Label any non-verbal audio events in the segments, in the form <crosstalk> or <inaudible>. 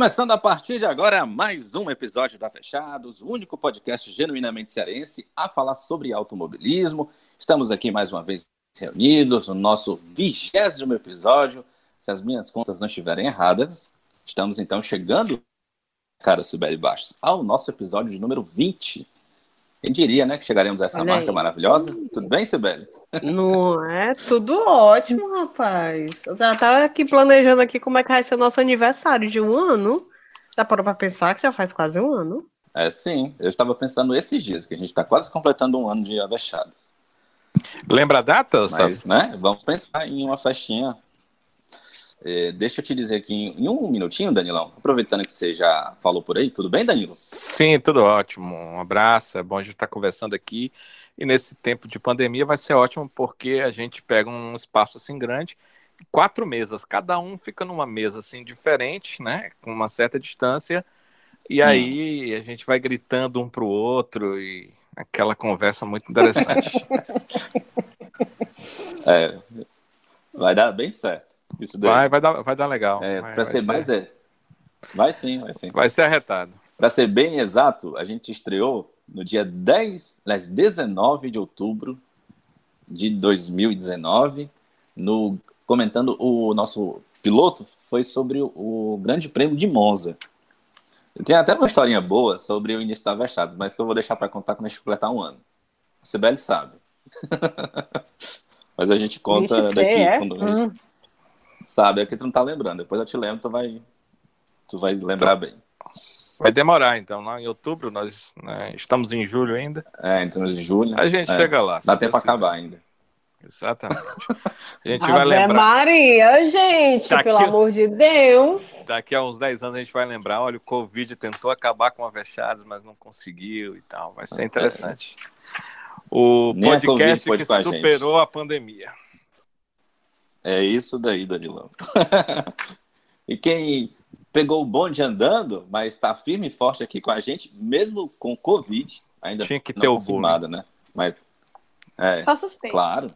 Começando a partir de agora mais um episódio da Fechados, o único podcast genuinamente cearense a falar sobre automobilismo. Estamos aqui mais uma vez reunidos no nosso vigésimo episódio. Se as minhas contas não estiverem erradas, estamos então chegando, cara Sibeli Baixos, ao nosso episódio de número 20. Quem diria, né, que chegaremos a essa Olha marca aí. maravilhosa? Tudo bem, Sibeli? Não é? Tudo ótimo, rapaz. Eu já tava aqui planejando aqui como é que vai ser o nosso aniversário de um ano. Já parou pra pensar que já faz quase um ano? É, sim. Eu estava pensando esses dias, que a gente está quase completando um ano de Avechados. Lembra a data? Mas, né, vamos pensar em uma festinha é, deixa eu te dizer aqui em, um minutinho, Danilão, aproveitando que você já falou por aí, tudo bem, Danilo? Sim, tudo ótimo. Um abraço, é bom a gente estar conversando aqui. E nesse tempo de pandemia vai ser ótimo porque a gente pega um espaço assim grande, quatro mesas, cada um fica numa mesa assim diferente, né, com uma certa distância. E hum. aí a gente vai gritando um para o outro e aquela conversa muito interessante. <laughs> é, vai dar bem certo. Isso daí. Vai, vai dar, vai dar legal. É, para ser, ser mais é. Vai sim, vai sim. Vai ser arretado. Para ser bem exato, a gente estreou no dia 10, 19 de outubro de 2019, no comentando o nosso piloto foi sobre o, Grande Prêmio de Monza. Tem até uma historinha boa sobre o início da Vestados, mas que eu vou deixar para contar quando a gente completar um ano. A Sibeli sabe. <laughs> mas a gente conta Vixe, daqui. É? Quando... Hum. Sabe, é que tu não tá lembrando. Depois eu te lembro, tu vai, tu vai lembrar bem. Vai demorar, então. Lá em outubro, nós né, estamos em julho ainda. É, estamos em julho. A gente é, chega lá. Dá tempo para acabar ainda. Exatamente. A gente vai lembrar. Maria, gente, daqui, pelo amor de Deus. Daqui a uns 10 anos a gente vai lembrar: olha, o Covid tentou acabar com a Vechados, mas não conseguiu e tal. Vai ser interessante. O Nem podcast que superou a, a pandemia. É isso daí, Danilão. <laughs> e quem pegou o bonde andando, mas está firme e forte aqui com a gente, mesmo com Covid, ainda Tinha que ter o confirmada, né? Mas, é, Só suspeito. Claro.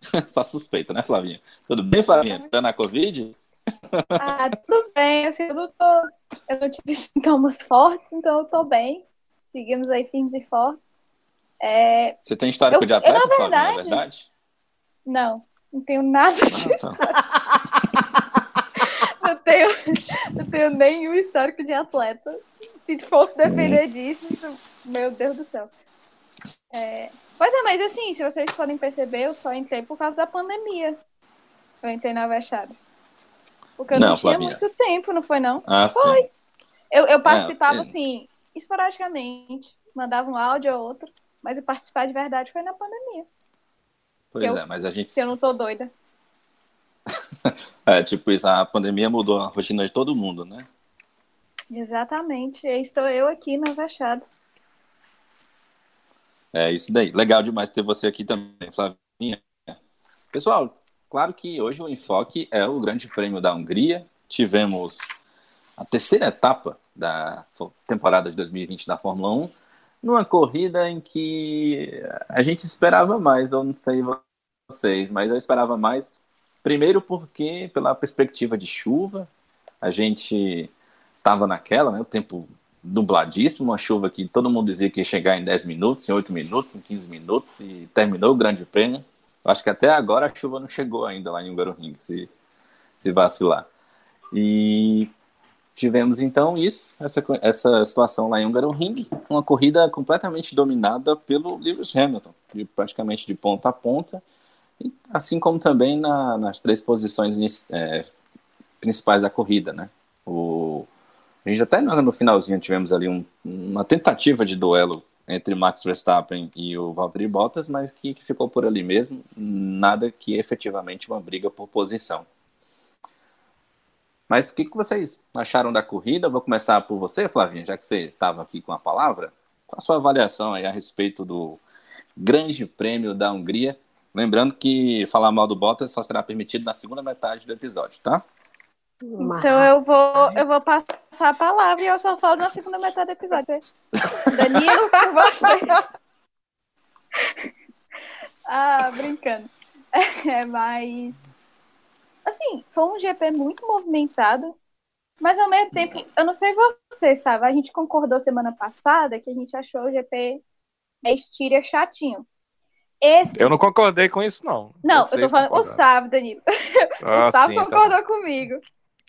<laughs> Só suspeita, né, Flavinha? Tudo bem, Flavinha? Tá na Covid? Ah, tudo bem. Assim, eu, não tô, eu não tive <laughs> sintomas fortes, então eu tô bem. Seguimos aí firmes e fortes. É... Você tem histórico eu, de atleta, eu, na verdade, Flavinha, é verdade? Não. Não tenho nada disso. não, tenho, não tenho nenhum histórico de atleta. Se fosse depender disso, meu Deus do céu. É... Pois é, mas assim, se vocês podem perceber, eu só entrei por causa da pandemia. Eu entrei na Vechados. Porque eu não, não tinha Flavinha. muito tempo, não foi não? Ah, foi. Sim. Eu, eu participava, é, assim, esporadicamente. Mandava um áudio ou outro. Mas eu participar de verdade foi na pandemia. Pois eu, é, mas a gente. Se eu não tô doida. <laughs> é, tipo, a pandemia mudou a rotina de todo mundo, né? Exatamente. Estou eu aqui na Vachados. É isso daí. Legal demais ter você aqui também, Flavinha. Pessoal, claro que hoje o enfoque é o Grande Prêmio da Hungria. Tivemos a terceira etapa da temporada de 2020 da Fórmula 1 numa corrida em que a gente esperava mais, eu não sei vocês, mas eu esperava mais, primeiro porque pela perspectiva de chuva, a gente estava naquela, né, o tempo nubladíssimo, uma chuva que todo mundo dizia que ia chegar em 10 minutos, em 8 minutos, em 15 minutos, e terminou o grande prêmio. Acho que até agora a chuva não chegou ainda lá em Hungaroring, se, se vacilar. E Tivemos então isso, essa, essa situação lá em Hungaroring, uma corrida completamente dominada pelo Lewis Hamilton, de, praticamente de ponta a ponta, assim como também na, nas três posições é, principais da corrida, né? O, a gente até no finalzinho tivemos ali um, uma tentativa de duelo entre Max Verstappen e o Valtteri Bottas, mas que, que ficou por ali mesmo, nada que efetivamente uma briga por posição. Mas o que, que vocês acharam da corrida? vou começar por você, Flavinha, já que você estava aqui com a palavra. Qual a sua avaliação aí a respeito do Grande Prêmio da Hungria? Lembrando que falar mal do Bottas só será permitido na segunda metade do episódio, tá? Então eu vou, eu vou passar a palavra e eu só falo na segunda metade do episódio. Danilo, por você. <laughs> ah, brincando. <laughs> É, mas Assim, foi um GP muito movimentado. Mas ao mesmo tempo, eu não sei você, sabe? A gente concordou semana passada que a gente achou o GP da Estíria chatinho. Esse... Eu não concordei com isso, não. Não, eu tô falando concordar. <laughs> o Sábio, Danilo. Ah, o Sábio sim, concordou tá comigo.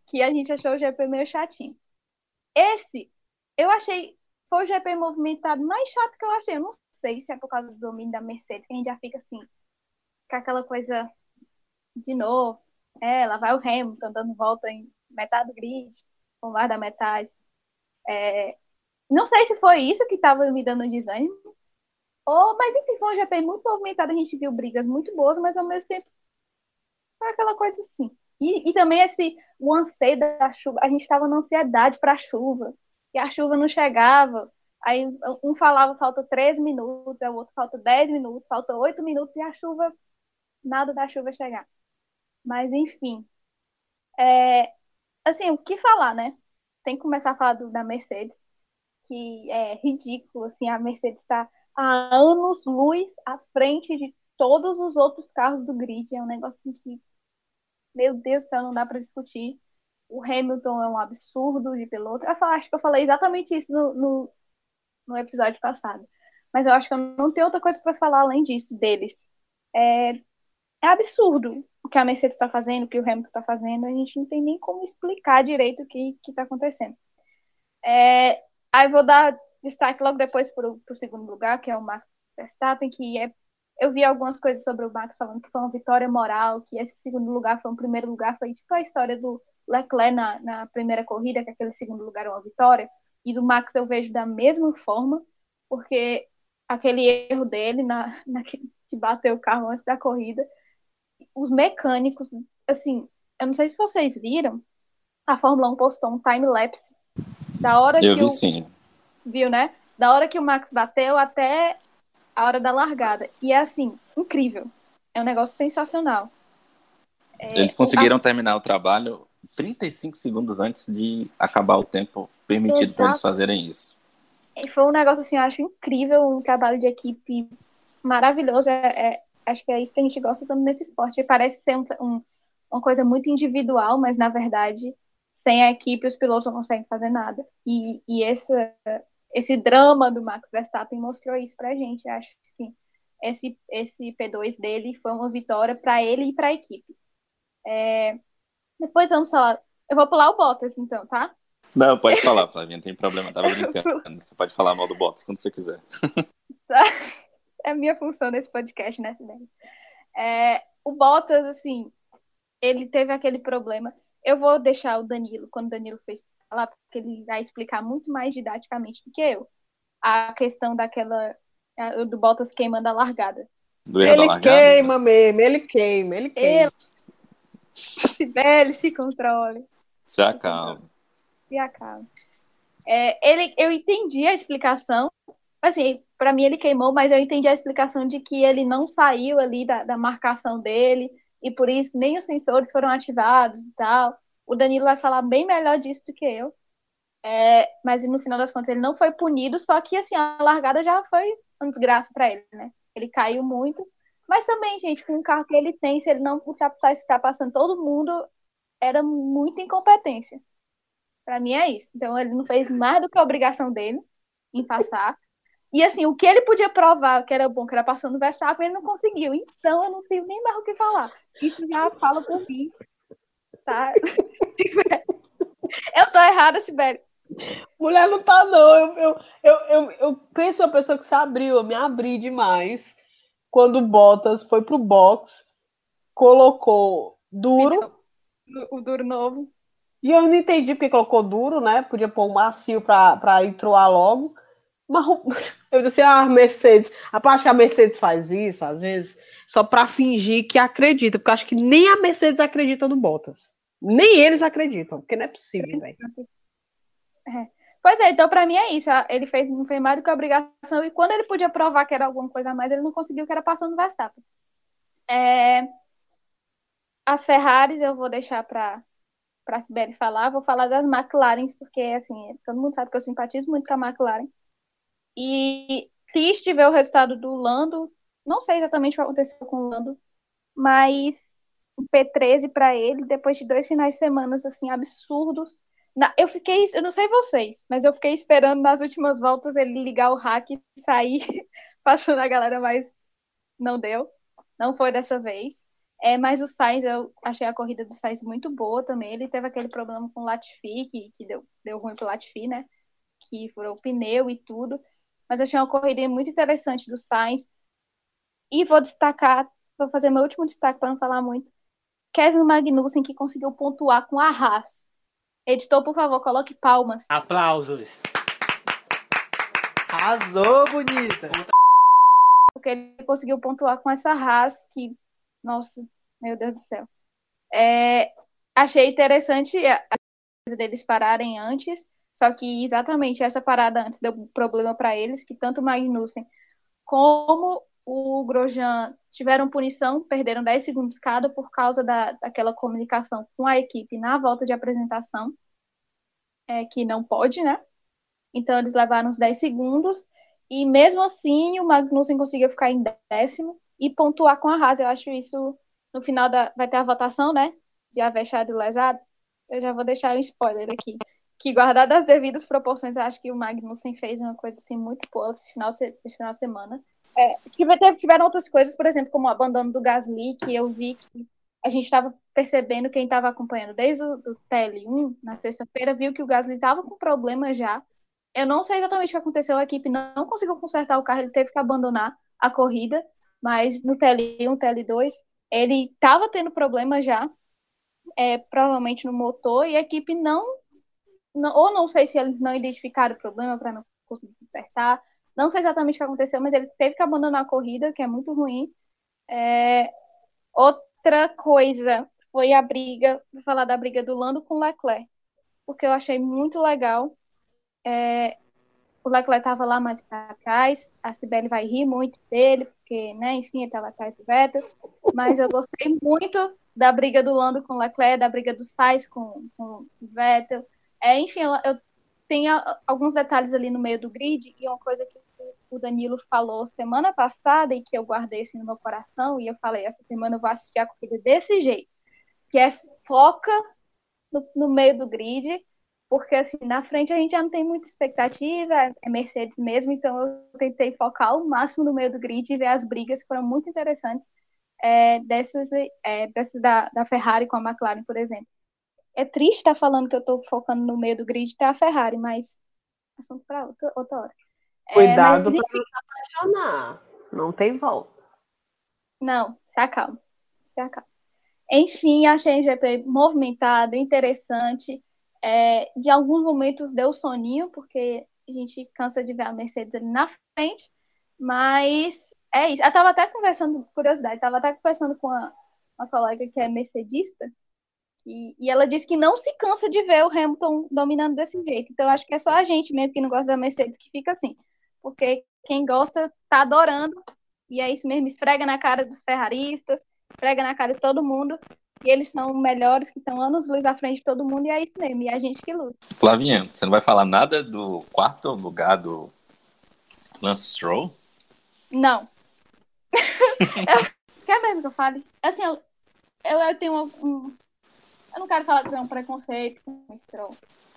Que a gente achou o GP meio chatinho. Esse, eu achei. Foi o GP movimentado mais chato que eu achei. Eu não sei se é por causa do domínio da Mercedes, que a gente já fica assim, com aquela coisa de novo. É, lá vai o Hamilton dando volta em metade do grid, com mais da metade. É, não sei se foi isso que estava me dando desânimo, ou, mas enfim, foi um GP muito movimentado, a gente viu brigas muito boas, mas ao mesmo tempo foi aquela coisa assim. E, e também esse o anseio da chuva, a gente estava na ansiedade para a chuva, e a chuva não chegava. Aí um falava falta 13 minutos, o outro falta 10 minutos, falta 8 minutos, e a chuva, nada da chuva chegar. Mas enfim. É, assim, o que falar, né? Tem que começar a falar do, da Mercedes, que é ridículo, assim, a Mercedes está há anos luz à frente de todos os outros carros do grid. É um negócio que, meu Deus do céu, não dá para discutir. O Hamilton é um absurdo de piloto. Eu acho que eu falei exatamente isso no, no, no episódio passado. Mas eu acho que eu não tenho outra coisa para falar além disso, deles. É, é absurdo o que a Mercedes está fazendo, o que o Hamilton está fazendo. A gente não tem nem como explicar direito o que está acontecendo. É, aí vou dar destaque logo depois para o segundo lugar, que é o Max Verstappen, que é, eu vi algumas coisas sobre o Max falando que foi uma vitória moral, que esse segundo lugar foi um primeiro lugar, foi tipo a história do Leclerc na, na primeira corrida, que aquele segundo lugar é uma vitória, e do Max eu vejo da mesma forma, porque aquele erro dele na, <laughs> na que bateu o carro antes da corrida, os mecânicos, assim, eu não sei se vocês viram, a Fórmula 1 postou um time-lapse da hora eu que vi o, sim. Viu, né? Da hora que o Max bateu até a hora da largada. E é assim, incrível. É um negócio sensacional. É, Eles conseguiram a... terminar o trabalho 35 segundos antes de acabar o tempo permitido para eles fazerem isso. E foi um negócio assim, eu acho incrível, um trabalho de equipe maravilhoso. É, é, acho que é isso que a gente gosta tanto nesse esporte. Parece ser um, um, uma coisa muito individual, mas na verdade, sem a equipe, os pilotos não conseguem fazer nada. E, e essa, esse drama do Max Verstappen mostrou isso pra gente. Acho que sim. Esse, esse P2 dele foi uma vitória para ele e para a equipe. É... Depois vamos falar. Eu vou pular o Bottas, então, tá? Não, pode falar, Flavinha, não tem problema, tava <laughs> brincando. Você pode falar mal do Bottas quando você quiser. Tá. <laughs> É a minha função nesse podcast, né, Sibeli? É, o Bottas, assim, ele teve aquele problema. Eu vou deixar o Danilo, quando o Danilo fez falar, porque ele vai explicar muito mais didaticamente do que eu. A questão daquela. do Bottas queimando a largada. Do ele largada, queima né? mesmo, ele queima, ele queima. <laughs> Sibeli, se controle. Se acalma. Se acalma. É, ele, eu entendi a explicação. Assim, para mim ele queimou, mas eu entendi a explicação de que ele não saiu ali da, da marcação dele e por isso nem os sensores foram ativados e tal. O Danilo vai falar bem melhor disso do que eu. É, mas no final das contas ele não foi punido, só que assim, a largada já foi uma desgraça para ele, né? Ele caiu muito. Mas também, gente, com o carro que ele tem, se ele não ultrapassar ficar passando todo mundo, era muita incompetência. Para mim é isso. Então ele não fez mais do que a obrigação dele em passar. E assim, o que ele podia provar que era bom, que era passando o Verstappen, ele não conseguiu. Então eu não tenho nem mais o que falar. Isso já fala por mim tá? <laughs> eu tô errada, Sibeli. Mulher não tá, não. Eu, eu, eu, eu, eu penso uma pessoa que se abriu, eu me abri demais. Quando o Bottas foi pro box, colocou duro. O duro novo. E eu não entendi porque colocou duro, né? Podia pôr um macio pra, pra entroar logo. <laughs> Eu disse, ah, Mercedes. A parte que a Mercedes faz isso, às vezes, só para fingir que acredita, porque acho que nem a Mercedes acredita no Bottas. Nem eles acreditam, porque não é possível. É. Pois é, então para mim é isso. Ele fez, não fez mais do que obrigação, e quando ele podia provar que era alguma coisa a mais, ele não conseguiu, que era passando no Verstappen. É... As Ferraris eu vou deixar para para Sibeli falar, vou falar das McLarens, porque assim, todo mundo sabe que eu simpatizo muito com a McLaren. E triste ver o resultado do Lando. Não sei exatamente o que aconteceu com o Lando, mas o P13 para ele, depois de dois finais de semana assim absurdos, Na, eu fiquei, eu não sei vocês, mas eu fiquei esperando nas últimas voltas ele ligar o hack e sair <laughs> passando a galera, mas não deu. Não foi dessa vez. É, mas o Sainz, eu achei a corrida do Sainz muito boa também. Ele teve aquele problema com o Latifi, que, que deu, deu ruim pro Latifi, né? Que furou o pneu e tudo. Mas achei uma corrida muito interessante do Sainz. E vou destacar, vou fazer meu último destaque para não falar muito. Kevin Magnussen, que conseguiu pontuar com a Haas. Editor, por favor, coloque palmas. Aplausos. Arrasou, bonita. Porque ele conseguiu pontuar com essa Haas que, nossa, meu Deus do céu. É, achei interessante a coisa deles pararem antes, só que exatamente essa parada antes deu problema para eles, que tanto o Magnussen como o Grosjean tiveram punição, perderam 10 segundos cada por causa da, daquela comunicação com a equipe na volta de apresentação, é, que não pode, né? Então eles levaram uns 10 segundos, e mesmo assim o Magnussen conseguiu ficar em décimo e pontuar com a Haas. Eu acho isso, no final da, vai ter a votação, né? De avexado e lesado. Eu já vou deixar um spoiler aqui. Que guardado as devidas proporções, acho que o Magnussen fez uma coisa assim muito boa esse final de, esse final de semana é, tiveram outras coisas, por exemplo, como o abandono do Gasly, que eu vi que a gente estava percebendo, quem estava acompanhando desde o TL1, na sexta-feira, viu que o Gasly estava com problema já. Eu não sei exatamente o que aconteceu, a equipe não conseguiu consertar o carro, ele teve que abandonar a corrida, mas no TL1, TL2, ele estava tendo problema já, é, provavelmente no motor, e a equipe não, não, ou não sei se eles não identificaram o problema para não conseguir consertar, não sei exatamente o que aconteceu, mas ele teve que abandonar a corrida, que é muito ruim. É... Outra coisa foi a briga, vou falar da briga do Lando com o Leclerc, porque eu achei muito legal. É... O Leclerc estava lá mais para trás, a Sibeli vai rir muito dele, porque, né, enfim, ele estava atrás do Vettel, mas eu gostei muito da briga do Lando com o Leclerc, da briga do Sainz com, com o Vettel. É, enfim, eu, eu tem alguns detalhes ali no meio do grid, e uma coisa que o Danilo falou semana passada, e que eu guardei assim no meu coração, e eu falei, essa semana eu vou assistir a corrida desse jeito, que é foca no, no meio do grid, porque assim, na frente a gente já não tem muita expectativa, é Mercedes mesmo, então eu tentei focar o máximo no meio do grid e ver as brigas que foram muito interessantes é, dessas, é, dessas da, da Ferrari com a McLaren, por exemplo é triste estar falando que eu estou focando no meio do grid tá a Ferrari, mas assunto para outra, outra hora. É, Cuidado é, para não se apaixonar. Não tem volta. Não, se acalma. Se acalma. Enfim, achei o GP movimentado, interessante. É, de alguns momentos deu soninho, porque a gente cansa de ver a Mercedes ali na frente. Mas é isso. Eu estava até conversando, curiosidade, estava até conversando com uma, uma colega que é mercedista, e, e, ela disse que não se cansa de ver o Hamilton dominando desse jeito. Então, acho que é só a gente mesmo que não gosta da Mercedes que fica assim. Porque quem gosta tá adorando. E é isso mesmo, esfrega na cara dos ferraristas, esfrega na cara de todo mundo. E eles são melhores, que estão anos luz à frente de todo mundo, e é isso mesmo, e é a gente que luta. Flavinha, você não vai falar nada do quarto lugar do Lance Stroll? Não. <laughs> quer mesmo que eu fale? Assim, eu, eu, eu tenho um, eu não quero falar que é um preconceito com o Stroll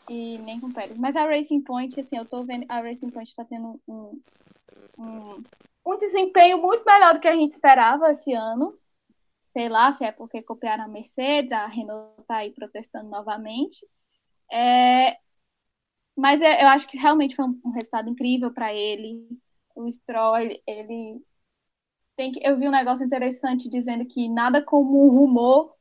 e nem com o Pérez, mas a Racing Point, assim, eu tô vendo, a Racing Point tá tendo um, um, um desempenho muito melhor do que a gente esperava esse ano. Sei lá se é porque copiaram a Mercedes, a Renault tá aí protestando novamente. É, mas é, eu acho que realmente foi um, um resultado incrível para ele. O Stroll, ele, ele tem que, eu vi um negócio interessante dizendo que nada como um rumor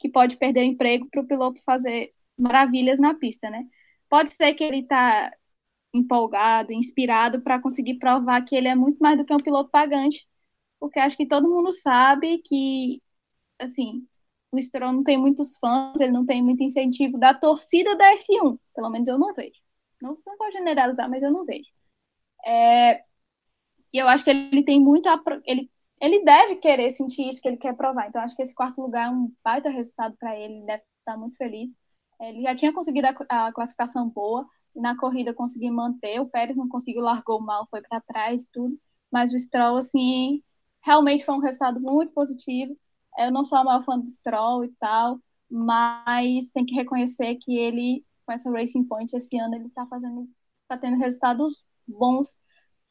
que pode perder o emprego para o piloto fazer maravilhas na pista, né? Pode ser que ele está empolgado, inspirado para conseguir provar que ele é muito mais do que um piloto pagante, porque acho que todo mundo sabe que, assim, o Stroll não tem muitos fãs, ele não tem muito incentivo da torcida da F1, pelo menos eu não vejo. Não, não vou generalizar, mas eu não vejo. É, e eu acho que ele tem muito ele ele deve querer sentir isso que ele quer provar. Então, acho que esse quarto lugar é um baita resultado para ele, ele deve estar muito feliz. Ele já tinha conseguido a, a classificação boa, na corrida conseguiu manter, o Pérez não conseguiu, largou mal, foi para trás e tudo, mas o Stroll, assim, realmente foi um resultado muito positivo. Eu não sou a maior fã do Stroll e tal, mas tem que reconhecer que ele com essa Racing Point esse ano ele está fazendo, tá tendo resultados bons.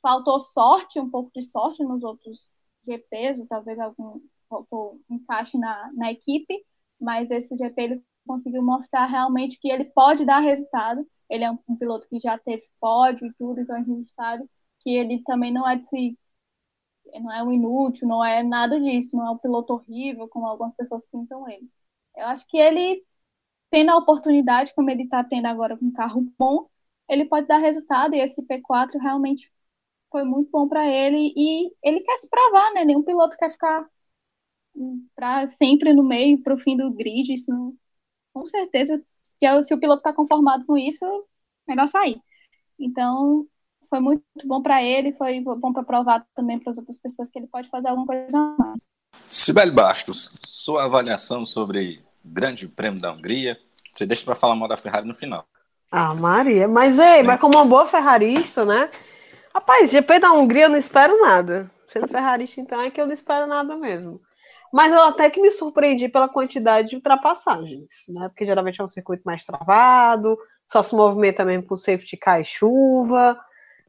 Faltou sorte, um pouco de sorte nos outros GPs, ou talvez algum encaixe na, na equipe, mas esse GP ele conseguiu mostrar realmente que ele pode dar resultado. Ele é um, um piloto que já teve pódio e tudo, então a gente sabe que ele também não é de não é um inútil, não é nada disso, não é um piloto horrível, como algumas pessoas pintam ele. Eu acho que ele, tendo a oportunidade, como ele está tendo agora com um carro bom, ele pode dar resultado, e esse P4 realmente foi muito bom para ele, e ele quer se provar, né? Nenhum piloto quer ficar para sempre no meio, para o fim do grid, isso não... com certeza, se, é se o piloto está conformado com isso, melhor sair. Então, foi muito bom para ele, foi bom para provar também para as outras pessoas que ele pode fazer alguma coisa a mais. Sibeli Bastos, sua avaliação sobre o Grande Prêmio da Hungria. Você deixa para falar mal da Ferrari no final. Ah, Maria, mas ei, mas como uma boa ferrarista, né? Rapaz, GP da Hungria eu não espero nada. Sendo ferrarista, então, é que eu não espero nada mesmo. Mas eu até que me surpreendi pela quantidade de ultrapassagens, né? Porque geralmente é um circuito mais travado, só se movimenta mesmo por safety car e chuva.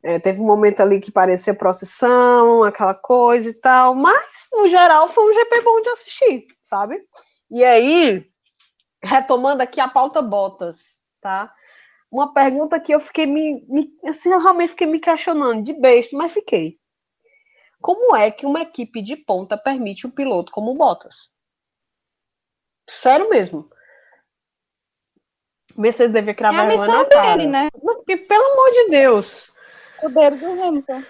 É, teve um momento ali que parecia procissão, aquela coisa e tal, mas no geral foi um GP bom de assistir, sabe? E aí, retomando aqui a pauta Botas, tá? Uma pergunta que eu fiquei me, me assim, eu realmente fiquei me questionando de besta, mas fiquei. Como é que uma equipe de ponta permite um piloto como Bottas? Sério mesmo. Mercedes devia cravar é a missão dele, né? Porque, pelo amor de Deus, poder do Hamilton.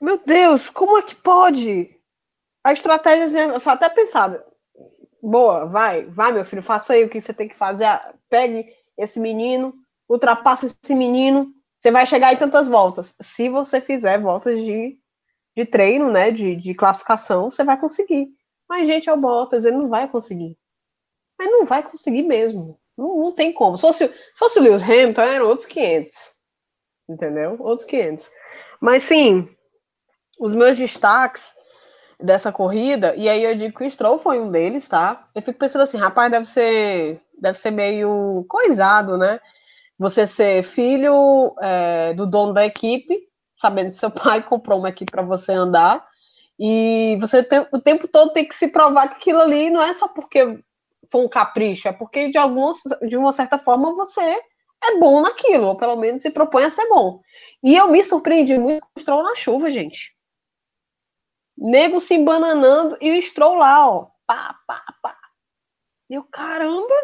Meu Deus, como é que pode? A estratégia foi até pensada. Boa, vai, vai, meu filho, faça aí o que você tem que fazer. Pegue esse menino, ultrapasse esse menino. Você vai chegar em tantas voltas. Se você fizer voltas de, de treino, né? De, de classificação, você vai conseguir. Mas, gente, é o Bottas, ele não vai conseguir. Mas não vai conseguir mesmo. Não, não tem como. Se fosse, se fosse o Lewis Hamilton, eram outros 500 entendeu? Outros 500. Mas sim, os meus destaques dessa corrida, e aí eu digo que o Stroll foi um deles, tá? Eu fico pensando assim, rapaz, deve ser, deve ser meio coisado, né? Você ser filho é, do dono da equipe, sabendo que seu <laughs> pai comprou uma equipe para você andar, e você tem, o tempo todo tem que se provar que aquilo ali não é só porque foi um capricho, é porque de, alguma, de uma certa forma você é bom naquilo, ou pelo menos se propõe a ser bom. E eu me surpreendi muito com o Stroll na chuva, gente. Nego se embananando e o Stroll lá, ó. Pá, pá, pá. E eu, caramba,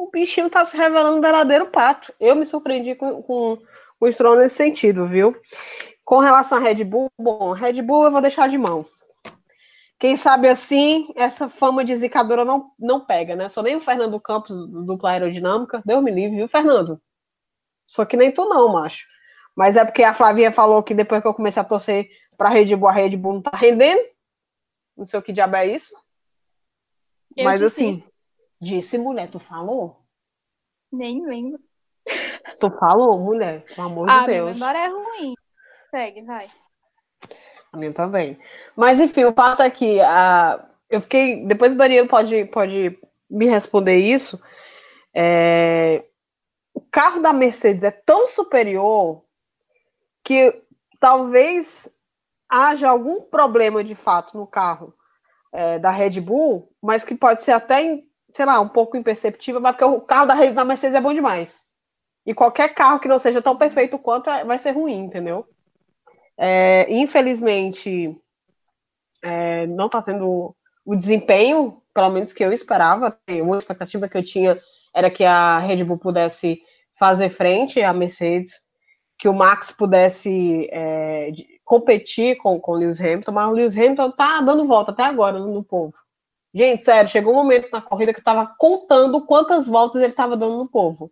o bichinho tá se revelando um verdadeiro pato. Eu me surpreendi com, com, com o Stroll nesse sentido, viu? Com relação a Red Bull, bom, Red Bull eu vou deixar de mão. Quem sabe assim, essa fama de zicadora não, não pega, né? Sou nem o Fernando Campos, do dupla aerodinâmica. Deus me livre, viu, Fernando? Só que nem tu não, macho. Mas é porque a Flavinha falou que depois que eu comecei a torcer pra Red Bull, a Red Bull não tá rendendo. Não sei o que diabo é isso. Eu Mas assim, isso. Disse mulher, tu falou? Nem lembro. Tu falou, mulher, pelo amor Ah, de Deus. memória é ruim. Segue, vai. A minha também. Mas enfim, o fato é que a... eu fiquei. Depois o Danilo pode, pode me responder isso. É, O carro da Mercedes é tão superior que talvez haja algum problema de fato no carro é, da Red Bull, mas que pode ser até, sei lá, um pouco imperceptível, mas porque o carro da, da Mercedes é bom demais. E qualquer carro que não seja tão perfeito quanto é- vai ser ruim, entendeu? É, infelizmente, é, não está tendo o desempenho, pelo menos que eu esperava. Uma expectativa que eu tinha era que a Red Bull pudesse fazer frente à Mercedes, que o Max pudesse é, competir com, com o Lewis Hamilton, mas o Lewis Hamilton tá dando volta até agora no povo. Gente, sério, chegou um momento na corrida que eu tava contando quantas voltas ele tava dando no povo.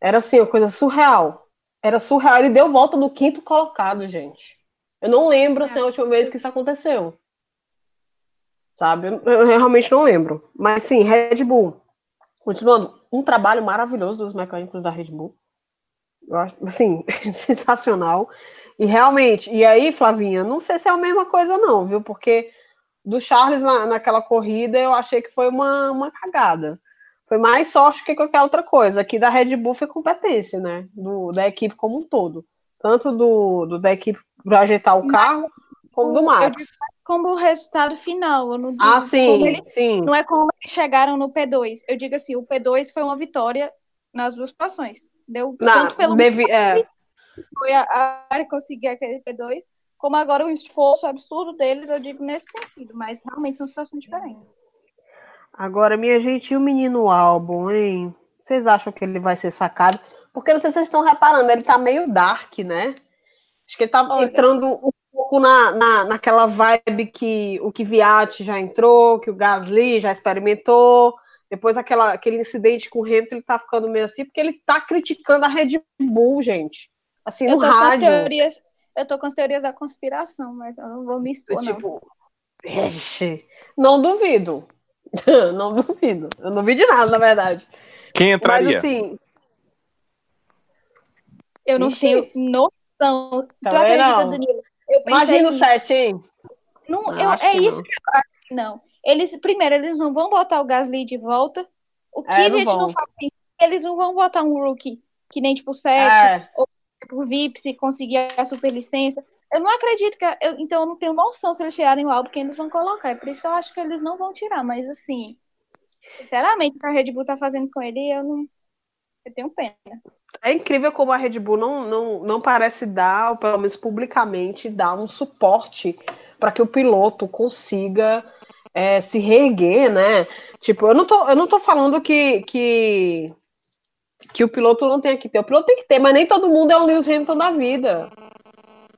Era assim, uma coisa surreal. Era surreal. Ele deu volta no quinto colocado, gente. Eu não lembro assim, a última vez que isso aconteceu. Sabe? Eu, eu realmente não lembro. Mas sim, Red Bull. Continuando, um trabalho maravilhoso dos mecânicos da Red Bull. Eu acho, assim, <laughs> sensacional. E realmente, e aí, Flavinha, não sei se é a mesma coisa, não, viu? Porque do Charles na, naquela corrida eu achei que foi uma, uma cagada. Foi mais sorte que qualquer outra coisa. Aqui da Red Bull foi competência, né? Do, da equipe como um todo. Tanto do, do da equipe para ajeitar o carro, como do Max. Como o resultado final. Eu não digo Ah, sim, ele- sim. Não é como eles chegaram no P2. Eu digo assim, o P2 foi uma vitória nas duas situações. Deu Na, tanto pelo devi- é, foi a, a conseguir aquele P2, como agora o esforço absurdo deles, eu digo nesse sentido, mas realmente são situações diferentes. Agora, minha gente, e o menino álbum, hein? Vocês acham que ele vai ser sacado? Porque não sei se vocês estão reparando, ele tá meio dark, né? Acho que ele tá Olha. entrando um pouco na, na, naquela vibe que o que Viat já entrou, que o Gasly já experimentou. Depois aquela, aquele incidente com o Hamilton, ele tá ficando meio assim, porque ele tá criticando a Red Bull, gente. Assim, Eu no com as rádio. teorias, eu tô com as teorias da conspiração, mas eu não vou me expor, não. Tipo, vixe, não duvido. <laughs> não duvido. Eu não vi de nada, na verdade. Quem Mas entraria? assim, Eu não Ixi. tenho noção. tu acredita, não. Danilo? Imagina o nisso. set, hein? Não, Não, eu- é isso não. que eu acho que não. Eles, primeiro, eles não vão botar o Gasly de volta. O É, não Kvyat não, vão. faz. Eles não vão botar um rookie que nem tipo 7, É, por VIP, se conseguir a superlicença. Eu não acredito que. eu- então, eu não tenho noção se eles tirarem o álbum, quem eles vão colocar. É por isso que eu acho que eles não vão tirar. Mas, assim, sinceramente, o que a Red Bull tá fazendo com ele, eu não. Eu tenho pena. é incrível como a Red Bull não, não, não parece dar, pelo menos publicamente, dar um suporte para que o piloto consiga é, se reerguer, né? Tipo, eu não tô, eu não tô falando que, que, que o piloto não tem que ter. O piloto tem que ter, mas nem todo mundo é um Lewis Hamilton da vida.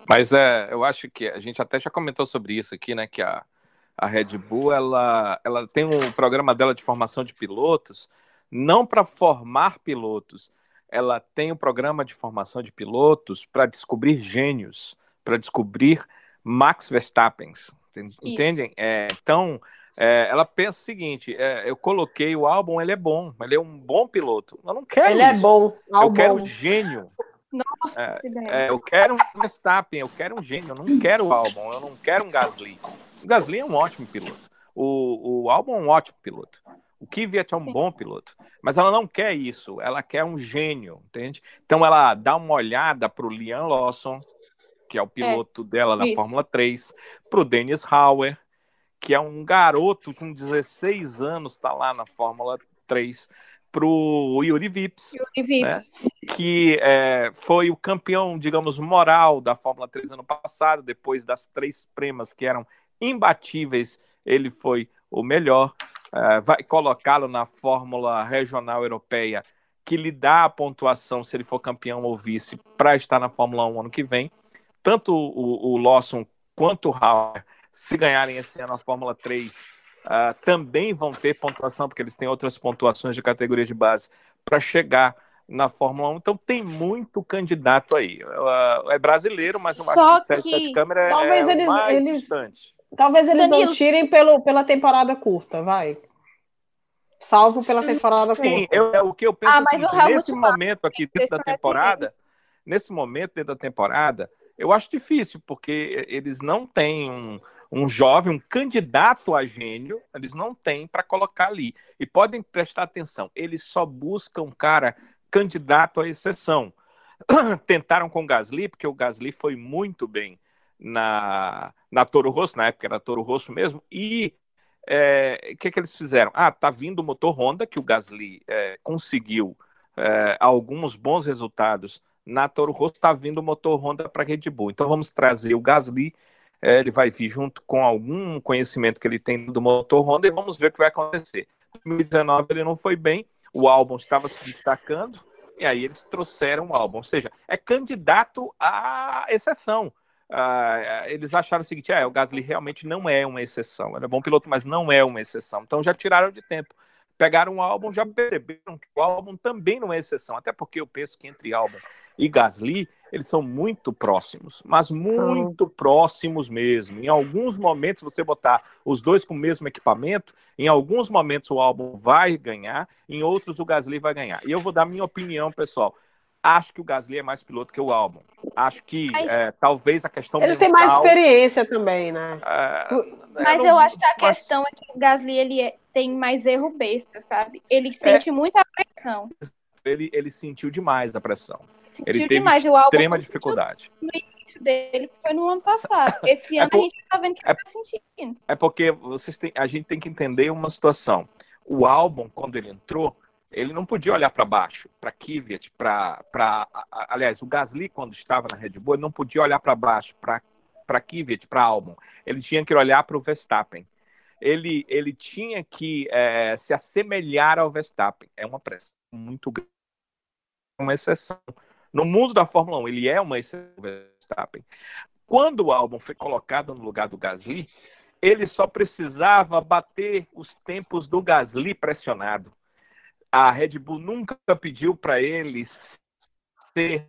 Mas é, eu acho que a gente até já comentou sobre isso aqui, né? Que a, a Red Bull ela, ela tem um programa dela de formação de pilotos, não para formar pilotos, ela tem um programa de formação de pilotos para descobrir gênios, para descobrir Max Verstappen. Entendem? É, então, é, ela pensa o seguinte: é, eu coloquei o álbum, ele é bom, ele é um bom piloto. Eu não quero Ele é isso. bom, Eu quero um gênio. Nossa, É. É, eu quero um Verstappen, eu quero um gênio, eu não quero o Albon, eu não quero um Gasly. O Gasly é um ótimo piloto. O, o Albon é um ótimo piloto. O Kvyat é um Sim. bom piloto. Mas ela não quer isso, ela quer um gênio, entende? Então ela dá uma olhada para o Liam Lawson, que é o piloto dela na isso. Fórmula 3, para o Dennis Hauer, que é um garoto com 16 anos, está lá na Fórmula 3, para o Yuri Vips, E Vips. que é, foi o campeão, digamos, moral da Fórmula 3 ano passado, depois das três premas que eram imbatíveis, ele foi o melhor. É, vai colocá-lo na Fórmula Regional Europeia, que lhe dá a pontuação se ele for campeão ou vice para estar na Fórmula 1 ano que vem. Tanto o, o Lawson quanto o Hauer, se ganharem esse ano a Fórmula 3, ah, também vão ter pontuação, porque eles têm outras pontuações de categoria de base para chegar na Fórmula 1. Então tem muito candidato aí. Uh, é brasileiro, mas eu Só acho que o 7 que câmera talvez é eles- mais eles- distante. Talvez eles não Danilo. tirem pelo, pela temporada curta, vai. Salvo pela temporada Sim, curta. eu, é o que eu penso Ah, é Helmut nesse momento aqui dentro da parece temporada, nesse momento dentro da temporada, eu acho difícil, porque eles não têm um, um jovem, um candidato a gênio, eles não têm para colocar ali. E podem prestar atenção, eles só buscam um cara candidato à exceção. <clears throat> Tentaram com o Gasly, porque o Gasly foi muito bem na, na Toro Rosso, na época era Toro Rosso mesmo, e é, o que, que eles fizeram? Ah, tá vindo o motor Honda, que o Gasly é, conseguiu é, alguns bons resultados na Toro Rosso, tá vindo o motor Honda para Red Bull. Então vamos trazer o Gasly, é, ele vai vir junto com algum conhecimento que ele tem do motor Honda e vamos ver o que vai acontecer. Em 2019 ele não foi bem, o álbum estava se destacando, e aí eles trouxeram o álbum. Ou seja, é candidato à exceção. Ah, eles acharam o seguinte: é, o Gasly realmente não é uma exceção. Ele é bom piloto, mas não é uma exceção. Então já tiraram de tempo. Pegaram o álbum, já perceberam que o álbum também não é exceção. Até porque eu penso que entre álbum e Gasly, eles são muito próximos, mas muito próximos mesmo. Em alguns momentos, você botar os dois com o mesmo equipamento, em alguns momentos o álbum vai ganhar, em outros o Gasly vai ganhar. E eu vou dar minha opinião, pessoal. Acho que o Gasly é mais piloto que o álbum. Acho que Mas- é, talvez a questão Ele tem mais mental, experiência também, né? é, Mas não- eu acho que a mas- questão é que o Gasly, ele é, tem mais erro besta, sabe? Ele sente muita pressão. Ele, ele sentiu demais a pressão. Sentiu Ele teve demais. O álbum extrema dificuldade. no início dele foi no ano passado. <laughs> Esse É ano por- a gente tá vendo que é- ele tá sentindo. É porque vocês têm, a gente tem que entender uma situação. O álbum, quando ele entrou, ele não podia olhar para baixo, para Kvyat, para, aliás, o Gasly quando estava na Red Bull, ele não podia olhar para baixo, para para Kvyat, para álbum. Ele tinha que olhar para o Verstappen. Ele, ele tinha que eh, se assemelhar ao Verstappen. É uma pressão muito grande, uma exceção. No mundo da Fórmula 1, ele é uma exceção Verstappen. Quando o álbum foi colocado no lugar do Gasly, ele só precisava bater os tempos do Gasly pressionado. A Red Bull nunca pediu para ele ser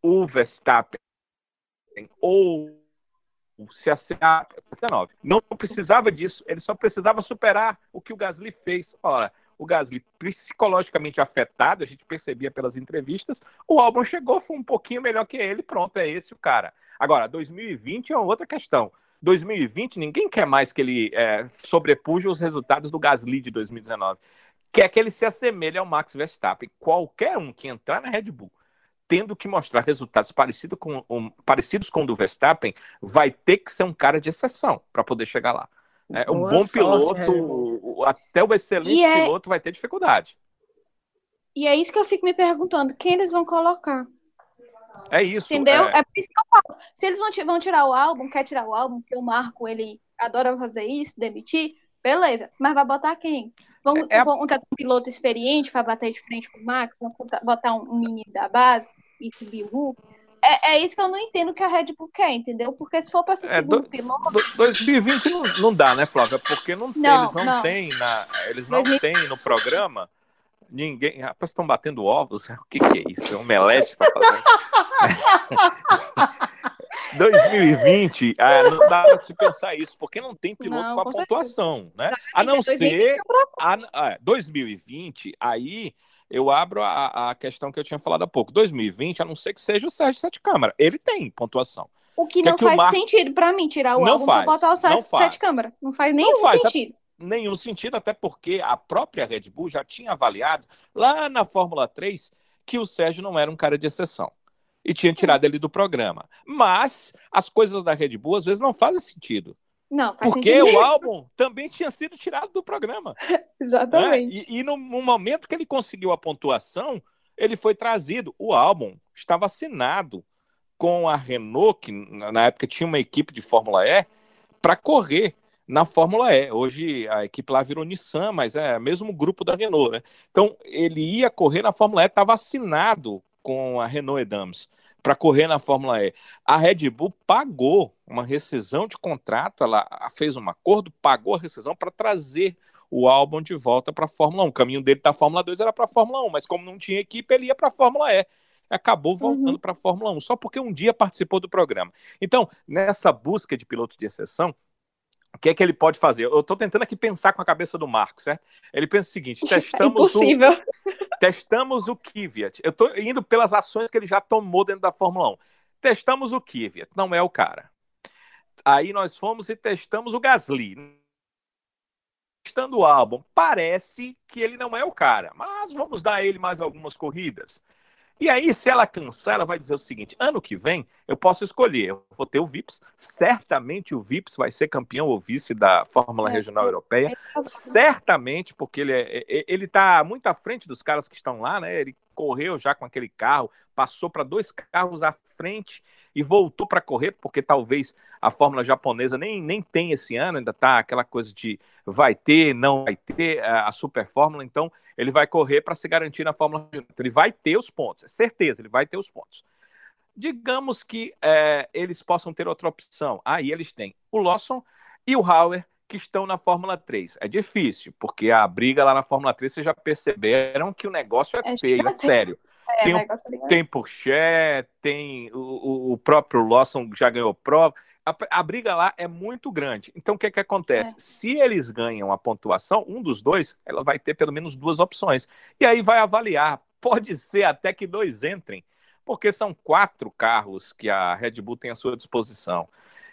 o Verstappen ou se acertar 19. Não precisava disso, ele só precisava superar o que o Gasly fez. Ora, o Gasly psicologicamente afetado, a gente percebia pelas entrevistas, o álbum chegou, foi um pouquinho melhor que ele, pronto, é esse o cara. Agora, 2020 é outra questão. 2020, ninguém quer mais que ele é, sobrepuja os resultados do Gasly de 2019. Quer que ele se assemelhe ao Max Verstappen. Qualquer um que entrar na Red Bull tendo que mostrar resultados parecido com, um, parecidos com o do Verstappen, vai ter que ser um cara de exceção para poder chegar lá. É, um Boa bom sorte, piloto, até o excelente é- piloto vai ter dificuldade. E é isso que eu fico me perguntando, quem eles vão colocar? É isso. Entendeu? é- É, por isso que eu falo. Se eles vão, ti- vão tirar o álbum, quer tirar o álbum, porque o Marco, ele adora fazer isso, demitir, beleza. Mas vai botar quem? Vão, É a- vão contratar um piloto experiente para bater de frente com o Max? Vão botar um, um menino da base e subir o Hulk? É, é isso que eu não entendo que a Red Bull quer, entendeu? Porque se for para ser É, segundo do- piloto, Do- 2020 não, não dá, né, Flávia? Porque não, Não, eles não, não. têm na, eles não 2000 têm no programa ninguém. Rapaz, estão batendo ovos. O que, que é isso? É um omelete que tá fazendo. <laughs> 2020, ah, não dá pra se pensar isso, porque não tem piloto Não, com a com certeza. pontuação, né? A não é 2020 ser a, a- 2020, aí eu abro a, a questão que eu tinha falado há pouco. 2020, a não ser que seja o Sérgio Sete Câmara, ele tem pontuação. o que que é não que o faz Marco- sentido para mim tirar o Não álbum faz, botar o não sete, faz. câmara. Não faz nenhum faz, é- sentido. nenhum sentido, até porque a própria Red Bull já tinha avaliado lá na Fórmula 3 que o Sérgio não era um cara de exceção. E tinha tirado ele do programa. Mas as coisas da Red Bull às vezes não fazem sentido. Não, Porque o álbum também tinha sido tirado do programa. né? <laughs> Exatamente. E, e no, no momento que ele conseguiu a pontuação, ele foi trazido. O álbum estava assinado com a Renault, que na época tinha uma equipe de Fórmula E, para correr na Fórmula E. Hoje a equipe lá virou Nissan, mas é o mesmo grupo da Renault, né? Então ele ia correr na Fórmula E, estava assinado com a Renault Edams para correr na Fórmula E. A Red Bull pagou uma rescisão de contrato, ela fez um acordo, pagou a rescisão para trazer o álbum de volta para a Fórmula 1. O caminho dele da Fórmula 2 era para a Fórmula 1, mas como não tinha equipe, ele ia para a Fórmula E. Acabou voltando Uhum. para a Fórmula 1, só porque um dia participou do programa. Então, nessa busca de piloto de exceção, o que é que ele pode fazer? Eu estou tentando aqui pensar com a cabeça do Marco, certo? Ele pensa o seguinte: <laughs> É testamos o, impossível. Testamos o Kvyat. Eu estou indo pelas ações que ele já tomou dentro da Fórmula 1. Testamos o Kvyat, não é o cara. Aí nós fomos e testamos o Gasly. Testando o álbum, parece que ele não é o cara, mas vamos dar ele mais algumas corridas. E aí, se ela cansar, ela vai dizer o seguinte: ano que vem eu posso escolher. Eu vou ter o Vips. Certamente o Vips vai ser campeão ou vice da Fórmula É. Regional Europeia. Certamente, porque ele é, é- ele está muito à frente dos caras que estão lá, né? Ele correu já com aquele carro, passou para dois carros à frente e voltou para correr, porque talvez a Fórmula japonesa nem, nem tem esse ano, ainda tá aquela coisa de vai ter, não vai ter a, a Super Fórmula, então ele vai correr para se garantir na Fórmula Regional. Então, ele vai ter os pontos, é certeza, ele vai ter os pontos. Digamos que é, eles possam ter outra opção. Aí eles têm o Lawson e o Hauer, que estão na Fórmula 3. É difícil, porque a briga lá na Fórmula 3, vocês já perceberam que o negócio é É feio, é sério. <laughs> É, tem negócio ali. Tem Pourchaire, tem o, o- o próprio Lawson já ganhou prova. A, a briga lá é muito grande. Então, o que, que acontece? É. Se eles ganham a pontuação, um dos dois, ela vai ter pelo menos duas opções. E aí vai avaliar. Pode ser até que dois entrem, porque são quatro carros que a Red Bull tem à sua disposição.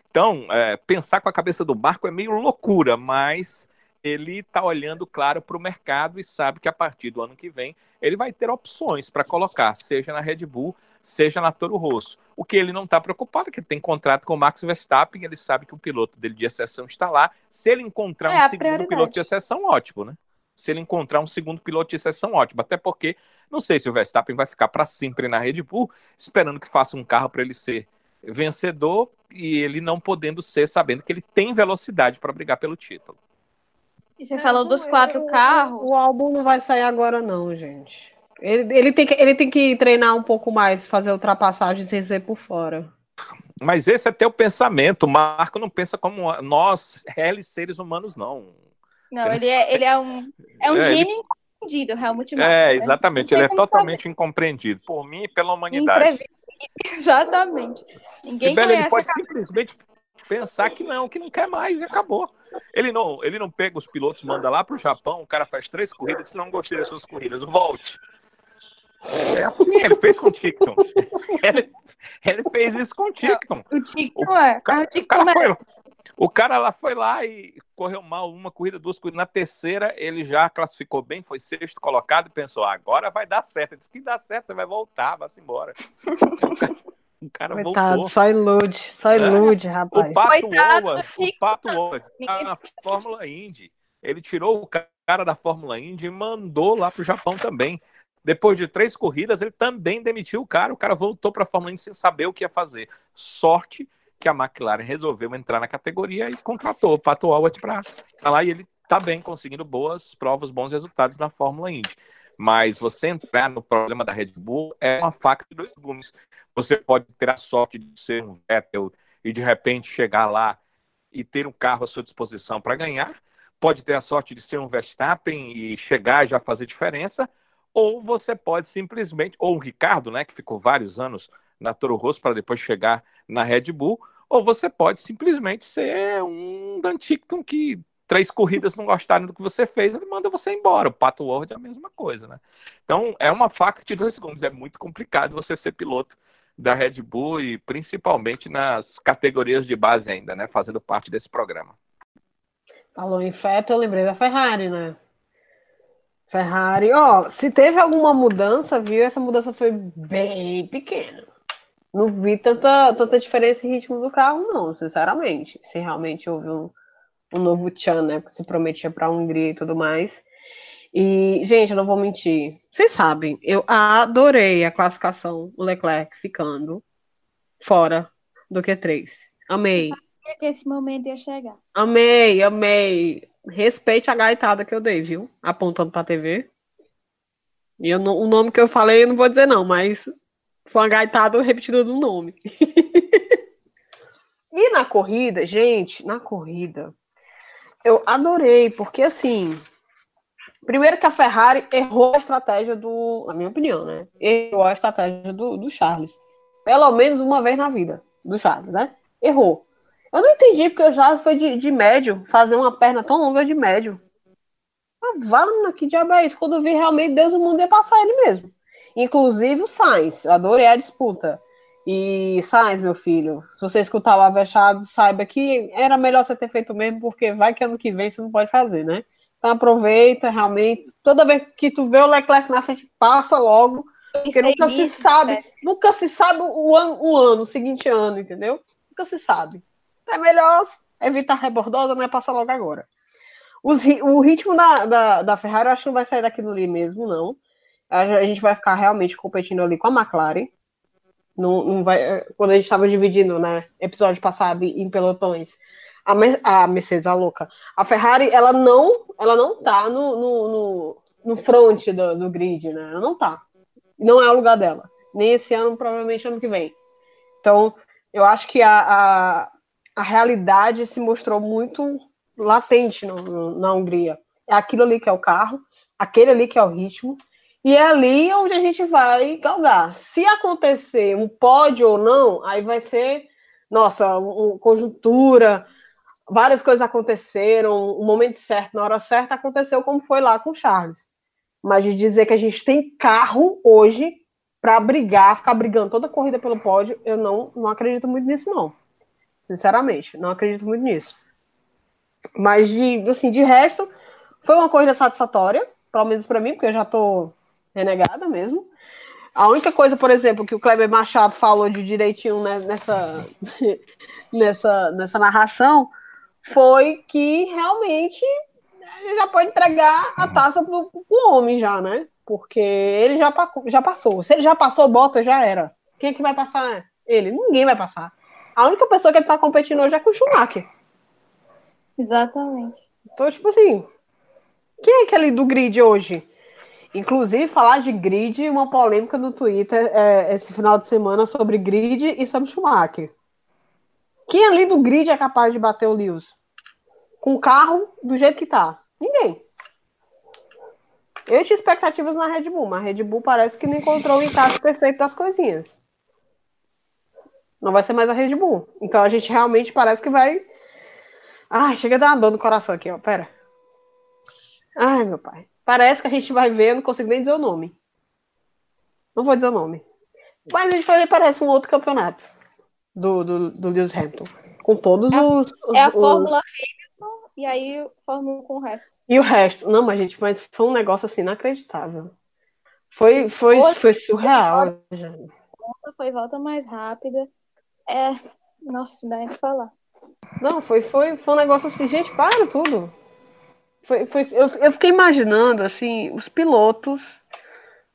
Então, é, pensar com a cabeça do barco é meio loucura, mas ele está olhando, claro, para o mercado e sabe que a partir do ano que vem ele vai ter opções para colocar, seja na Red Bull, seja na Toro Rosso. O que ele não está preocupado é que tem contrato com o Max Verstappen, ele sabe que o piloto dele de exceção está lá. Se ele encontrar É um segundo prioridade. piloto de exceção, ótimo, né? Se ele encontrar um segundo piloto de exceção, ótimo. Até porque não sei se o Verstappen vai ficar para sempre na Red Bull, esperando que faça um carro para ele ser vencedor e ele não podendo ser, sabendo que ele tem velocidade para brigar pelo título. E você falou dos quatro O- carros. O álbum não vai sair agora, não, gente. Ele, ele, tem que, ele tem que treinar um pouco mais, fazer ultrapassagem sem ser por fora. Mas esse é teu pensamento. O Marco não pensa como nós, réis seres humanos, não. Não, ele é, ele é um, é um É, ele- gênio incompreendido, Helmut Marko. É, exatamente. Ele é totalmente incompreendido por mim e pela humanidade. Imprevisível. <laughs> Exatamente. Ninguém Sibeli, ele pode simplesmente pensar que não, que não quer mais e acabou. Ele não, ele não pega os pilotos, manda lá pro Japão, o cara faz três corridas, diz, não gostei das suas corridas, volte. É assim, ele fez com o Ticton. <laughs> Ele, ele fez isso com o Ticton. O não é. cara- o o cara não é. foi- O cara lá foi lá e correu mal uma corrida, duas corridas. Na terceira, ele já classificou bem, foi sexto colocado e pensou: agora vai dar certo. Ele disse que dá certo, você vai voltar, vai-se embora. <laughs> o cara Coitado, voltou. só ilude, só ilude, rapaz. O Pato Coitado o. Pato tá na Fórmula Indy. Ele tirou o cara da Fórmula Indy e mandou lá pro Japão também. Depois de três corridas, ele também demitiu o cara. O cara voltou para a Fórmula Indy sem saber o que ia fazer. Sorte que a McLaren resolveu entrar na categoria e contratou o Pato Howard para estar lá e ele tá bem, conseguindo boas provas, bons resultados na Fórmula Indy. Mas você entrar no problema da Red Bull é uma faca de dois gumes. Você pode ter a sorte de ser um Vettel e de repente chegar lá e ter um carro à sua disposição para ganhar. Pode ter a sorte de ser um Verstappen e chegar e já fazer diferença. Ou você pode simplesmente, ou o Ricardo, né, que ficou vários anos na Toro Rosso para depois chegar na Red Bull, ou você pode simplesmente ser um Dan Tickton que três corridas não gostaram do que você fez, ele manda você embora. O Pato Ward é a mesma coisa, né? Então é uma faca de dois gumes. É muito complicado você ser piloto da Red Bull e principalmente nas categorias de base ainda, né? Fazendo parte desse programa. Falou em Feto, eu lembrei da Ferrari, né? Ferrari, ó, se teve alguma mudança, viu? Essa mudança foi bem pequena. Não vi tanta, tanta diferença em ritmo do carro, não, sinceramente. Se realmente houve um, um novo Tchan, né? Que se prometia para a Hungria e tudo mais. E, gente, eu não vou mentir. Vocês sabem, eu adorei a classificação, o Leclerc ficando fora do Q3. Amei. Sabia que esse momento ia chegar. Amei, amei. Respeite a gaitada que eu dei, viu? Apontando pra TV. E eu o nome que eu falei eu não vou dizer não, mas foi uma gaitada repetida do nome. <laughs> e na corrida, gente, na corrida, eu adorei, porque assim, primeiro que a Ferrari errou a estratégia do, na minha opinião, né? Errou a estratégia do, do Charles. Pelo menos uma vez na vida do Charles, né? Errou. Eu não entendi porque o Charles foi de, de médio, fazer uma perna tão longa de médio. Ah, Vale, que diabo é isso? Quando eu vi realmente Deus o mundo ia passar ele mesmo. Inclusive o Sainz, eu adorei a disputa. E Sainz, meu filho, se você escutar o Avechado, saiba que era melhor você ter feito mesmo, porque vai que ano que vem você não pode fazer, né? Então aproveita, realmente. Toda vez que tu vê o Leclerc na frente, passa logo, porque Pensei nunca se nisso, sabe, né? nunca se sabe o ano, o ano, o seguinte ano, entendeu? Nunca se sabe. É melhor evitar rebordosa, não é passar logo agora. Os o ritmo da, da, da Ferrari, eu acho que não vai sair daquilo ali mesmo, não. A, gente vai ficar realmente competindo ali com a McLaren. Não, não vai, quando a gente estava dividindo, né, episódio passado em pelotões, a, a Mercedes, a louca, a Ferrari, ela não, ela não tá no, no, no, no front do, do grid, né? Ela não tá. Não é o lugar dela. Nem esse ano, provavelmente ano que vem. Então, eu acho que a, a, a realidade se mostrou muito latente no- no- na Hungria. É aquilo ali que é o carro, aquele ali que é o ritmo, e é ali onde a gente vai galgar. Se acontecer um pódio ou não, aí vai ser, nossa, um, um- conjuntura, várias coisas aconteceram, o momento certo, na hora certa, aconteceu como foi lá com o Charles. Mas de dizer que a gente tem carro hoje para brigar, ficar brigando toda a corrida pelo pódio, eu não, não acredito muito nisso, não. Sinceramente, não acredito muito nisso. Mas de, assim, de resto, foi uma corrida satisfatória, pelo menos para mim, porque eu já tô renegada mesmo. A única coisa, por exemplo, que o Kleber Machado falou de direitinho nessa, <laughs> nessa, nessa narração foi que realmente ele já pode entregar a taça pro, pro homem já, né? Porque ele já, já passou. Se ele já passou, bota, já era. Quem é que vai passar ele? Ninguém vai passar. A única pessoa que ele tá competindo hoje é com o Schumacher. Exatamente. Então, tipo assim, quem é aquele do grid hoje? Inclusive, falar de grid, uma polêmica no Twitter é, esse final de semana sobre grid e sobre Schumacher. Quem ali do grid é capaz de bater o Lewis? Com o carro do jeito que tá? Ninguém. Eu tinha expectativas na Red Bull, mas a Red Bull parece que não encontrou o encaixe perfeito das coisinhas. Não vai ser mais a Red Bull. Então a gente realmente parece que vai. Ai, chega a dar uma dor no coração aqui, ó. Pera. Ai, meu pai. Parece que a gente vai ver, eu não consigo nem dizer o nome. Não vou dizer o nome. Mas a gente vai ver, parece um outro campeonato do, do, do Lewis Hamilton. Com todos é, os, os, É a os... Fórmula Hamilton e aí Fórmula com o resto. E o resto. Não, mas gente, mas foi um negócio assim inacreditável. Foi, foi, foi surreal. Volta, foi volta mais rápida. É. Nossa, dá nem pra falar. Não, foi, foi, foi um negócio assim, gente, para tudo. Foi, foi, eu, eu fiquei imaginando, assim, os pilotos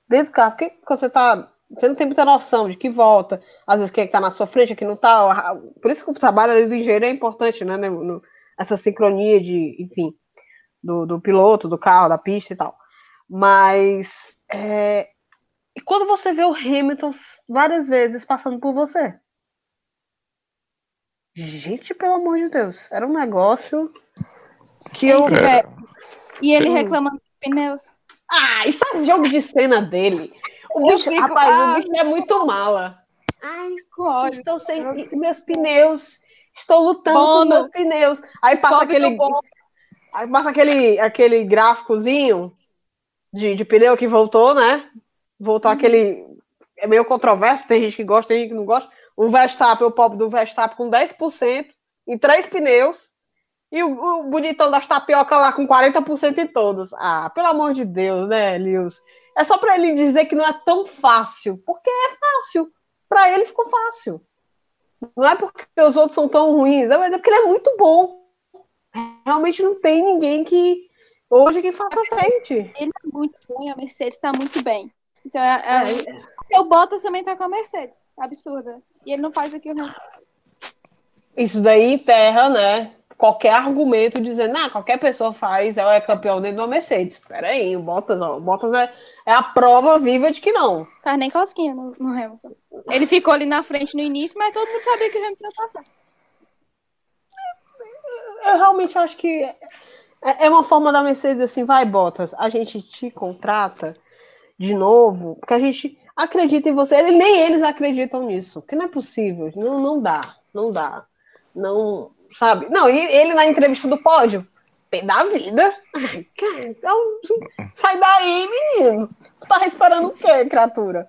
dentro do carro, porque você tá. Você não tem muita noção de que volta, às vezes quem é tá na sua frente, aqui não tá. Por isso que o trabalho do engenheiro é importante, né? No, essa sincronia de, enfim, do, do piloto, do carro, da pista e tal. Mas é, e quando você vê o Hamilton várias vezes passando por você? Gente, pelo amor de Deus, era um negócio que eu. É. E ele reclamando dos pneus. Ah, isso é jogo de cena dele. O bicho, fico, rapaz, ah, o bicho é muito mala. Ai, ódio. Estou sem meus pneus. Estou lutando Bono. com meus pneus. Aí passa aquele. Aí passa aquele, aquele gráficozinho de, de pneu que voltou, né? Voltou uhum. aquele. É meio controverso, tem gente que gosta, tem gente que não gosta. O Verstappen, o pop do Verstappen com 10% em três pneus. E o, o bonitão das tapioca lá com 40% em todos. Ah, pelo amor de Deus, né, Lewis? É só para ele dizer que não é tão fácil. Porque é fácil. Para ele ficou fácil. Não é porque os outros são tão ruins, é porque ele é muito bom. Realmente não tem ninguém que hoje que faça frente. Ele é muito bom e a Mercedes está muito bem. Então, é, é, é. o Bottas também tá com a Mercedes. Absurda. E ele não faz aquilo, não. Isso daí enterra, né? Qualquer argumento dizendo, ah, qualquer pessoa faz, é campeão dentro de uma Mercedes. Pera aí, o Bottas, ó, o Bottas é, é a prova viva de que não. Faz nem cosquinha no, no Hamilton. Ele ficou ali na frente no início, mas todo mundo sabia que o Hamilton ia passar. Eu realmente acho que é, é uma forma da Mercedes assim, vai, Bottas, a gente te contrata de novo, porque a gente acredita em você. Nem eles acreditam nisso, que não é possível. Não, não dá, não dá. Não, sabe? Não, e ele na entrevista do pódio, da vida. Então, sai daí, menino. Tu tá esperando o quê, criatura?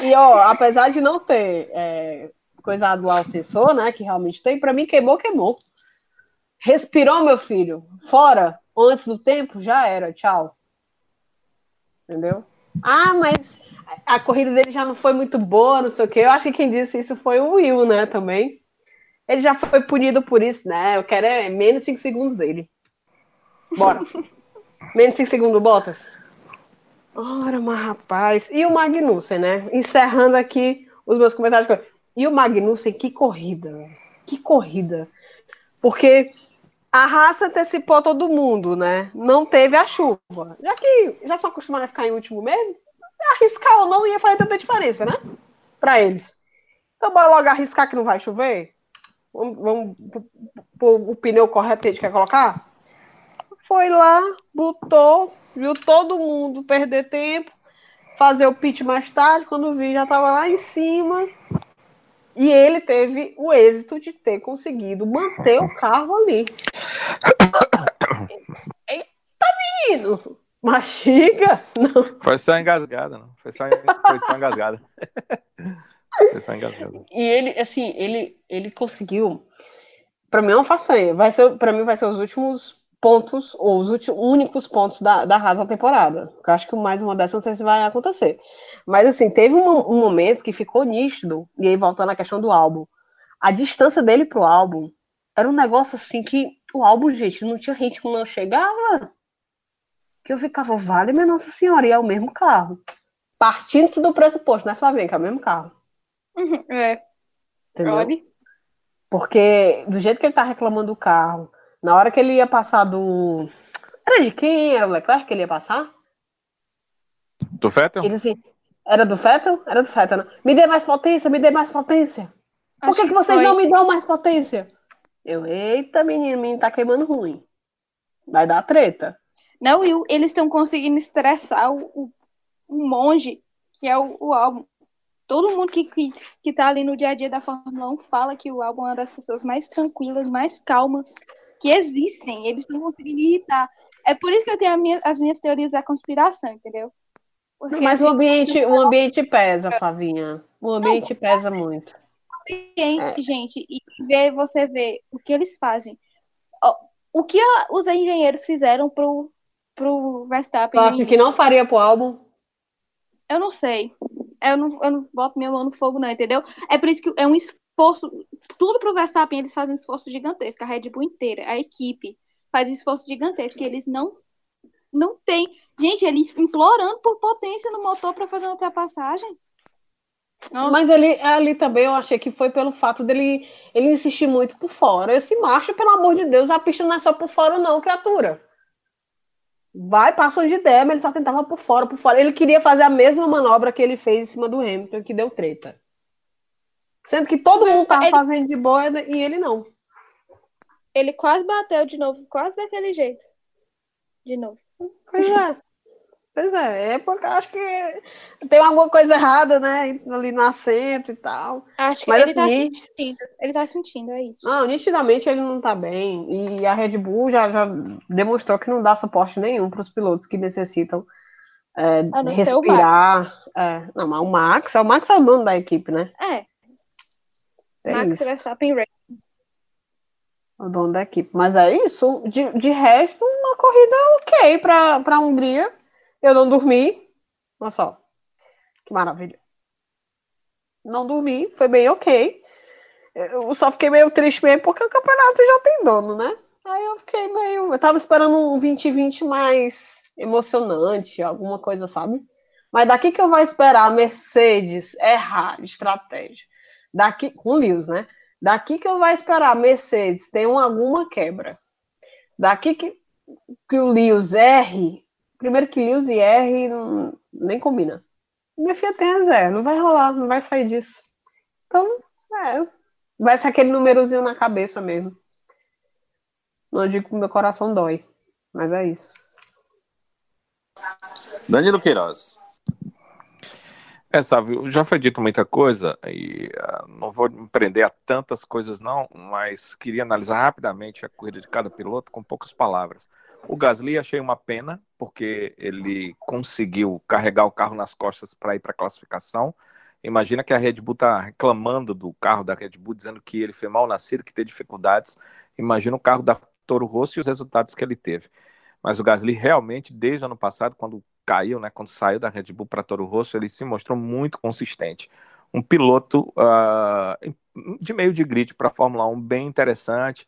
E, ó, apesar de não ter é, coisado lá o sensor, né, que realmente tem, para mim queimou, queimou. Respirou, meu filho, fora, antes do tempo, já era, tchau. Entendeu? Ah, mas a corrida dele já não foi muito boa, não sei o quê. Eu acho que quem disse isso foi o Will, né, também. Ele já foi punido por isso, né? Eu quero é menos 5 segundos dele. Bora. <laughs> menos 5 segundos, Bottas. Ora, mas rapaz. E o Magnussen, né? Encerrando aqui os meus comentários. E o Magnussen, que corrida, Que corrida. Porque a raça antecipou todo mundo, né? Não teve a chuva. Já que já são acostumados a ficar em último mesmo, se arriscar ou não ia fazer tanta diferença, né? Para eles. Então bora logo arriscar que não vai chover? Vamos, vamos o pneu correto que a gente quer colocar? Foi lá, botou, viu todo mundo perder tempo, fazer o pit mais tarde, quando vi já estava lá em cima. E ele teve o êxito de ter conseguido manter o carro ali. <coughs> Eita, menino! Machiga? Não. Foi só engasgada, não. Foi só, foi só engasgada. <laughs> engasgada. E ele, assim, ele, ele conseguiu Para mim é uma façanha. Vai ser, para mim vai ser os últimos pontos, ou os últimos, únicos pontos da, da Haas temporada. Eu acho que mais uma dessas não sei se vai acontecer. Mas assim, teve um, um momento que ficou nítido, e aí voltando à questão do álbum, a distância dele pro álbum era um negócio assim que o álbum, gente, não tinha ritmo, não chegava. Que eu ficava, vale, minha Nossa Senhora, e é o mesmo carro. Partindo-se do pressuposto, né, que é o mesmo carro. É. Entendeu? Olha. Porque do jeito que ele tá reclamando do carro, na hora que ele ia passar do. Era de quem? Era o Leclerc que ele ia passar? Do Vettel? Ele assim. Era do Vettel? Era do Vettel, né? Me dê mais potência, me dê mais potência. Por Acho que, que vocês foi. não me dão mais potência? Eu, eita, menino, menino tá queimando ruim. Vai dar treta. Não, e o- eles estão conseguindo estressar o, o, o monge, que é o, o álbum. Todo mundo que, que, que tá ali no dia a dia da Fórmula 1 fala que o álbum é uma das pessoas mais tranquilas, mais calmas que existem. Eles estão conseguindo irritar. É por isso que eu tenho minha- as minhas teorias da conspiração, entendeu? Mas o assim, ambiente, o ambiente pesa, Flavinha. O ambiente pesa muito. Quem, É. gente, e ver você ver o que eles fazem. O que a- os engenheiros fizeram pro, pro Verstappen? Tu no acha que não faria pro álbum? Eu não sei. Eu não, eu não boto minha mão no fogo, não, entendeu? É por isso que é um esforço. Tudo pro Verstappen, eles fazem um esforço gigantesco. A Red Bull inteira, a equipe, faz um esforço gigantesco. Que eles não. Não tem. Gente, eles implorando por potência no motor para fazer uma ultrapassagem. Nossa. Mas ali, ali também eu achei que foi pelo fato dele ele insistir muito por fora. Esse macho, pelo amor de Deus, a pista não é só por fora, não, criatura. Vai, passa onde der, mas ele só tentava por fora, por fora. Ele queria fazer a mesma manobra que ele fez em cima do Hamilton, que deu treta. Sendo que todo mundo tava Ele- fazendo de boa e ele não. Ele quase bateu de novo, quase daquele jeito. De novo. Pois é. Pois é, é porque eu acho que tem alguma coisa errada, né? Ali no assento e tal. Acho que Mas ele tá assim- sentindo. Ele tá sentindo, é isso. Não, nitidamente ele não tá bem. E a Red Bull já, já demonstrou que não dá suporte nenhum para os pilotos que necessitam é, respirar. É, não, mas o Max, é o Max é o dono da equipe, né? É, É Max isso, Verstappen Racing. o dono da equipe. Mas é isso. De, de resto, uma corrida ok para a Hungria. Eu não dormi. Olha só. Que maravilha. Não dormi, foi bem ok. Eu só fiquei meio triste mesmo porque o campeonato já tem dono, né? Aí eu fiquei meio. Eu tava esperando um 2020 mais emocionante, alguma coisa, sabe? Mas daqui que eu vou esperar a Mercedes errar estratégia. Daqui, com o Lewis, né? Daqui que eu vou esperar a Mercedes ter um, alguma quebra. Daqui que, que o Lewis erre. Primeiro que Lewis e R nem combina. Minha filha tem a zero, não vai rolar, não vai sair disso. Então, é, vai ser aquele númerozinho na cabeça mesmo. Não digo que meu coração dói, mas é isso. Danilo Queiroz. É, sabe, já foi dito muita coisa e ah, não vou me prender a tantas coisas não, mas queria analisar rapidamente a corrida de cada piloto com poucas palavras. O Gasly achei uma pena, porque ele conseguiu carregar o carro nas costas para ir para a classificação. Imagina que a Red Bull está reclamando do carro da Red Bull, dizendo que ele foi mal nascido, que teve dificuldades. Imagina o carro da Toro Rosso e os resultados que ele teve. Mas o Gasly realmente, desde o ano passado, quando caiu, né, quando saiu da Red Bull para Toro Rosso, ele se mostrou muito consistente. Um piloto ah, de meio de grid para a Fórmula 1 bem interessante,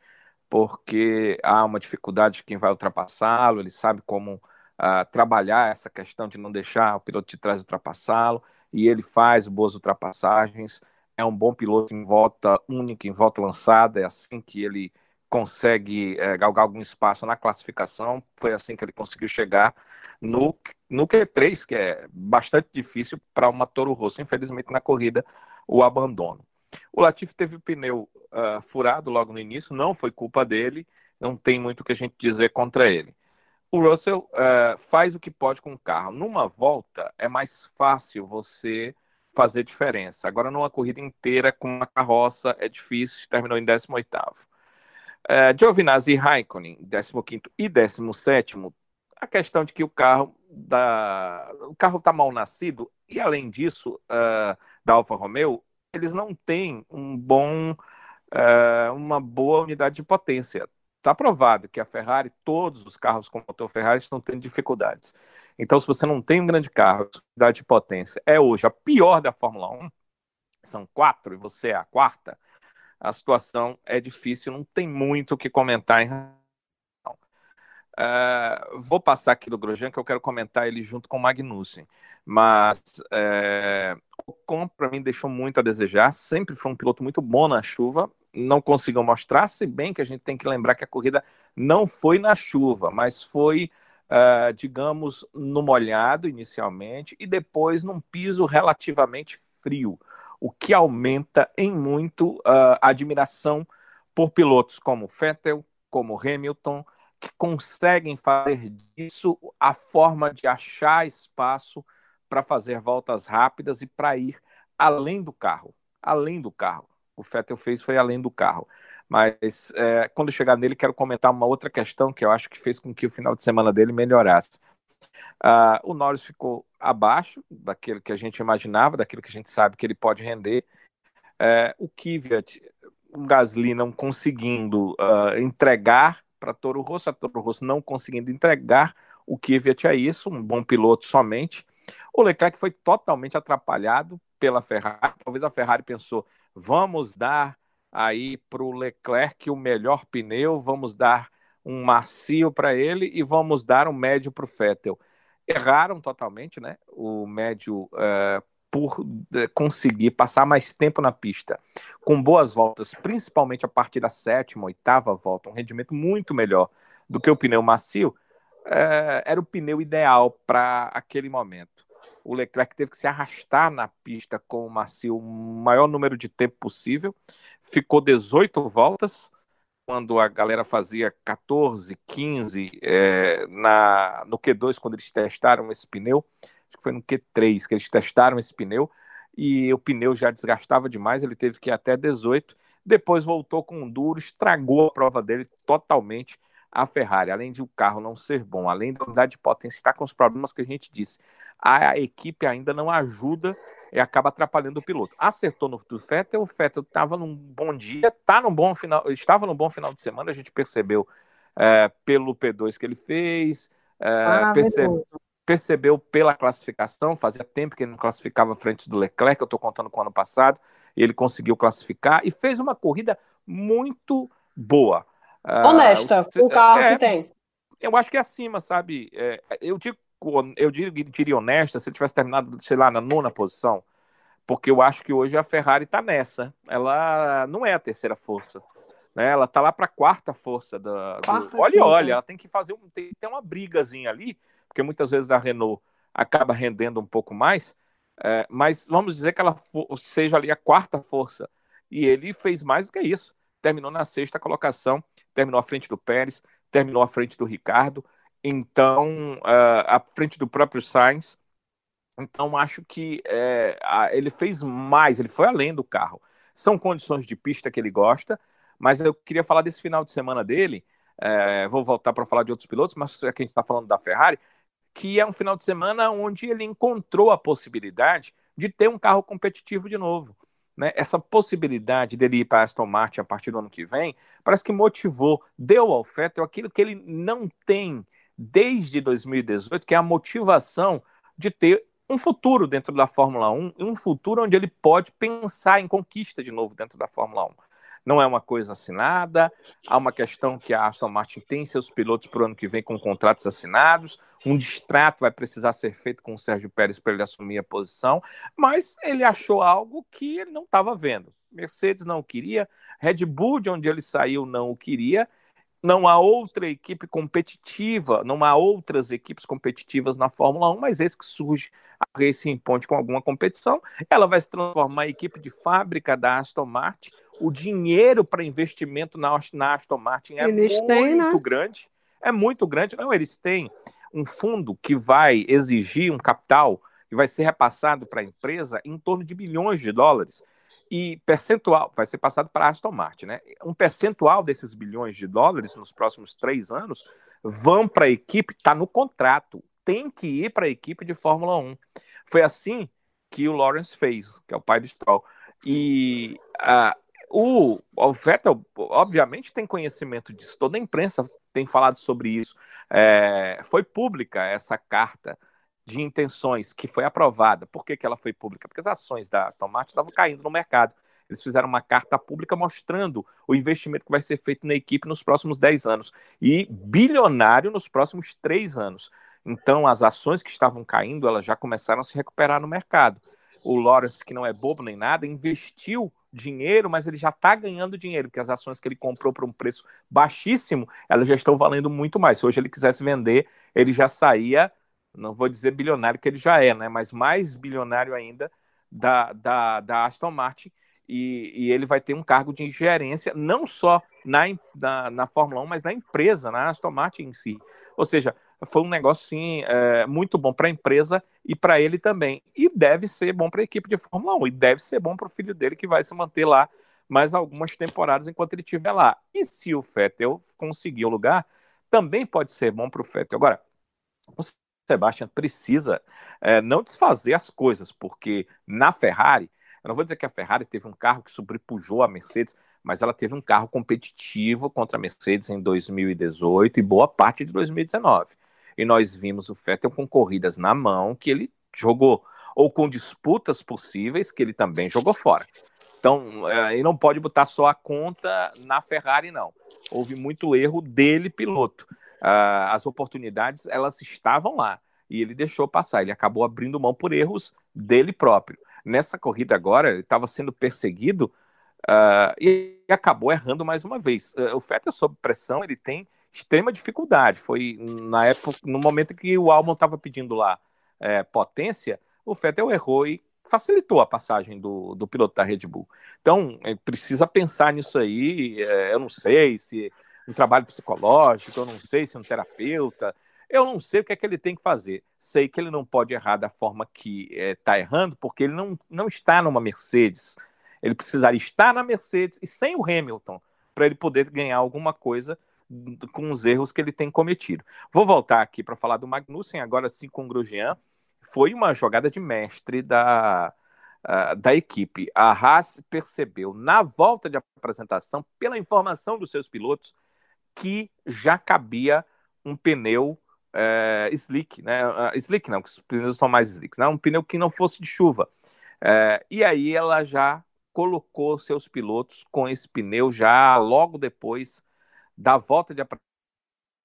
porque há uma dificuldade de quem vai ultrapassá-lo, ele sabe como ah, trabalhar essa questão de não deixar o piloto de trás ultrapassá-lo, e ele faz boas ultrapassagens. É um bom piloto em volta única, em volta lançada, é assim que ele consegue é, galgar algum espaço na classificação. Foi assim que ele conseguiu chegar no, no Q3, que é bastante difícil para uma Toro Rosso. Infelizmente, na corrida, o abandono. O Latifi teve o pneu uh, furado logo no início, não foi culpa dele, não tem muito o que a gente dizer contra ele. O Russell uh, faz o que pode com o carro. Numa volta, é mais fácil você fazer diferença. Agora, numa corrida inteira com uma carroça, é difícil, terminou em 18º. Uh, Giovinazzi e Raikkonen, 15 e 17 a questão de que o carro da o carro está mal nascido e além disso uh, da Alfa Romeo eles não têm um bom é, uma boa unidade de potência. Está provado que a Ferrari, todos os carros com motor Ferrari estão tendo dificuldades. Então, se você não tem um grande carro, unidade de potência é hoje a pior da Fórmula 1, são quatro e você é a quarta, a situação é difícil, não tem muito o que comentar em Uh, vou passar aqui do Grosjean, que eu quero comentar ele junto com o Magnussen. Mas uh, o Ocon, para mim, deixou muito a desejar. Sempre foi um piloto muito bom na chuva. Não conseguiu mostrar, se bem que a gente tem que lembrar que a corrida não foi na chuva, mas foi, uh, digamos, no molhado inicialmente e depois num piso relativamente frio, o que aumenta em muito a admiração por pilotos como Vettel, como Hamilton que conseguem fazer disso a forma de achar espaço para fazer voltas rápidas e para ir além do carro. Além do carro. O Vettel fez foi além do carro. Mas é, quando chegar nele, quero comentar uma outra questão que eu acho que fez com que o final de semana dele melhorasse. Uh, o Norris ficou abaixo daquilo que a gente imaginava, daquilo que a gente sabe que ele pode render. Uh, o Kvyat, o Gasly não conseguindo uh, entregar para Toro Rosso, a Toro Rosso não conseguindo entregar o Kvyat a isso, um bom piloto somente. O Leclerc foi totalmente atrapalhado pela Ferrari. Talvez a Ferrari pensou: vamos dar aí para o Leclerc o melhor pneu, vamos dar um macio para ele e vamos dar um médio para o Vettel. Erraram totalmente, né? O médio uh, por eh, conseguir passar mais tempo na pista com boas voltas, principalmente a partir da sétima, oitava volta, um rendimento muito melhor do que o pneu macio, é, era o pneu ideal para aquele momento. O Leclerc teve que se arrastar na pista com o macio o maior número de tempo possível, ficou 18 voltas, quando a galera fazia 14, 15 é, na, no Q2, quando eles testaram esse pneu acho que foi no Q3 que eles testaram esse pneu e o pneu já desgastava demais, ele teve que ir até 18, depois voltou com um duro, estragou a prova dele totalmente a Ferrari, além de o carro não ser bom, além da unidade de potência estar com os problemas que a gente disse, a equipe ainda não ajuda e acaba atrapalhando o piloto. Acertou no do Vettel, o Vettel estava num bom dia, tá num bom final, estava num bom final de semana, a gente percebeu é, pelo P2 que ele fez, é, ah, percebeu, percebeu pela classificação, fazia tempo que ele não classificava frente do Leclerc, eu estou contando com o ano passado, ele conseguiu classificar e fez uma corrida muito boa. Ah, Honesta, uh, o, carro é, que tem. Eu acho que é acima, sabe? É, eu digo, eu diria honesta se ele tivesse terminado, sei lá, na nona posição, porque eu acho que hoje a Ferrari está nessa. Ela não é a terceira força. Né? Ela está lá para a quarta força da. Do... Olha, olha, ela tem que fazer um, tem, tem uma brigazinha ali porque muitas vezes a Renault acaba rendendo um pouco mais, é, mas vamos dizer que ela seja ali a quarta força. E ele fez mais do que isso. Terminou na sexta colocação, terminou à frente do Pérez, terminou à frente do Ricardo, então, uh, à frente do próprio Sainz. Então, acho que é, ele fez mais, ele foi além do carro. São condições de pista que ele gosta, mas eu queria falar desse final de semana dele. É, vou voltar para falar de outros pilotos, mas que a gente está falando da Ferrari, que é um final de semana onde ele encontrou a possibilidade de ter um carro competitivo de novo. Né? Essa possibilidade dele ir para Aston Martin a partir do ano que vem, parece que motivou, deu ao Vettel aquilo que ele não tem desde 2018, que é a motivação de ter um futuro dentro da Fórmula 1, um futuro onde ele pode pensar em conquista de novo dentro da Fórmula 1 não é uma coisa assinada, há uma questão que a Aston Martin tem seus pilotos para o ano que vem com contratos assinados, um distrato vai precisar ser feito com o Sérgio Pérez para ele assumir a posição, mas ele achou algo que ele não estava vendo. Mercedes não queria, Red Bull, de onde ele saiu, não o queria, não há outra equipe competitiva, não há outras equipes competitivas na Fórmula 1, mas esse que surge a Racing Point com alguma competição, ela vai se transformar em equipe de fábrica da Aston Martin. O dinheiro para investimento na, na, Aston Martin é eles muito têm, né? grande. É muito grande. Não, eles têm um fundo que vai exigir um capital que vai ser repassado para a empresa em torno de bilhões de dólares e percentual vai ser passado para a Aston Martin, né? Um percentual desses bilhões de dólares nos próximos três anos vão para a equipe, está no contrato, tem que ir para a equipe de Fórmula 1. Foi assim que o Lawrence fez, que é o pai do Stroll. E o, o Vettel, obviamente, tem conhecimento disso, toda a imprensa tem falado sobre isso. É, foi pública essa carta de intenções que foi aprovada. Por que, que ela foi pública? Porque as ações da Aston Martin estavam caindo no mercado. Eles fizeram uma carta pública mostrando o investimento que vai ser feito na equipe nos próximos 10 anos e bilionário nos próximos 3 anos. Então, as ações que estavam caindo, elas já começaram a se recuperar no mercado. O Lawrence, que não é bobo nem nada, investiu dinheiro, mas ele já está ganhando dinheiro, porque as ações que ele comprou por um preço baixíssimo, elas já estão valendo muito mais. Se hoje ele quisesse vender, ele já saía, não vou dizer bilionário, que ele já é, né? Mas mais bilionário ainda da, da, da Aston Martin, e, e, ele vai ter um cargo de gerência, não só na, na, na, Fórmula 1, mas na empresa, na Aston Martin em si. Ou seja, foi um negócio sim, é, muito bom para a empresa e para ele também. E deve ser bom para a equipe de Fórmula 1, e deve ser bom para o filho dele que vai se manter lá mais algumas temporadas enquanto ele estiver lá. E se o Vettel conseguir o lugar, também pode ser bom para o Vettel. Agora, Sebastian precisa é, não desfazer as coisas, porque na Ferrari eu não vou dizer que a Ferrari teve um carro que sobrepujou a Mercedes, mas ela teve um carro competitivo contra a Mercedes em 2018 e boa parte de 2019. E nós vimos o Vettel com corridas na mão que ele jogou, ou com disputas possíveis que ele também jogou fora. Então, é, ele não pode botar só a conta na Ferrari, não. Houve muito erro dele, piloto. Uh, as oportunidades, elas estavam lá. E ele deixou passar. Ele acabou abrindo mão por erros dele próprio nessa corrida agora, ele estava sendo perseguido uh, e acabou errando mais uma vez. Uh, o Vettel, sob pressão, ele tem extrema dificuldade. Foi na época, no momento que o Albon estava pedindo lá é, potência, o Vettel errou e facilitou a passagem do, do piloto da Red Bull. Então, precisa pensar nisso aí. É, eu não sei se um trabalho psicológico, eu não sei se um terapeuta, eu não sei o que é que ele tem que fazer. Sei que ele não pode errar da forma que está eh, é, errando, porque ele não, não está numa Mercedes. Ele precisaria estar na Mercedes e sem o Hamilton para ele poder ganhar alguma coisa com os erros que ele tem cometido. Vou voltar aqui para falar do Magnussen, agora sim com o Grosjean. Foi uma jogada de mestre da, uh, da equipe. A Haas percebeu na volta de apresentação, pela informação dos seus pilotos, que já cabia um pneu é, slick, né? Uh, slick não, que os pneus são mais slicks, né? Um pneu que não fosse de chuva. É, e aí ela já colocou seus pilotos com esse pneu já logo depois da volta de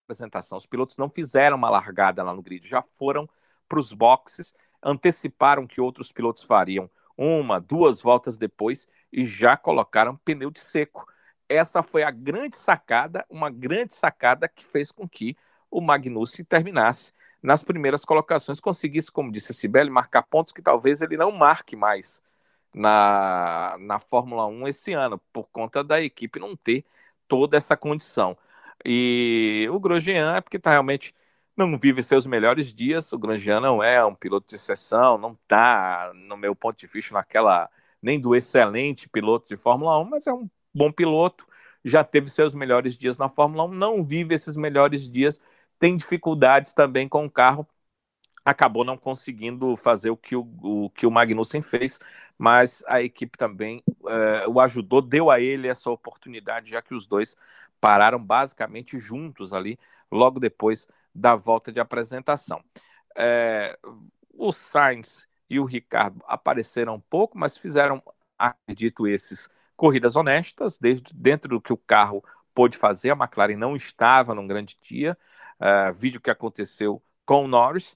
apresentação. Os pilotos não fizeram uma largada lá no grid, já foram para os boxes, anteciparam que outros pilotos fariam uma, duas voltas depois e já colocaram pneu de seco. Essa foi a grande sacada, uma grande sacada que fez com que o Magnussen terminasse nas primeiras colocações, conseguisse, como disse a Sibeli, marcar pontos que talvez ele não marque mais na, na Fórmula 1 esse ano, por conta da equipe não ter toda essa condição. E o Grosjean é porque tá realmente não vive seus melhores dias. O Grosjean não é um piloto de exceção, não está, no meu ponto de vista, naquela nem do excelente piloto de Fórmula 1, mas é um bom piloto. Já teve seus melhores dias na Fórmula 1, não vive esses melhores dias tem dificuldades também com o carro, acabou não conseguindo fazer o que o, o que o Magnussen fez, mas a equipe também uh, o ajudou, deu a ele essa oportunidade, já que os dois pararam basicamente juntos ali, logo depois da volta de apresentação. É, o Sainz e o Ricardo apareceram um pouco, mas fizeram, acredito, esses corridas honestas, desde dentro do que o carro pôde fazer, a McLaren não estava num grande dia, uh, vídeo que aconteceu com o Norris,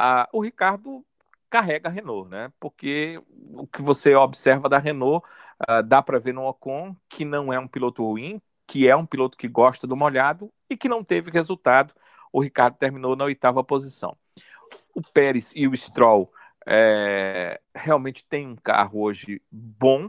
uh, o Ricardo carrega a Renault, né? Porque o que você observa da Renault, uh, dá para ver no Ocon que não é um piloto ruim, que é um piloto que gosta do molhado e que não teve resultado. O Ricardo terminou na oitava posição. O Pérez e o Stroll é, realmente tem um carro hoje bom.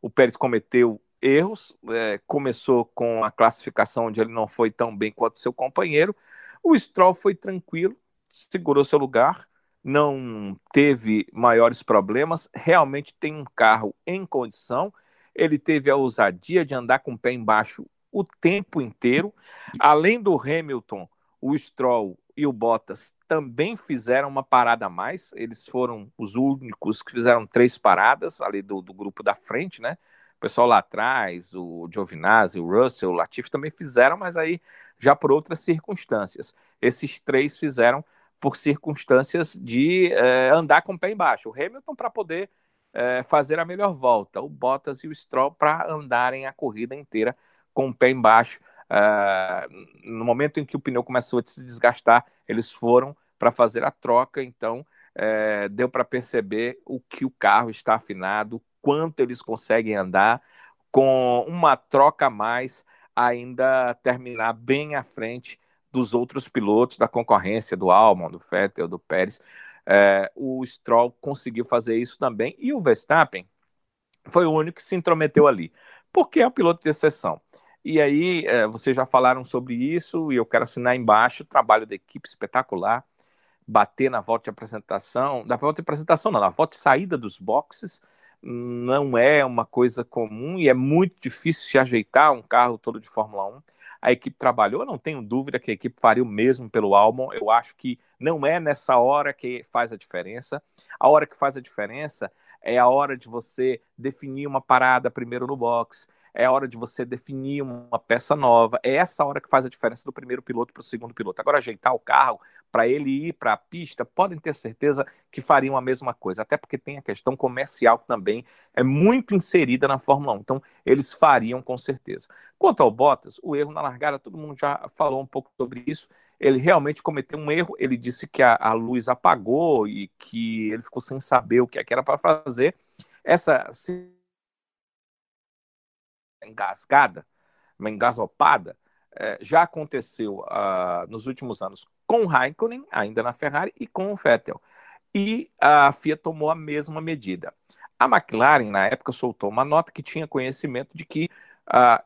O Pérez cometeu erros, é, começou com a classificação onde ele não foi tão bem quanto seu companheiro, o Stroll foi tranquilo, segurou seu lugar, não teve maiores problemas, realmente tem um carro em condição. Ele teve a ousadia de andar com o pé embaixo o tempo inteiro. Além do Hamilton, o Stroll e o Bottas também fizeram uma parada a mais. Eles foram os únicos que fizeram três paradas ali do, do grupo da frente, né? O pessoal lá atrás, o Giovinazzi, o Russell, o Latifi também fizeram, mas aí já por outras circunstâncias. Esses três fizeram por circunstâncias de é, andar com o pé embaixo. O Hamilton para poder é, fazer a melhor volta, o Bottas e o Stroll para andarem a corrida inteira com o pé embaixo. É, no momento em que o pneu começou a se desgastar, eles foram para fazer a troca, então é, deu para perceber o que o carro está afinado, quanto eles conseguem andar, com uma troca a mais, ainda terminar bem à frente dos outros pilotos da concorrência, do Albon, do Vettel, do Pérez. É, o Stroll conseguiu fazer isso também, e o Verstappen foi o único que se intrometeu ali, porque é o piloto de exceção. E aí, é, vocês já falaram sobre isso, e eu quero assinar embaixo o trabalho da equipe espetacular bater na volta de apresentação, da volta de apresentação não, na volta de saída dos boxes, não é uma coisa comum e é muito difícil se ajeitar um carro todo de Fórmula 1. A equipe trabalhou, não tenho dúvida que a equipe faria o mesmo pelo Albon. Eu acho que não é nessa hora que faz a diferença. A hora que faz a diferença é a hora de você definir uma parada primeiro no box, é hora de você definir uma peça nova. É essa hora que faz a diferença do primeiro piloto para o segundo piloto. Agora, ajeitar o carro para ele ir para a pista, podem ter certeza que fariam a mesma coisa, até porque tem a questão comercial também é muito inserida na Fórmula 1. Então, eles fariam com certeza. Quanto ao Bottas, o erro na largada, todo mundo já falou um pouco sobre isso. Ele realmente cometeu um erro. Ele disse que a, a luz apagou e que ele ficou sem saber o que, é que era para fazer. Essa engasgada, uma engasopada, é, já aconteceu uh, nos últimos anos com o Raikkonen, ainda na Ferrari, e com o Vettel. E a FIA tomou a mesma medida. A McLaren, na época, soltou uma nota que tinha conhecimento de que uh,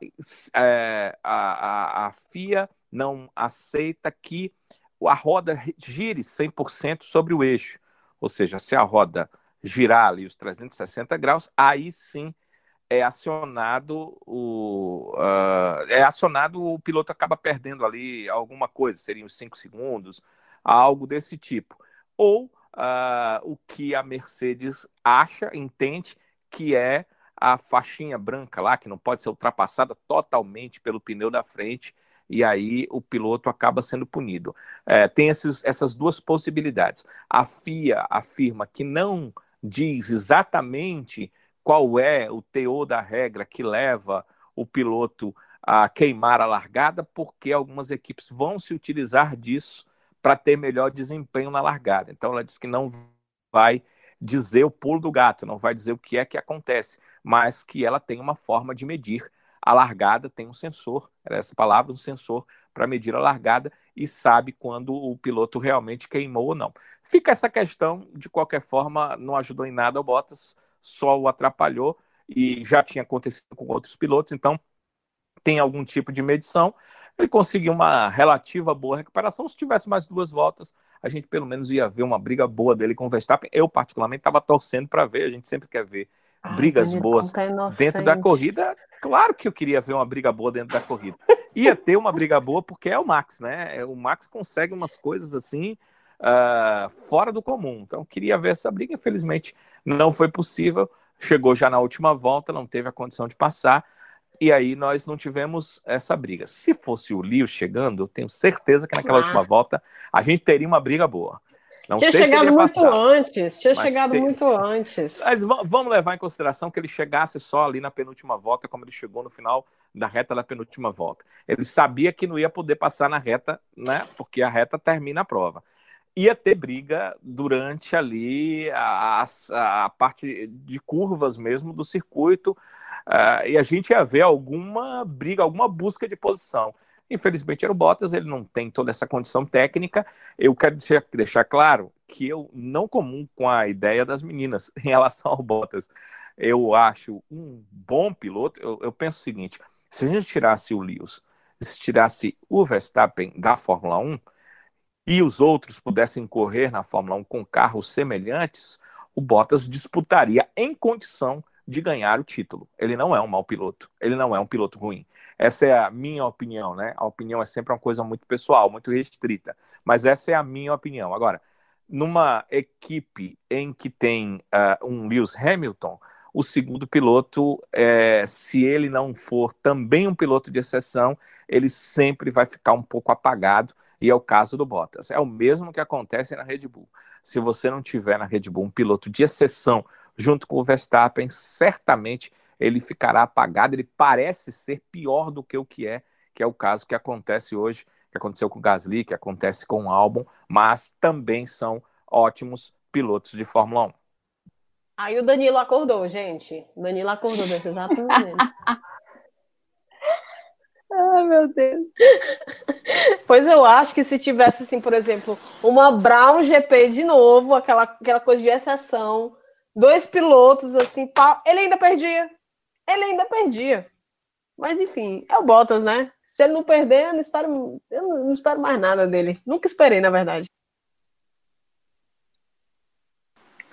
a, a, a FIA não aceita que a roda gire 100% sobre o eixo. Ou seja, se a roda girar ali os 360 graus, aí sim é acionado o uh, é acionado o piloto acaba perdendo ali alguma coisa, seriam cinco segundos, algo desse tipo. Ou uh, o que a Mercedes acha, entende que é a faixinha branca lá, que não pode ser ultrapassada totalmente pelo pneu da frente, e aí o piloto acaba sendo punido. É, tem esses, essas duas possibilidades. A FIA afirma que não diz exatamente qual é o teor da regra que leva o piloto a queimar a largada, porque algumas equipes vão se utilizar disso para ter melhor desempenho na largada. Então ela diz que não vai dizer o pulo do gato, não vai dizer o que é que acontece, mas que ela tem uma forma de medir a largada, tem um sensor, era essa palavra, um sensor para medir a largada e sabe quando o piloto realmente queimou ou não. Fica essa questão, de qualquer forma, não ajudou em nada o Bottas, só o atrapalhou e já tinha acontecido com outros pilotos, então tem algum tipo de medição. Ele conseguiu uma relativa boa recuperação. Se tivesse mais duas voltas, a gente pelo menos ia ver uma briga boa dele com o Verstappen. Eu, particularmente, estava torcendo para ver. A gente sempre quer ver brigas boas dentro da corrida. Claro que eu queria ver uma briga boa dentro da corrida. Ia ter uma briga boa porque é o Max, né? O Max consegue umas coisas assim uh, fora do comum. Então, queria ver essa briga. Infelizmente, não foi possível. Chegou já na última volta, não teve a condição de passar. E aí nós não tivemos essa briga. Se fosse o Lewis chegando, eu tenho certeza que naquela ah. última volta a gente teria uma briga boa. Não tinha chegado muito passar, antes, tinha chegado muito antes. Mas vamos levar em consideração que ele chegasse só ali na penúltima volta, como ele chegou no final da reta da penúltima volta. Ele sabia que não ia poder passar na reta, né? Porque a reta termina a prova ia ter briga durante ali a, a, a parte de curvas mesmo do circuito uh, e a gente ia ver alguma briga, alguma busca de posição. Infelizmente era o Bottas, ele não tem toda essa condição técnica. Eu quero deixar, deixar claro que eu não comum com a ideia das meninas <laughs> em relação ao Bottas. Eu acho um bom piloto. Eu, eu penso o seguinte: se a gente tirasse o Lewis, se tirasse o Verstappen da Fórmula 1, e os outros pudessem correr na Fórmula 1 com carros semelhantes, o Bottas disputaria em condição de ganhar o título. Ele não é um mau piloto, ele não é um piloto ruim. Essa é a minha opinião, né? A opinião é sempre uma coisa muito pessoal, muito restrita, mas essa é a minha opinião. Agora, numa equipe em que tem uh, um Lewis Hamilton, o segundo piloto, é, se ele não for também um piloto de exceção, ele sempre vai ficar um pouco apagado, e é o caso do Bottas. É o mesmo que acontece na Red Bull. Se você não tiver na Red Bull um piloto de exceção junto com o Verstappen, certamente ele ficará apagado, ele parece ser pior do que o que é, que é o caso que acontece hoje, que aconteceu com o Gasly, que acontece com o Albon, mas também são ótimos pilotos de Fórmula 1. Aí o Danilo acordou, gente. O Danilo acordou nesse exato momento. <laughs> Ai, meu Deus. Pois eu acho que se tivesse, assim, por exemplo, uma Brown GP de novo, aquela, aquela coisa de exceção, dois pilotos, assim, ele ainda perdia. Ele ainda perdia. Mas enfim, é o Bottas, né? Se ele não perder, eu não espero, eu não espero mais nada dele. Nunca esperei, na verdade.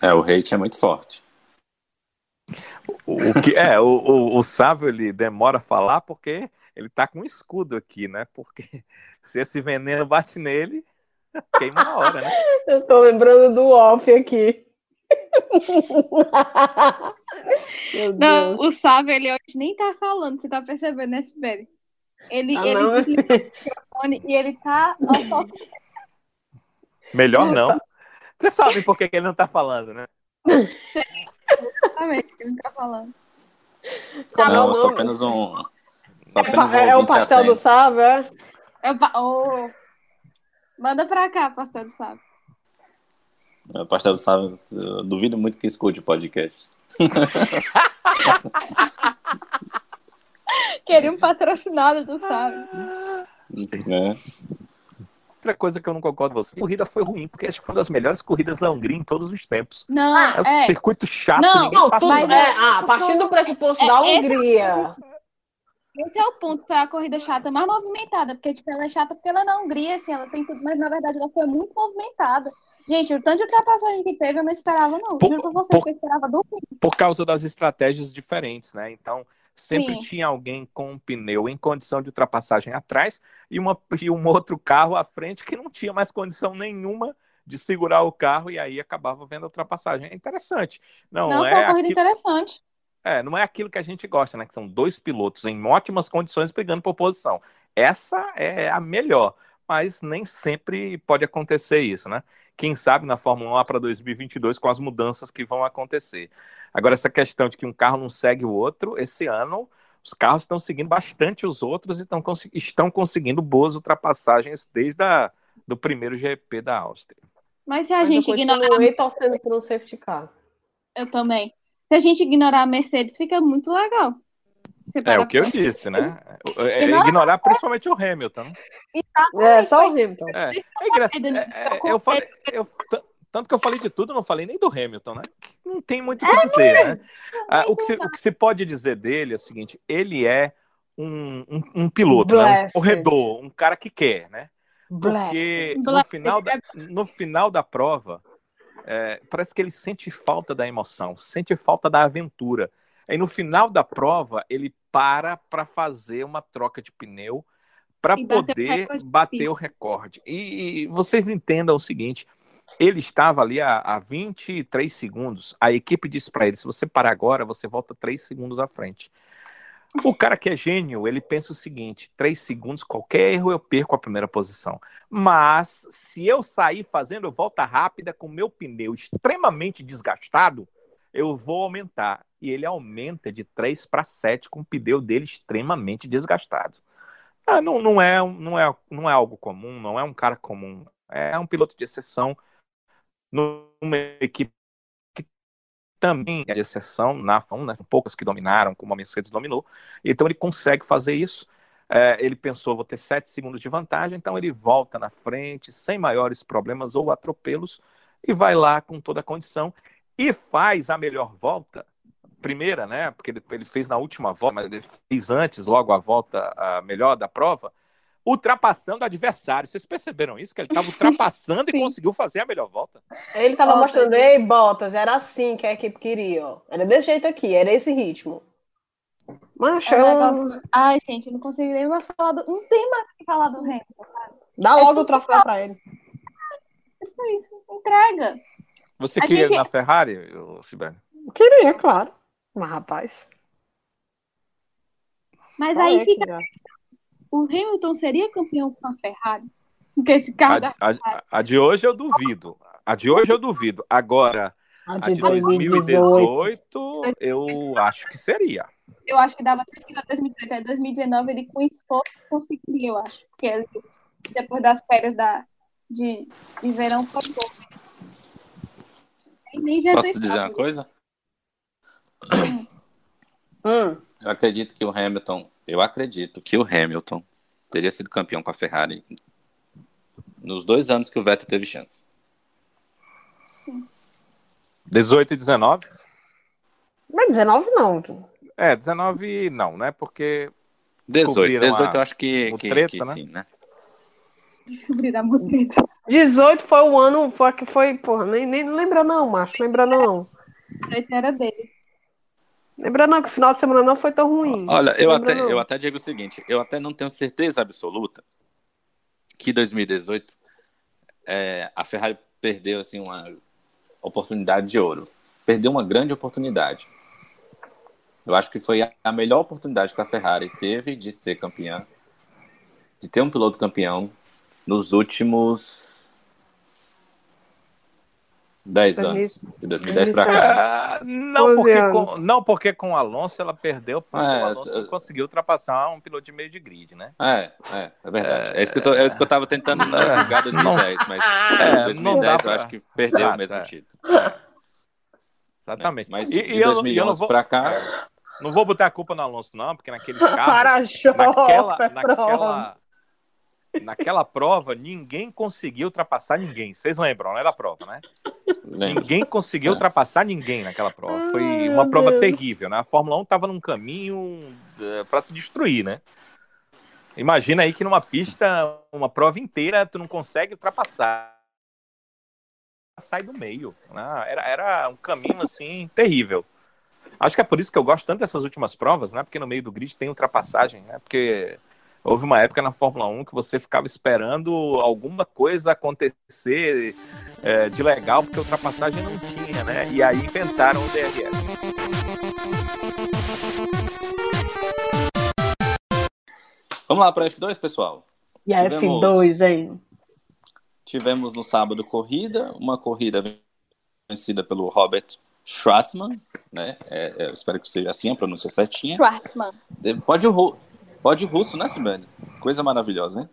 É, o hate é muito forte. O, o que é, o, o, o Sávio ele demora a falar porque ele tá com um escudo aqui, né? Porque <laughs> se esse veneno bate nele, <laughs> queima na hora, né? Eu tô lembrando do off aqui. <laughs> Não, o Sábio, ele hoje nem tá falando, você tá percebendo, né, Sibeli? Ele, Ah, ele não. e ele tá Melhor não. Você sabe por que que ele não tá falando, né? Completamente que ele tá falando. É o não, eu sou nome? apenas um. Sou É, apenas pa- é o pastel do atento. sábio, é? Eu, pa- Ô, Manda pra cá, pastor do Sábio. O pastel do sábio, eu duvido muito que escute o podcast. <laughs> Queria um patrocinado do Sábio. né? Outra coisa que eu não concordo com você, a corrida foi ruim, porque acho que foi uma das melhores corridas da Hungria em todos os tempos. Não, É um é. circuito chato, Não, Não, passa tudo, mas é, ah, partindo do pressuposto É, da é Hungria. Esse é o ponto, foi a corrida chata mais movimentada, porque tipo, ela é chata porque ela é na Hungria, assim, ela tem tudo, mas na verdade ela foi muito movimentada. Gente, o tanto de ultrapassagem que teve, eu não esperava, não. Por- Juro pra vocês por- que eu esperava do fim. por causa das estratégias diferentes, né? Então, sempre Sim. tinha alguém com um pneu em condição de ultrapassagem atrás e, uma, e um outro carro à frente que não tinha mais condição nenhuma de segurar o carro e aí acabava vendo a ultrapassagem. É interessante. Não, Não, foi é, uma corrida aquilo, interessante. é, não é aquilo que a gente gosta, né? Que são dois pilotos em ótimas condições brigando por posição. Essa é a melhor, mas nem sempre pode acontecer isso, né? Quem sabe na Fórmula 1 lá para 2022 com as mudanças que vão acontecer. Agora, essa questão de que um carro não segue o outro, esse ano os carros estão seguindo bastante os outros e estão, estão conseguindo boas ultrapassagens desde a, do primeiro GP da Áustria. Mas se a Mas eu gente ignorar. continuei torcendo por um safety car. Eu também. Se a gente ignorar a Mercedes, fica muito legal. É o que eu disse, né? É, Ignorar- ignorar principalmente o Hamilton. né? É, só o Hamilton. É, é engraçado. é, é, é, eu falei, eu- tanto que eu falei de tudo, não falei nem do Hamilton, né? Não tem muito o que dizer, né? Ah, o, que se, o que se pode dizer dele é o seguinte: ele é um, um, um piloto, né? um corredor, um cara que quer, né? Porque no final da, no final da prova, é, parece que ele sente falta da emoção, sente falta da aventura. Aí no final da prova, ele para para fazer uma troca de pneu para E bater o poder recorde de bater o recorde. E, e vocês entendam o seguinte: ele estava ali a, a 23 segundos. A equipe disse para ele: se você parar agora, você volta 3 segundos à frente. O cara que é gênio, ele pensa o seguinte: 3 segundos, qualquer erro eu perco a primeira posição. Mas se eu sair fazendo volta rápida com meu pneu extremamente desgastado, eu vou aumentar. E ele aumenta de 3 para 7 com o pneu dele extremamente desgastado. Ah, não, não, é, não, é, não é algo comum, não é um cara comum. É um piloto de exceção numa equipe que também é de exceção na Fórmula, né? poucas que dominaram, como a Mercedes dominou. Então ele consegue fazer isso. É, ele pensou, vou ter 7 segundos de vantagem, então ele volta na frente, sem maiores problemas ou atropelos, e vai lá com toda a condição e faz a melhor volta primeira, né? Porque ele, ele fez na última volta, mas ele fez antes, logo a volta a melhor da prova, ultrapassando o adversário. Vocês perceberam isso? Que ele estava ultrapassando e <laughs> conseguiu fazer a melhor volta. Ele tava Bottas. mostrando, ei, Bottas, era assim que a equipe queria, ó. Era desse jeito aqui, era esse ritmo. Macho, É um negócio... Ai, gente, eu não consigo nem mais falar do. Não tem mais o que falar do Hamilton. dá é logo o troféu pra ele. É isso. Entrega. Você A queria gente- ir na Ferrari, Sibeli? Queria, claro. Mas, rapaz. Mas qual aí é fica. O Hamilton seria campeão com a Ferrari? Porque esse carro A, da a- a de hoje eu duvido. A de hoje eu duvido. Agora, A a de de 2018. 2018, eu acho que seria. Eu acho que dava até que na 2018, aí 2019 ele com esforço conseguiria, eu acho. Porque ele, depois das férias da, de, de verão foi bom. Nem- Jesus Posso dizer uma coisa? <coughs> Hum, Eu acredito que o Hamilton, eu acredito que o Hamilton teria sido campeão com a Ferrari nos dois anos que o Vettel teve chance. 18 e 19? mas 19 não. É, 19 não, né? Porque 18, Descobriram 18 a- eu acho que, o que, treta, que né? sim, né? Descobrir a mudeta. 18 foi o ano foi, que foi, porra, nem, nem lembra não, macho. Lembra não. era dele. Lembra não, que o final de semana não foi tão ruim. Olha, eu Lembra até, não. eu até digo o seguinte, eu até não tenho certeza absoluta que 2018 é, a Ferrari perdeu assim uma oportunidade de ouro. Perdeu uma grande oportunidade. Eu acho que foi a- a melhor oportunidade que a Ferrari teve de ser campeã, de ter um piloto campeão nos últimos 10 anos, de 2010 para cá. Ah, não, 12 porque com, não, porque com o Alonso ela perdeu, porque É, o Alonso não conseguiu ultrapassar um piloto de meio de grid, né? É, é, é verdade. É, isso, que eu tô, é isso que eu tava tentando né, <laughs> É, julgar 2010, mas É, não 2010 dá eu pra- acho que perdeu Exato, o mesmo é. título. Exatamente. Mas de, e de eu- e eu não 2011 vou- para cá, Não vou botar a culpa no Alonso, não, porque naqueles <laughs> carros. Para-choque, naquela, é naquela, naquela prova, ninguém conseguiu ultrapassar ninguém. Vocês lembram, né? Da prova, né? lembra? Ninguém conseguiu É. ultrapassar ninguém naquela prova. Foi Ai, uma meu prova Deus. terrível, né? A Fórmula 1 estava num caminho para se destruir, né? Imagina aí que numa pista, uma prova inteira, tu não consegue ultrapassar. Sai do meio. né? Era, era um caminho, assim, terrível. Acho que é por isso que eu gosto tanto dessas últimas provas, né? Porque no meio do grid tem ultrapassagem, né? Porque houve uma época na Fórmula 1 que você ficava esperando alguma coisa acontecer é, de legal, porque ultrapassagem não tinha, né? E aí inventaram o DRS. Vamos lá para F2, pessoal. E a Tivemos- F2, hein? Tivemos no sábado corrida, uma corrida vencida pelo Robert Schwartzman, né? É, é, eu espero que seja assim a pronúncia certinha. Schwartzman. De- Pode pode russo, né, Sibeli? Coisa maravilhosa, hein?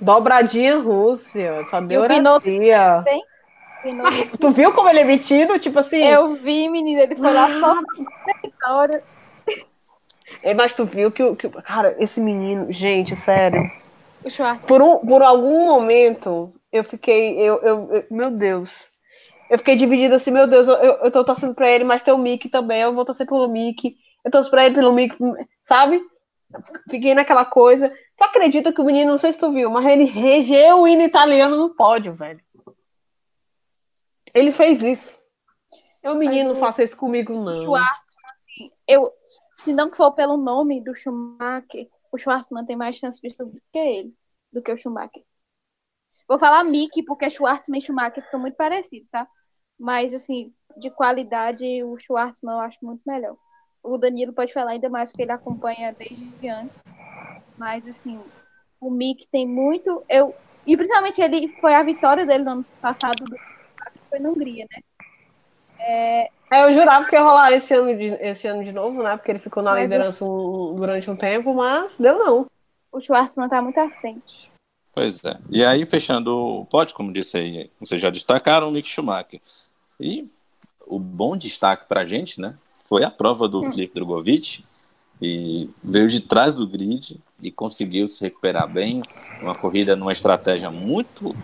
Dobradinha Rússia, só deu oracia. Binotto. Tu viu como ele é metido? Tipo assim, Eu vi, menina, ele foi lá só na vitória. é, mas tu viu que, o- que. o- Cara, esse menino, gente, sério. Por, um, por algum momento, eu fiquei. Eu, eu, eu- meu Deus. Eu fiquei dividida assim, meu Deus, eu, eu, eu tô torcendo pra ele, mas tem o Mickey também, eu vou torcer pelo Mickey. Eu torço pra ele pelo Mickey, sabe? Fiquei naquela coisa. Tu acredita que o menino, não sei se tu viu, mas ele regeu o hino italiano no pódio, velho. Ele fez isso. Eu, menino, não faça isso comigo, O não. Schwartzman, assim, eu, se não for pelo nome do Schumacher, o Schwartzman tem mais chance de subir do que ele, do que o Schumacher. Vou falar Mickey, porque Schwartzman e Schumacher ficam muito parecidos, tá? Mas, assim, de qualidade, o Schwartzman eu acho muito melhor. O Danilo pode falar ainda mais, porque ele acompanha desde antes. Mas, assim, o Mickey tem muito. Eu, e principalmente ele foi a vitória dele no ano passado, do, foi na Hungria, né? É, eu jurava que ia rolar esse ano de, esse ano de novo, né? Porque ele ficou na Mas liderança um- durante um tempo, mas deu não. O Schwartzman tá muito à frente. Pois é. E aí, fechando o pódio, como disse aí, vocês já destacaram o Mick Schumacher. E o bom destaque pra gente, né? Foi a prova do Felipe Drogovic. E veio de trás do grid e conseguiu se recuperar bem. Uma corrida numa estratégia muito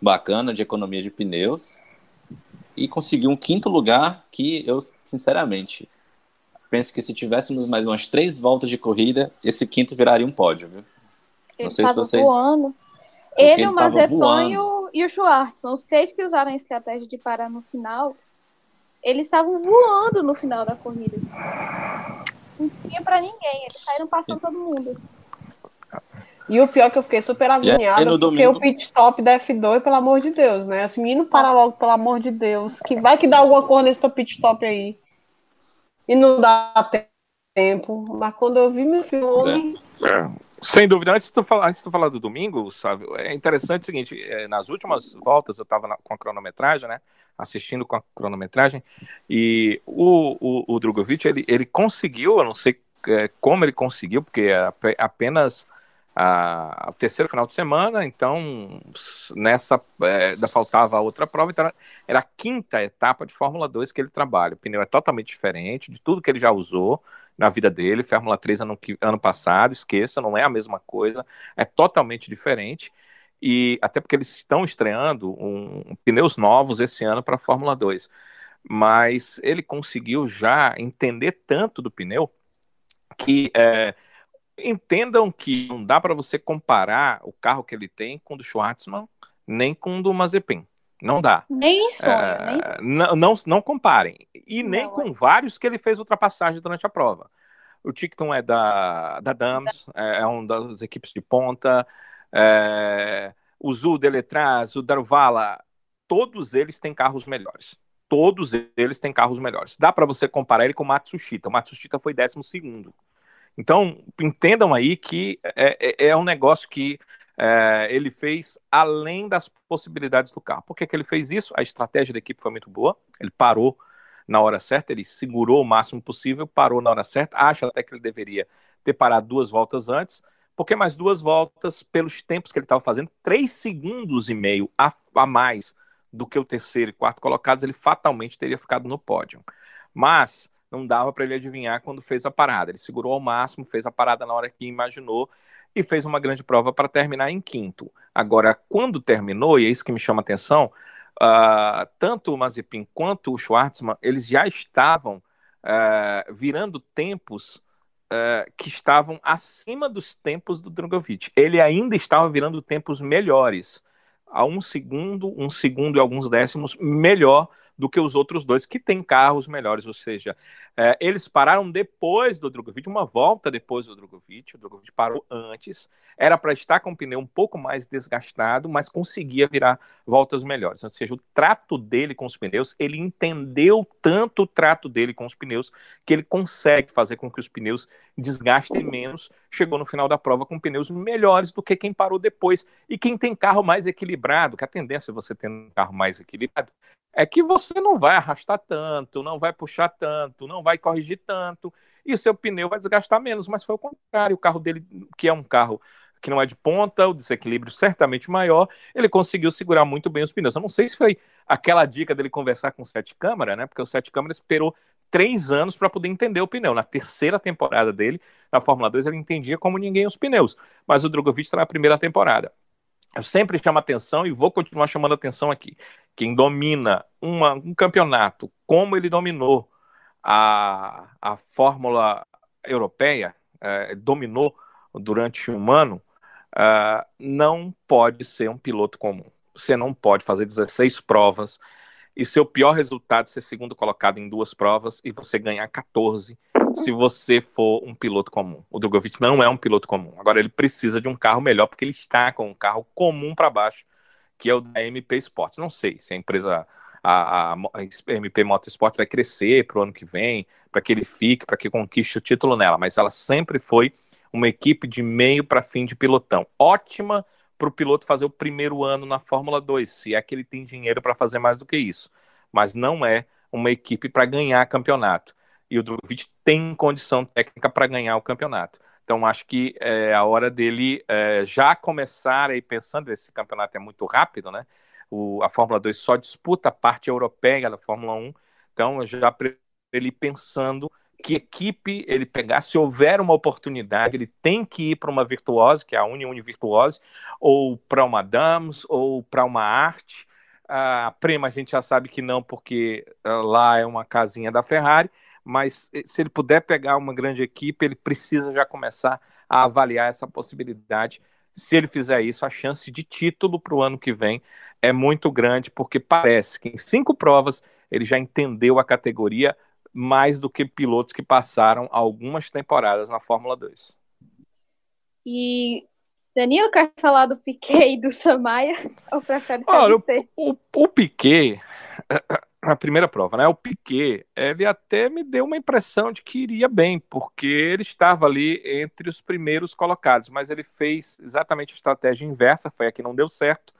bacana de economia de pneus. E conseguiu um quinto lugar que eu, sinceramente, penso que se tivéssemos mais umas três voltas de corrida, esse quinto viraria um pódio, viu? Ele Sei se vocês- voando. Ele, ele o tava Mazepin e o, e o Schwartzman, os três que usaram a estratégia de parar no final, eles estavam voando no final da corrida. Não tinha pra ninguém, eles saíram passando todo mundo. E o pior é que eu fiquei super agoniada, porque domingo- o pit stop da F2, pelo amor de Deus, né? Esse menino para logo, pelo amor de Deus. Que vai que dá alguma cor nesse teu pit stop aí. e não dá tempo. Mas quando eu vi meu filme. É. Sem dúvida. Antes de tu falar, antes de tu falar do domingo, sabe, é interessante o seguinte: é, nas últimas voltas eu estava com a cronometragem, né? Assistindo com a cronometragem, e o, o, o Drogovic ele, ele conseguiu, eu não sei é, como ele conseguiu, porque é apenas a, o terceiro final de semana, então nessa é, ainda faltava a outra prova, então era a quinta etapa de Fórmula 2 que ele trabalha. O pneu é totalmente diferente de tudo que ele já usou na vida dele. Fórmula 3 ano, ano passado, esqueça, não é a mesma coisa, é totalmente diferente. E até porque eles estão estreando um, um pneus novos esse ano para a Fórmula 2. Mas ele conseguiu já entender tanto do pneu que é, entendam que não dá para você comparar o carro que ele tem com o do Schwartzman, nem com o do Mazepin. Não dá. Nem em sonho, é, nem... Não, não, não, comparem. E nem não, com é. vários que ele fez ultrapassagem durante a prova. O Ticton é da, da Dams, é, é uma das equipes de ponta. É, o Zul Deletraz, o Darvala, todos eles têm carros melhores. Todos eles têm carros melhores. Dá para você comparar ele com o Matsushita. O Matsushita foi 12 segundo. Então, entendam aí que é, é, é um negócio que é, ele fez além das possibilidades do carro. Por que, que ele fez isso? A estratégia da equipe foi muito boa. Ele parou na hora certa, ele segurou o máximo possível, parou na hora certa. Acho até que ele deveria ter parado duas voltas antes, porque mais duas voltas, pelos tempos que ele estava fazendo, três segundos e meio a, a mais do que o terceiro e quarto colocados, ele fatalmente teria ficado no pódio. Mas não dava para ele adivinhar quando fez a parada. Ele segurou ao máximo, fez a parada na hora que imaginou e fez uma grande prova para terminar em quinto. Agora, quando terminou, e é isso que me chama a atenção, uh, tanto o Mazepin quanto o Schwartzman, eles já estavam uh, virando tempos uh, que estavam acima dos tempos do Drogovic. Ele ainda estava virando tempos melhores, a um segundo, um segundo e alguns décimos melhor do que os outros dois que têm carros melhores, ou seja, é, eles pararam depois do Drogovic, uma volta depois do Drogovic, o Drogovic parou antes, era para estar com o pneu um pouco mais desgastado, mas conseguia virar voltas melhores, ou seja, o trato dele com os pneus, ele entendeu tanto o trato dele com os pneus, que ele consegue fazer com que os pneus desgastem menos, chegou no final da prova com pneus melhores do que quem parou depois, e quem tem carro mais equilibrado, que a tendência é você ter um carro mais equilibrado, é que você não vai arrastar tanto, não vai puxar tanto, não vai corrigir tanto, e seu pneu vai desgastar menos, mas foi o contrário. O carro dele, que é um carro que não é de ponta, o desequilíbrio certamente maior, ele conseguiu segurar muito bem os pneus. Eu não sei se foi aquela dica dele conversar com o Sete Câmara, né? Porque o Sete Câmara esperou três anos para poder entender o pneu. Na terceira temporada dele, na Fórmula 2, ele entendia como ninguém os pneus. Mas o Drogovic está na primeira temporada. Eu sempre chamo atenção e vou continuar chamando atenção aqui. Quem domina uma, um campeonato como ele dominou a, a Fórmula Europeia, é, dominou durante um ano, é, não pode ser um piloto comum. Você não pode fazer 16 provas e seu pior resultado ser segundo colocado em duas provas e você ganhar 14 se você for um piloto comum. O Drogovic não é um piloto comum. Agora ele precisa de um carro melhor porque ele está com um carro comum para baixo, que é o da MP Sports. Não sei se a empresa a, a, a MP Motorsport vai crescer para o ano que vem, para que ele fique, para que conquiste o título nela, mas ela sempre foi uma equipe de meio para fim de pilotão. Ótima para o piloto fazer o primeiro ano na Fórmula 2, se é que ele tem dinheiro para fazer mais do que isso. Mas não é uma equipe para ganhar campeonato e o Drogovic tem condição técnica para ganhar o campeonato. Então acho que é a hora dele é, já começar aí pensando, esse campeonato é muito rápido, né? O, a Fórmula 2 só disputa a parte europeia da Fórmula 1, então já ele pensando que equipe ele pegar, se houver uma oportunidade, ele tem que ir para uma virtuose, que é a União Virtuose, ou para uma Dams, ou para uma Arte. A Prema a gente já sabe que não, porque uh, lá é uma casinha da Ferrari, mas eh, se ele puder pegar uma grande equipe, ele precisa já começar a avaliar essa possibilidade. Se ele fizer isso, a chance de título para o ano que vem é muito grande, porque parece que em cinco provas ele já entendeu a categoria mais do que pilotos que passaram algumas temporadas na Fórmula 2. E Danilo quer falar do Piquet e do Samaya? Ou prefere Olha, o, o, o Piquet <coughs> a primeira prova, né? O Piquet, ele até me deu uma impressão de que iria bem, porque ele estava ali entre os primeiros colocados, mas ele fez exatamente a estratégia inversa, foi a que não deu certo,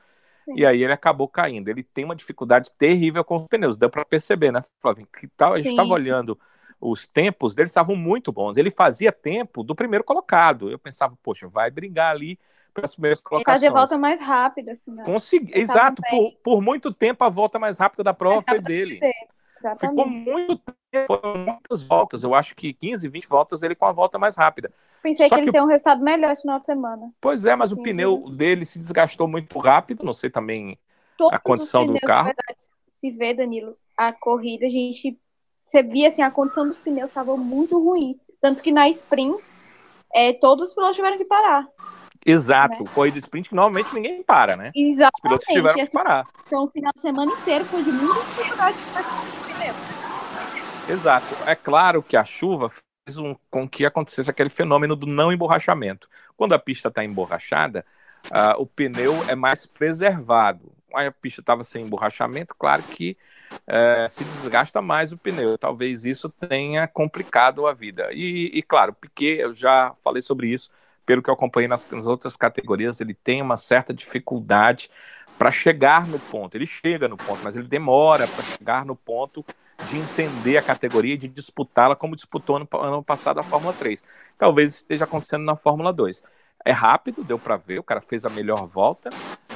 Sim. e aí ele acabou caindo. Ele tem uma dificuldade terrível com os pneus, deu para perceber, né, Flávio? Que tal, a gente estava olhando os tempos dele estavam muito bons. Ele fazia tempo do primeiro colocado. Eu pensava, poxa, vai brigar ali para as primeiras colocações. Ele fazia volta mais rápida, assim. Né? Consegui... Exato, por, por, muito tempo a volta mais rápida da prova foi dele. Ficou muito tempo, foram muitas voltas. Eu acho que 15, 20 voltas ele com a volta mais rápida. Pensei Só que ele que... tem um resultado melhor esse final de semana. Pois é, mas Sim, o pneu dele se desgastou muito rápido. Não sei também Todos a condição do carro. Verdade, se vê, Danilo, a corrida, a gente você via assim, a condição dos pneus estava muito ruim. Tanto que na sprint, é, todos os pilotos tiveram que parar. Exato, né? corrida sprint que normalmente ninguém para, né? Exatamente. Os pilotos tiveram que assim, parar. Então, o final de semana inteiro foi de muita dificuldade. Exato. É claro que a chuva fez um, com que acontecesse aquele fenômeno do não emborrachamento. Quando a pista está emborrachada, uh, o pneu é mais preservado. A pista estava sem emborrachamento, claro que é, se desgasta mais o pneu. Talvez isso tenha complicado a vida. E, e, claro, Piquet, eu já falei sobre isso, pelo que eu acompanhei nas, nas outras categorias, ele tem uma certa dificuldade para chegar no ponto. Ele chega no ponto, mas ele demora para chegar no ponto de entender a categoria de disputá-la como disputou no ano passado a Fórmula 3. Talvez esteja acontecendo na Fórmula 2. É rápido, deu para ver, o cara fez a melhor volta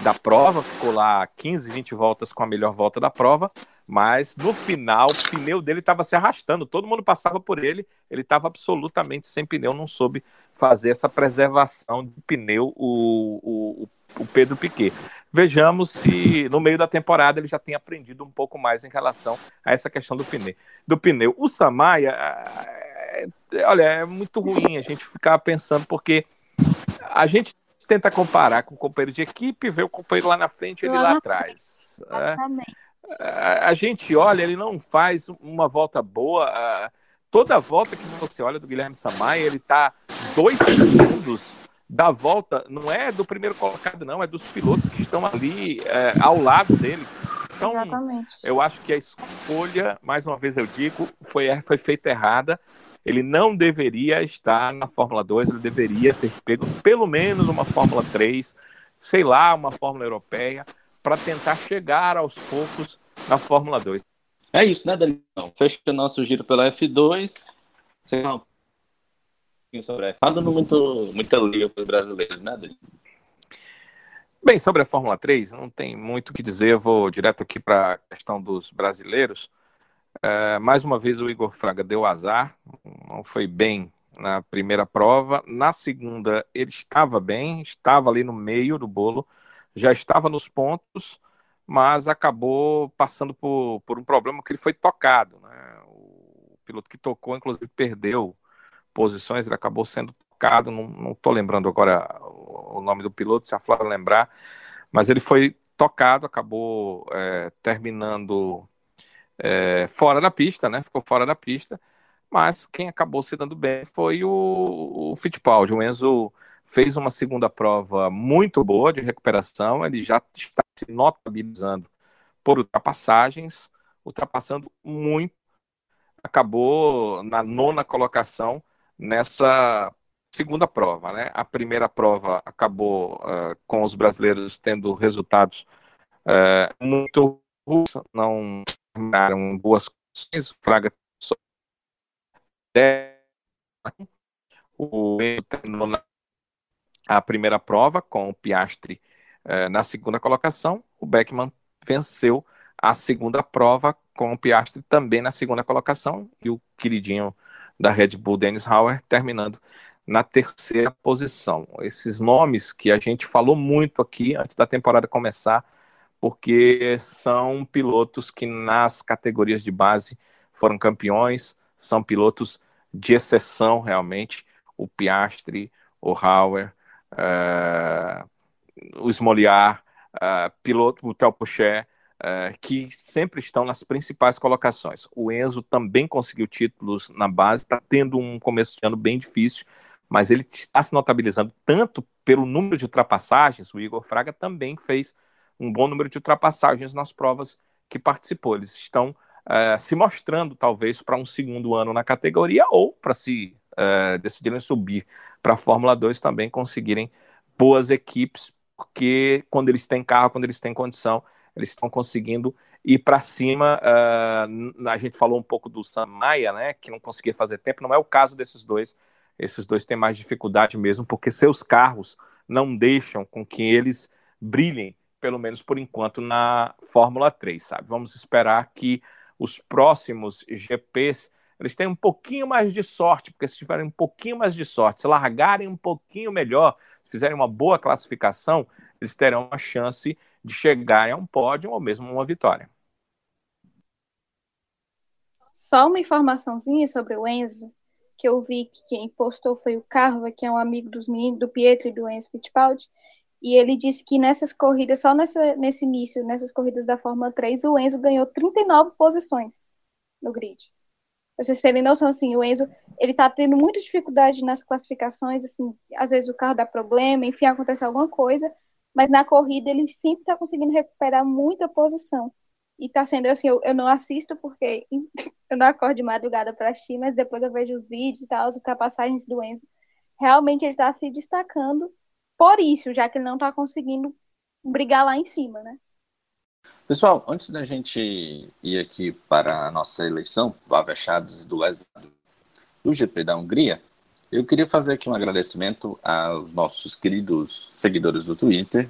da prova, ficou lá 15, 20 voltas com a melhor volta da prova, mas no final o pneu dele estava se arrastando, todo mundo passava por ele, ele estava absolutamente sem pneu, não soube fazer essa preservação de pneu, o, o, o Pedro Piquet. Vejamos se no meio da temporada ele já tem aprendido um pouco mais em relação a essa questão do pneu. Do pneu. O Samaya, é, é, olha, é muito ruim a gente ficar pensando, porque a gente tenta comparar com o companheiro de equipe, vê o companheiro lá na frente e ele lá, lá atrás. É. Exatamente. A, a gente olha, ele não faz uma volta boa. Toda volta que você olha do Guilherme Samay, ele está dois segundos da volta, não é do primeiro colocado, não, é dos pilotos que estão ali é, ao lado dele. Então, Exatamente. eu acho que a escolha, mais uma vez eu digo, foi, foi feita errada. Ele não deveria estar na Fórmula 2, ele deveria ter pego pelo menos uma Fórmula 3, sei lá, uma Fórmula Europeia, para tentar chegar aos poucos na Fórmula 2. É isso, né, Danilo? Fecha o nosso giro pela F2. Sei lá, um sobre a F. Tá dando muito, muita liga para os brasileiros, né? Bem, sobre a Fórmula 3, não tem muito o que dizer, eu vou direto aqui para a questão dos brasileiros. É, mais uma vez o Igor Fraga deu azar, não foi bem na primeira prova. Na segunda, ele estava bem, estava ali no meio do bolo, já estava nos pontos, mas acabou passando por, por um problema que ele foi tocado. Né? O piloto que tocou, inclusive, perdeu posições, ele acabou sendo tocado. Não estou lembrando agora o nome do piloto, se a Flora lembrar, mas ele foi tocado, acabou é, terminando é, fora da pista, né? Ficou fora da pista. Mas quem acabou se dando bem foi o, o Fittipaldi. O Enzo fez uma segunda prova muito boa de recuperação. Ele já está se notabilizando por ultrapassagens, ultrapassando muito. Acabou na nona colocação nessa segunda prova, né? A primeira prova acabou uh, com os brasileiros tendo resultados uh, muito ruins, não terminaram boas condições. Fraga só o terminou na a primeira prova com o Piastri eh, na segunda colocação. O Beckman venceu a segunda prova com o Piastri também na segunda colocação e o queridinho da Red Bull, Dennis Hauer, terminando na terceira posição. Esses nomes que a gente falou muito aqui antes da temporada começar, porque são pilotos que nas categorias de base foram campeões, são pilotos de exceção realmente. O Piastri, o Hauer, uh, o Smoliar, uh, piloto, o Telpocher, uh, que sempre estão nas principais colocações. O Enzo também conseguiu títulos na base, está tendo um começo de ano bem difícil, mas ele está se notabilizando tanto pelo número de ultrapassagens, o Igor Fraga também fez um bom número de ultrapassagens nas provas que participou. Eles estão é, se mostrando, talvez, para um segundo ano na categoria ou para se é, decidirem subir para a Fórmula 2 também conseguirem boas equipes, porque quando eles têm carro, quando eles têm condição, eles estão conseguindo ir para cima. Uh, a gente falou um pouco do Sam Maia, né, que não conseguia fazer tempo, não é o caso desses dois. Esses dois têm mais dificuldade mesmo, porque seus carros não deixam com que eles brilhem, pelo menos por enquanto, na Fórmula 3, sabe? Vamos esperar que os próximos GPs eles tenham um pouquinho mais de sorte, porque se tiverem um pouquinho mais de sorte, se largarem um pouquinho melhor, se fizerem uma boa classificação, eles terão uma chance de chegarem a um pódio ou mesmo uma vitória. Só uma informaçãozinha sobre o Enzo, que eu vi que quem postou foi o Carva, que é um amigo dos meninos, do Pietro e do Enzo Fittipaldi, e ele disse que nessas corridas, só nessa, nesse início, nessas corridas da Fórmula 3, o Enzo ganhou 39 posições no grid. Pra vocês terem noção, assim, o Enzo, ele tá tendo muita dificuldade nas classificações, assim, às vezes o carro dá problema, enfim, acontece alguma coisa, mas na corrida ele sempre tá conseguindo recuperar muita posição. E tá sendo assim, eu, eu não assisto porque <laughs> eu não acordo de madrugada para assistir, mas depois eu vejo os vídeos e tal, as ultrapassagens do Enzo. Realmente ele tá se destacando por isso, já que ele não tá conseguindo brigar lá em cima, né? Pessoal, antes da gente ir aqui para a nossa eleição do Avechados e do Lesado do GP da Hungria, eu queria fazer aqui um agradecimento aos nossos queridos seguidores do Twitter,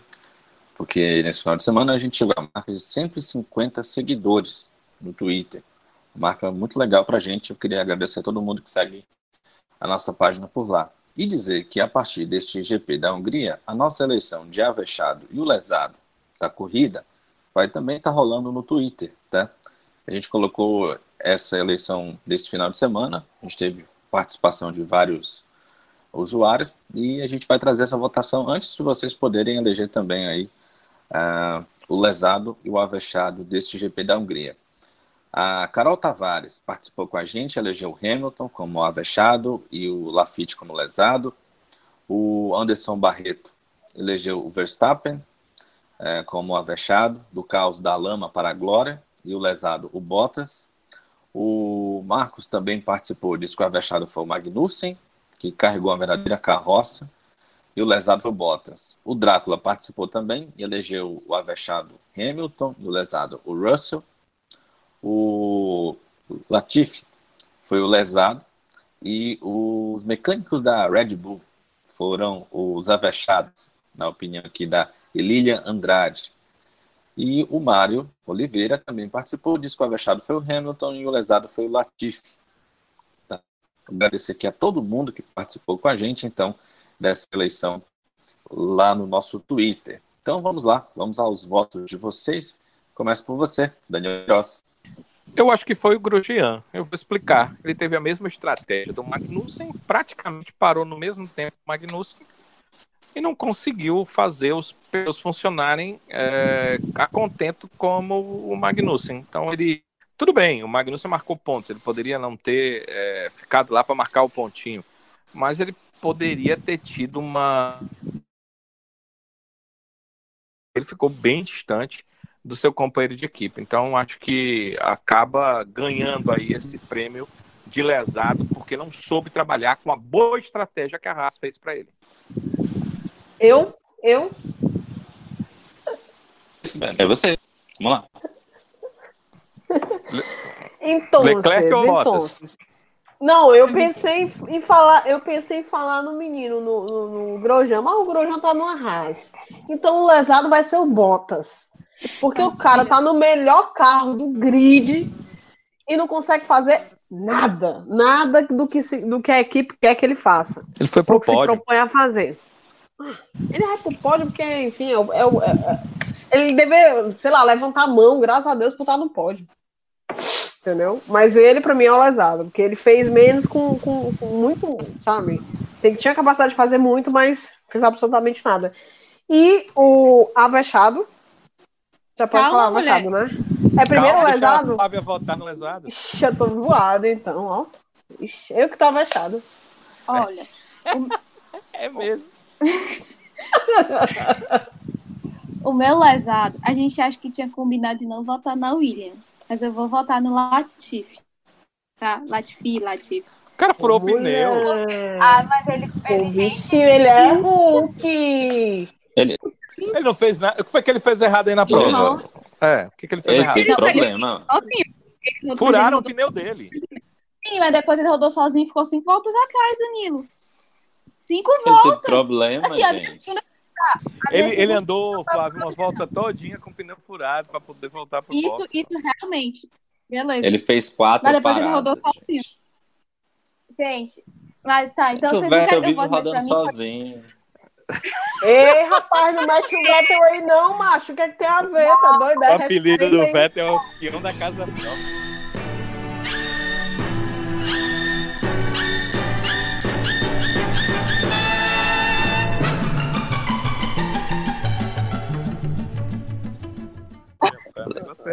porque nesse final de semana a gente chegou a marca de 150 seguidores no Twitter. Uma marca muito legal para a gente. Eu queria agradecer a todo mundo que segue a nossa página por lá. E dizer que a partir deste GP da Hungria, a nossa eleição de Avechado e o Lesado da corrida vai também estar tá rolando no Twitter, tá? A gente colocou essa eleição desse final de semana, a gente teve participação de vários usuários e a gente vai trazer essa votação antes de vocês poderem eleger também aí uh, o lesado e o avexado deste GP da Hungria. A Carol Tavares participou com a gente, elegeu o Hamilton como avexado e o Lafitte como lesado. O Anderson Barreto elegeu o Verstappen é, como avexado, do caos da lama para a glória, e o lesado o Bottas. O Marcos também participou, disse que o avexado foi o Magnussen, que carregou a verdadeira carroça e o lesado foi o Bottas. O Drácula participou também e elegeu o avexado Hamilton e o lesado o Russell. O Latifi foi o lesado e os mecânicos da Red Bull foram os avechados, na opinião aqui da Elília Andrade. E o Mário Oliveira também participou, disse que o avexado foi o Hamilton e o lesado foi o Latifi. Tá. Agradecer aqui a todo mundo que participou com a gente, então, dessa eleição lá no nosso Twitter. Então vamos lá, vamos aos votos de vocês. Começa por você, Daniel Ross. Eu acho que foi o Grosjean. Eu vou explicar. Ele teve a mesma estratégia do Magnussen, praticamente parou no mesmo tempo o Magnussen e não conseguiu fazer os pneus funcionarem é, a contento como o Magnussen. Então ele. Tudo bem, o Magnussen marcou pontos, ele poderia não ter é, ficado lá para marcar o pontinho, mas ele poderia ter tido uma. Ele ficou bem distante do seu companheiro de equipe. Então, acho que acaba ganhando aí esse prêmio de lesado, porque não soube trabalhar com a boa estratégia que a Haas fez para ele. Eu? Eu? É você. Vamos lá. <laughs> Então, Leclerc ou Bottas? Não, eu pensei em falar, eu pensei em falar no menino, no, no, no Grosjean, mas o Grosjean tá no arraso. Então o lesado vai ser o Bottas. Porque o cara tá no melhor carro do grid e não consegue fazer nada. Nada do que, se, do que a equipe quer que ele faça. Ele foi pro que pódio. se propõe a fazer. Ele vai pro pódio porque, enfim, é, o- é o- é- é- ele deve, sei lá, levantar a mão, graças a Deus, por estar no pódio. Entendeu? Mas ele, pra mim, é o lesado, porque ele fez menos com, com, com muito, sabe? Tem, tinha capacidade de fazer muito, mas fez absolutamente nada. E o Avechado. Já pode Calma, falar. Avechado, né? É primeiro Calma, o deixa a lesado. Flávia votar no lesado. Ixi, eu tô voado, então, ó. Ixi, eu que tava achado. Olha, <laughs> É mesmo. <laughs> o meu lesado, a gente acha que tinha combinado de não votar na Williams. Mas eu vou votar no Latifi. Tá? Latifi, Latifi. O cara furou o pneu. Ah, mas ele. O ele ele é Hulk. Ele não fez nada. O que foi que ele fez errado aí na prova? Não. É, o que, que ele fez Ele errado? teve ele- problema. Ele Furaram ele o pneu dele. Sim, mas depois ele rodou sozinho e ficou cinco voltas atrás do Nilo. Cinco Ele teve voltas. problema, Assim, gente. segunda. Ele, ele andou, Flávio, uma volta todinha com o pneu furado pra poder voltar pro Isso, box. isso realmente. Beleza. Ele fez quatro Mas depois ele paradas. rodou sozinho. Gente, mas tá, então Gente, o vocês não Vettel vive rodando pra mim? sozinho. Ei, rapaz, não mexe o Vettel aí não, macho. O que é que tem a ver? Tá doido? O apelido do. Vettel é o peão da casa própria.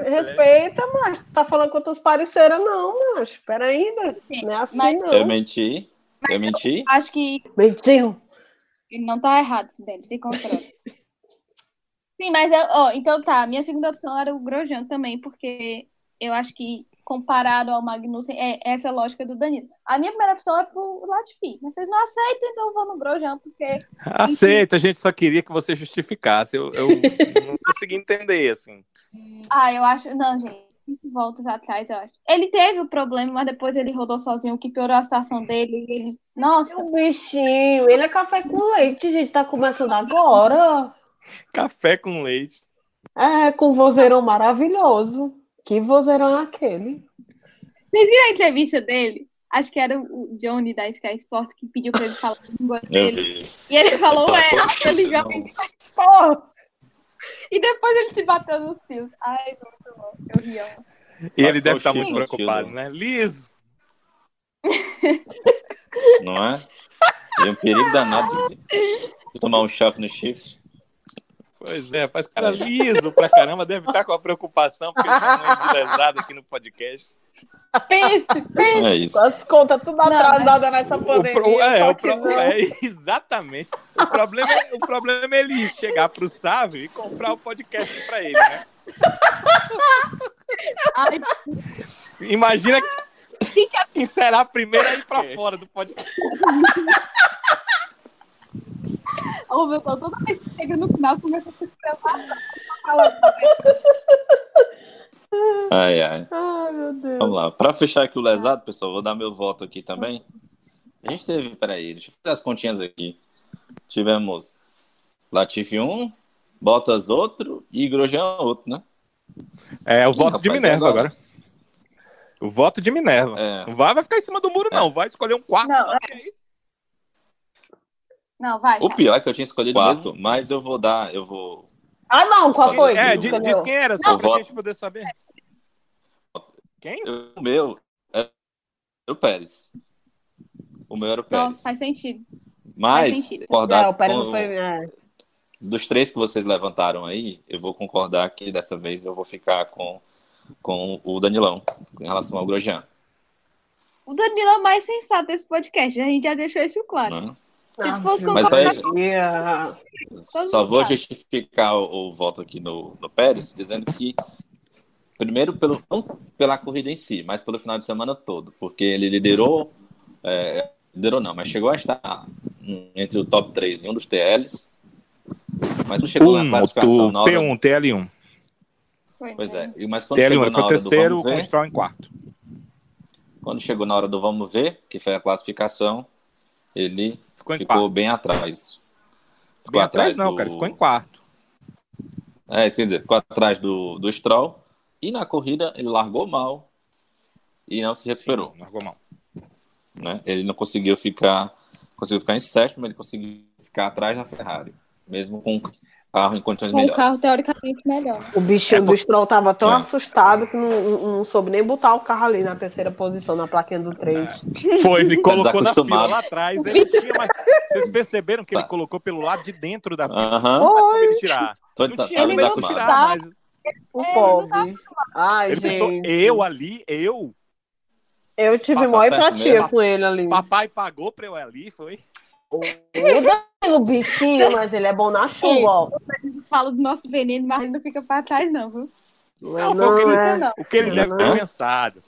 Respeita, macho. Tá falando com outras parceiras, não, macho. Pera aí, velho. Não é assim, Mas- não. Eu menti. Eu menti. Acho que Mentiu. ele não tá errado, Sibeli, se controla. <laughs> Sim, mas eu, ó, então tá, minha segunda opção era o Grosjean também, porque eu acho que comparado ao Magnussen, é essa é a lógica do Danilo. A minha primeira opção é pro Latifi, mas vocês não aceitam, então eu vou no Grosjean, porque Aceita, a gente só queria que você justificasse. Eu, eu <laughs> não consegui entender, assim. Ah, eu acho. Não, gente. cinco Voltas atrás, eu acho. Ele teve o problema, mas depois ele rodou sozinho, o que piorou a situação dele. e Ele... Nossa, O bichinho, ele é café com leite, gente. Tá começando agora. Café com leite. É, com vozeirão maravilhoso. Que vozeirão é aquele? vocês viram a entrevista dele? Acho que era o Johnny da Sky Sports que pediu pra ele falar a língua Eu dele. E ele falou, é, poxa, a língua nossa. E depois ele se bateu nos fios. Ai, muito bom. Eu ri, ó. E ele deve estar o muito preocupado, né? Liso. <laughs> Não é? E um perigo danado de, de tomar um choque no chifre. Pois é, faz cara liso pra caramba, deve estar com a preocupação, porque ele de lesado aqui no podcast. Pense, pense. É isso. As contas tudo atrasadas nessa O pandemia. pro- é, o que pro- não. é, exatamente. O problema, é, o problema é ele chegar pro Sávio e comprar o podcast pra ele, né? Ai, Imagina que quem será a primeira a ir pra fora do podcast. ô, meu, tô toda vez que chega no final, começa a se escrever. Ai, ai. <laughs> Ai, meu Deus. Vamos lá. Para fechar aqui o lesado, pessoal, vou dar meu voto aqui também. A gente teve, peraí, deixa eu fazer as continhas aqui. Tivemos Latifi 1, Bottas outro e Grosjean outro, né? É, o Ih, voto de rapaz, Minerva agora? agora. O voto de Minerva. É. Não vai, vai ficar em cima do muro, não. Vai escolher um quarto. Não, Não, vai. O pior é que eu tinha escolhido Quarto. mesmo, mas eu vou dar, eu vou. Ah, não, qual foi? É, Não diz, diz quem era, só Não, pra voto. gente poder saber. Quem? O meu é o Pérez. O meu era o Pérez. Nossa, faz sentido. mas, faz sentido. concordar É, o Pérez com- não foi. é. dos três que vocês levantaram aí, eu vou concordar que dessa vez eu vou ficar com, com o Danilão em relação ao Grosjean. O Danilo é o mais sensato desse podcast. A gente já deixou isso claro. Né? Se a gente fosse Mas aí-. Só vou justificar o, o voto aqui no, no Pérez, dizendo que, primeiro, pelo, não pela corrida em si, mas pelo final de semana todo, porque ele liderou, é, liderou não, mas chegou a estar entre o top 3 em um dos TLs, mas não chegou na Um, classificação o na hora... T1, TL1. foi, Pois é, e- mas quando TL1, chegou ele na foi hora terceiro, com o vamos ver, Stroll em quarto. quando chegou na hora do vamos ver, que foi a classificação, ele Ficou em ficou quarto. bem atrás. Ficou Bem atrás, atrás não, do- cara, ficou em quarto. É, isso quer dizer, ficou atrás do, do Stroll. E na corrida ele largou mal e não se recuperou. Sim, largou mal. Né? Ele não conseguiu ficar, conseguiu ficar em sétimo, ele conseguiu ficar atrás da Ferrari, mesmo com carro em condições Com o carro melhores. teoricamente melhor. O bichinho É, do Stroll tava tão É. assustado que não, não- soube nem botar o carro ali na terceira posição, na plaquinha do 3. Foi, ele colocou na fila lá atrás. Ele <laughs> tinha mais... Vocês perceberam que ele Tá. colocou pelo lado de dentro da fila? Aham, Mas como ele tirar? Tô- Não tá- tinha tava nem como tirar, mas O É, pobre. Ai, ele gente. pensou, eu ali, eu, Eu tive Tá maior empatia com ele ali. papai pagou pra eu ali, foi? O bichinho, mas ele é bom na chuva. Eu falo do nosso veneno, mas ele não fica pra trás, não, viu? Não, é Não, não, o que ele- é. não. O que ele Não, deve ter não. pensado,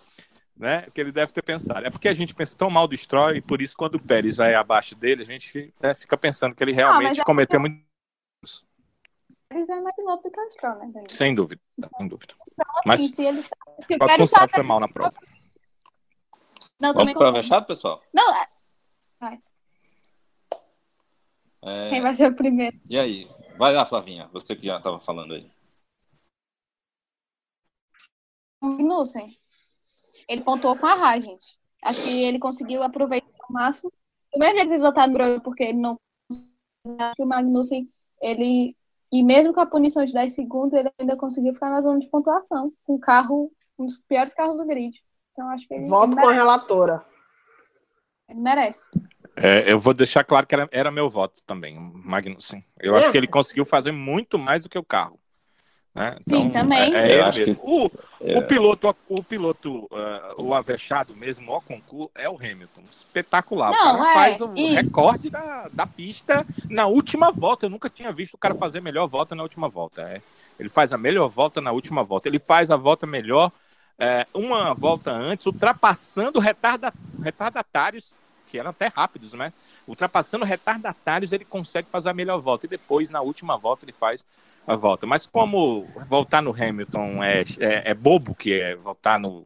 né? O que ele deve ter pensado. É porque a gente pensa tão mal do Stroll e por isso quando o Pérez vai abaixo dele, a gente né, fica pensando que ele realmente mas é- cometeu muito. Eles é mais piloto do que o Stroll, né, Danilo? Sem dúvida, sem dúvida. Então, assim, Mas- se ele tá- se o Pérez tá... foi mal na prova. Não, Vamos também para o concordo. fechado, pessoal? Não, é- É, quem vai ser o primeiro? E aí? Vai lá, Flavinha. Você que já estava falando aí. O Magnussen. Ele pontuou com a Haas, gente. Acho que ele conseguiu aproveitar ao máximo. Do mesmo jeito que vocês votaram no porque ele não acho que o Magnussen, ele e mesmo com a punição de 10 segundos, ele ainda conseguiu ficar na zona de pontuação, com o carro, um dos piores carros do grid. Então acho que ele, Voto ele com a relatora. Ele merece. É, eu vou deixar claro que era, era meu voto também, Magnussen. Eu É. acho que ele conseguiu fazer muito mais do que o carro. né? Sim, também. É, é ele mesmo. O, É, O piloto, o piloto, eh, o avexado mesmo, o concurso, é o Hamilton. Espetacular. Não, o cara é, faz o isso. recorde da, da pista na última volta. Eu nunca tinha visto o cara fazer melhor volta na última volta. É. Ele faz a melhor volta na última volta. Ele faz a volta melhor eh, uma volta antes, ultrapassando retarda, retardatários, que eram até rápidos, né? Ultrapassando retardatários, ele consegue fazer a melhor volta. E depois, na última volta, ele faz a volta. Mas como voltar no Hamilton é, é, é bobo, que é voltar no,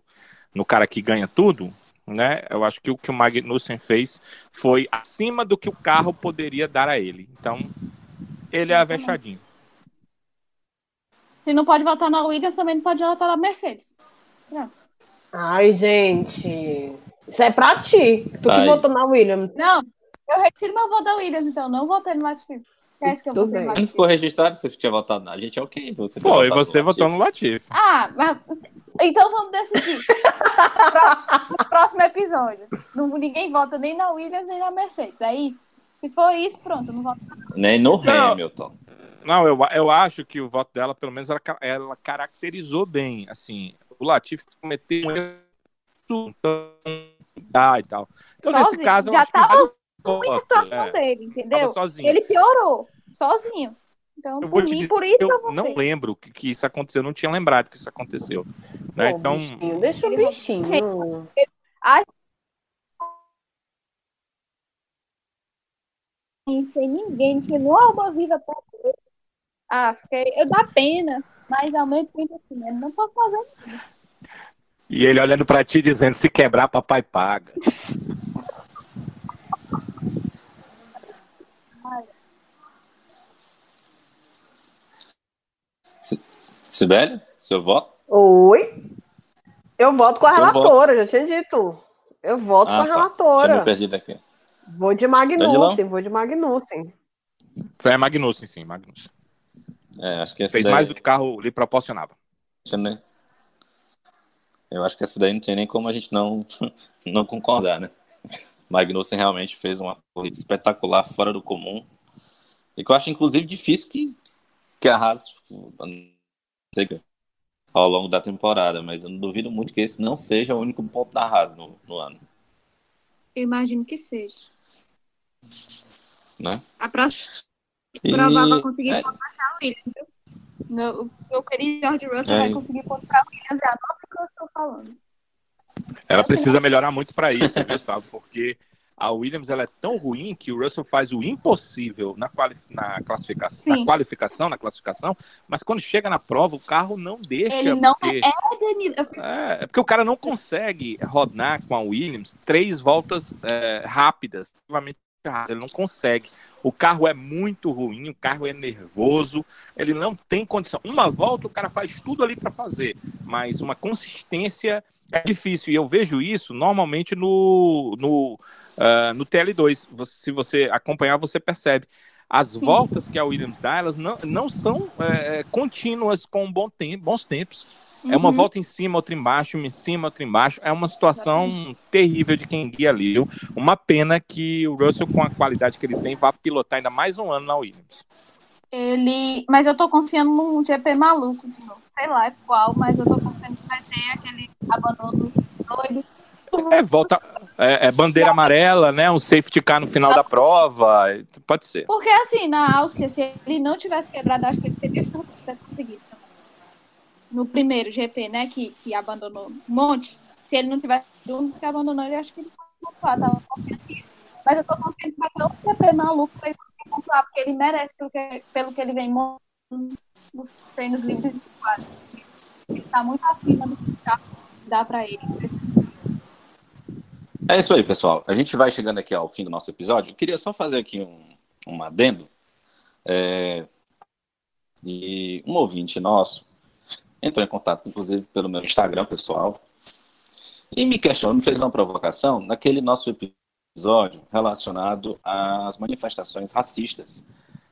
no cara que ganha tudo, né? Eu acho que o que o Magnussen fez foi acima do que o carro poderia dar a ele. Então, ele é avexadinho. Se não pode votar na Williams, também não pode votar na Mercedes. Ai, gente. Isso é pra ti. Tu que Aí. votou na Williams. Não, eu retiro meu voto da Williams, então. Não votei no Latifi. Esquece que eu Tudo votei no. Não ficou registrado se você tinha votado na. A gente é ok. Você Foi, você no votou no Latifi. Ah, mas... então vamos decidir. Pró- Próximo episódio. Não, ninguém vota nem na Williams nem na Mercedes. É isso? Se for isso, pronto. eu Não voto. Nem no Não. Hamilton. Não, eu, eu acho que o voto dela, pelo menos, ela, ela caracterizou bem. Assim, o Latifi cometeu um erro então, ah, e tal. Então, nesse Sozinho. caso, eu Já acho que tava vale o Ruim a situação é, dele, entendeu? sozinho. Ele piorou. Sozinho. Então, Eu por mim, dizer por isso que eu eu não lembro que, que isso aconteceu, eu não tinha lembrado que isso aconteceu. Né? Pô, Então, bichinho, deixa o bichinho. sem ninguém, não tinha nenhuma alma viva perto dele. Ah, fiquei. Eu dá pena, mas ao mesmo tempo assim, eu não posso fazer. E ele olhando pra ti dizendo: se quebrar, papai paga. Sibeli, seu voto? Oi? Eu voto com a Seu relatora, já tinha dito. Eu voto Ah, com a tá. Tinha relatora. me perdido aqui. Vou de Magnussen, vou de Magnussen. Foi a Magnussen, sim, Magnussen. É, acho que Fez daí- mais do que o carro lhe proporcionava. tinha nem- Eu acho que essa daí não tem nem como a gente não, <laughs> não concordar, né? Magnussen realmente fez uma corrida espetacular, fora do comum. E que eu acho, inclusive, difícil que, que a Haas ao longo da temporada, mas eu não duvido muito que esse não seja o único ponto da Haas no, no ano, Eu imagino que seja. né? A próxima E- provável conseguir é, a Williams? Meu, o meu querido George Russell É. vai conseguir pontuar a Williams, é a nova que eu estou falando. Ela precisa melhorar muito para isso, <laughs> viu, sabe? Porque a Williams ela é tão ruim que o Russell faz o impossível na, quali na, classificação, na qualificação, na classificação, mas quando chega na prova o carro não deixa. Ele não porque... é, Danilo. Eu fico- É, é porque o cara não consegue rodar com a Williams três voltas é, rápidas, Ele não consegue. O carro é muito ruim, o carro é nervoso, ele não tem condição. Uma volta o cara faz tudo ali para fazer, mas uma consistência é difícil. E eu vejo isso normalmente no, no, ah, no TL2. Você- se você acompanhar, você percebe. As Sim. voltas que a Williams dá, elas não, não são é, contínuas com bom tempo, bons tempos. É uma Uhum. volta em cima, outra embaixo, uma em cima, outra embaixo. É uma situação terrível de quem guia ali. Uma pena que o Russell, com a qualidade que ele tem, vá pilotar ainda mais um ano na Williams. Ele. Mas eu tô confiando num GP maluco de novo. Sei lá qual, mas eu tô confiando que vai ter aquele abandono doido. É, volta, é, é bandeira amarela, né? Um safety car no final da prova. Pode ser. Porque assim, na Áustria, se ele não tivesse quebrado, acho que ele teria chance de ter conseguido. No primeiro GP, né? Que, que abandonou um monte. Se ele não tivesse um dos que abandonou, ele acho que ele pontuar, tava confiante. Mas eu tô confiante que vai ter um GP maluco pra ele pontuar, porque ele merece pelo que, pelo que ele vem mostrando nos treinos livres de. Ele tá muito acima do que dá pra ele. É isso aí, pessoal. A gente vai chegando aqui ao fim do nosso episódio. Eu queria só fazer aqui um, um adendo. É... E um ouvinte nosso entrou em contato, inclusive, pelo meu Instagram pessoal, e me questionou, me fez uma provocação naquele nosso episódio relacionado às manifestações racistas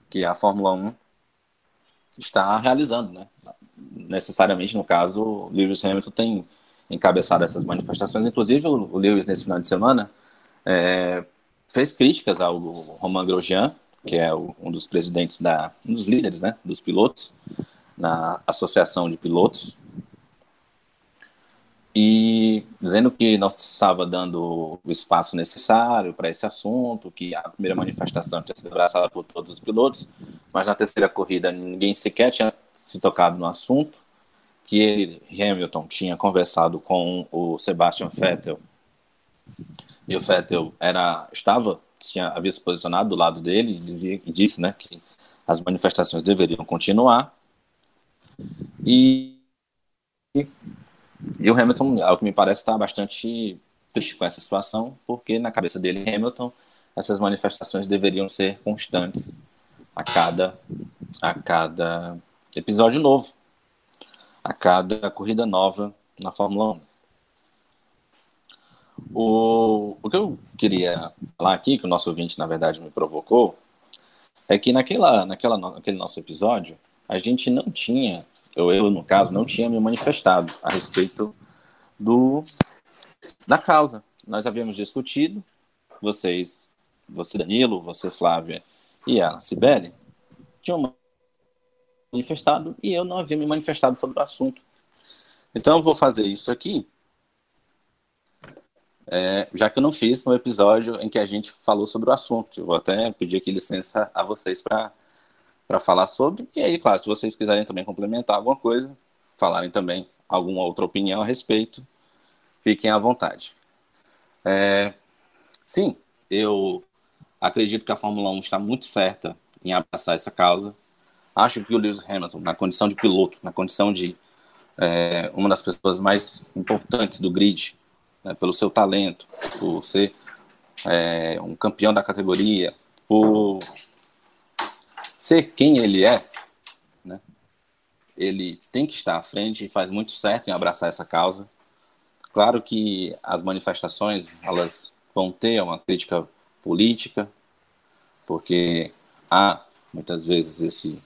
que a Fórmula 1 está realizando, né? Necessariamente, no caso, Lewis Hamilton tem encabeçado essas manifestações. Inclusive, o Lewis, nesse final de semana, é, fez críticas ao Romain Grosjean, que é o, um dos presidentes, da, um dos líderes né, dos pilotos, na Associação de Pilotos, e dizendo que não estava dando o espaço necessário para esse assunto, que a primeira manifestação tinha sido abraçada por todos os pilotos, mas na terceira corrida ninguém sequer tinha se tocado no assunto, que ele, Hamilton, tinha conversado com o Sebastian Vettel, e o Vettel era, estava, tinha, havia se posicionado do lado dele e, dizia, e disse né, que as manifestações deveriam continuar, e e o Hamilton, ao que me parece, está bastante triste com essa situação, porque na cabeça dele, Hamilton, essas manifestações deveriam ser constantes a cada, a cada episódio novo, a cada corrida nova na Fórmula 1. O, o que eu queria falar aqui, que o nosso ouvinte, na verdade, me provocou, é que naquela, naquela, naquele nosso episódio, a gente não tinha eu, eu, no caso, não tinha me manifestado a respeito do da causa. Nós havíamos discutido, vocês, você Danilo, você Flávia e a Cibele, tinham manifestado e eu não havia me manifestado sobre o assunto. Então eu vou fazer isso aqui, é, já que eu não fiz no episódio em que a gente falou sobre o assunto. Eu vou até pedir aqui licença a vocês para falar sobre. E aí, claro, se vocês quiserem também complementar alguma coisa, falarem também alguma outra opinião a respeito, fiquem à vontade. É, sim, eu acredito que a Fórmula 1 está muito certa em abraçar essa causa. Acho que o Lewis Hamilton, na condição de piloto, na condição de é, uma das pessoas mais importantes do grid, né, pelo seu talento, por ser é, um campeão da categoria, por ser quem ele é, né? ele tem que estar à frente e faz muito certo em abraçar essa causa. Claro que as manifestações elas vão ter uma crítica política, porque há muitas vezes esse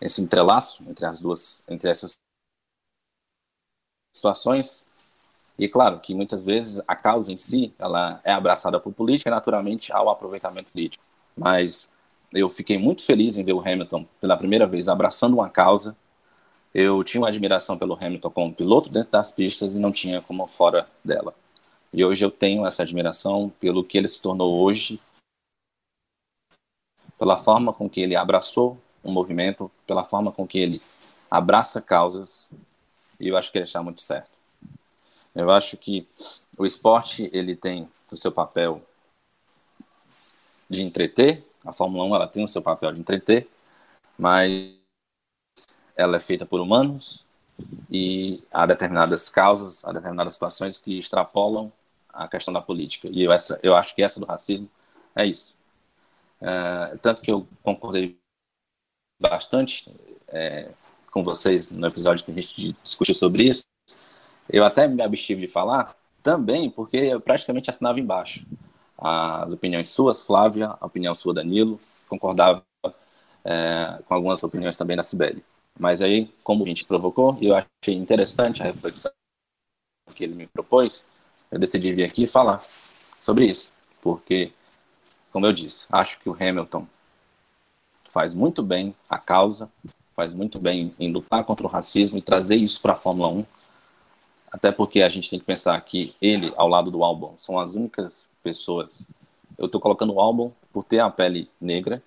esse entrelaço entre as duas entre essas situações e claro que muitas vezes a causa em si ela é abraçada por política naturalmente há o aproveitamento político mas eu fiquei muito feliz em ver o Hamilton pela primeira vez abraçando uma causa. Eu tinha uma admiração pelo Hamilton como piloto dentro das pistas e não tinha como fora dela. E hoje eu tenho essa admiração pelo que ele se tornou hoje, pela forma com que ele abraçou um movimento, pela forma com que ele abraça causas, e eu acho que ele está muito certo. Eu acho que o esporte ele tem o seu papel de entreter, a Fórmula 1 ela tem o seu papel de entreter, mas ela é feita por humanos e há determinadas causas, há determinadas situações que extrapolam a questão da política. E eu, essa, eu acho que essa do racismo é isso. É, tanto que eu concordei bastante é, com vocês no episódio que a gente discutiu sobre isso. Eu até me abstive de falar também porque eu praticamente assinava embaixo as opiniões suas, Flávia, a opinião sua, Danilo, concordava é, com algumas opiniões também da Cibele. Mas aí, como a gente provocou, e eu achei interessante a reflexão que ele me propôs, eu decidi vir aqui falar sobre isso, porque, como eu disse, acho que o Hamilton faz muito bem a causa, faz muito bem em lutar contra o racismo e trazer isso para a Fórmula 1. Até porque a gente tem que pensar que ele, ao lado do álbum, são as únicas pessoas. Eu estou colocando o álbum por ter a pele negra,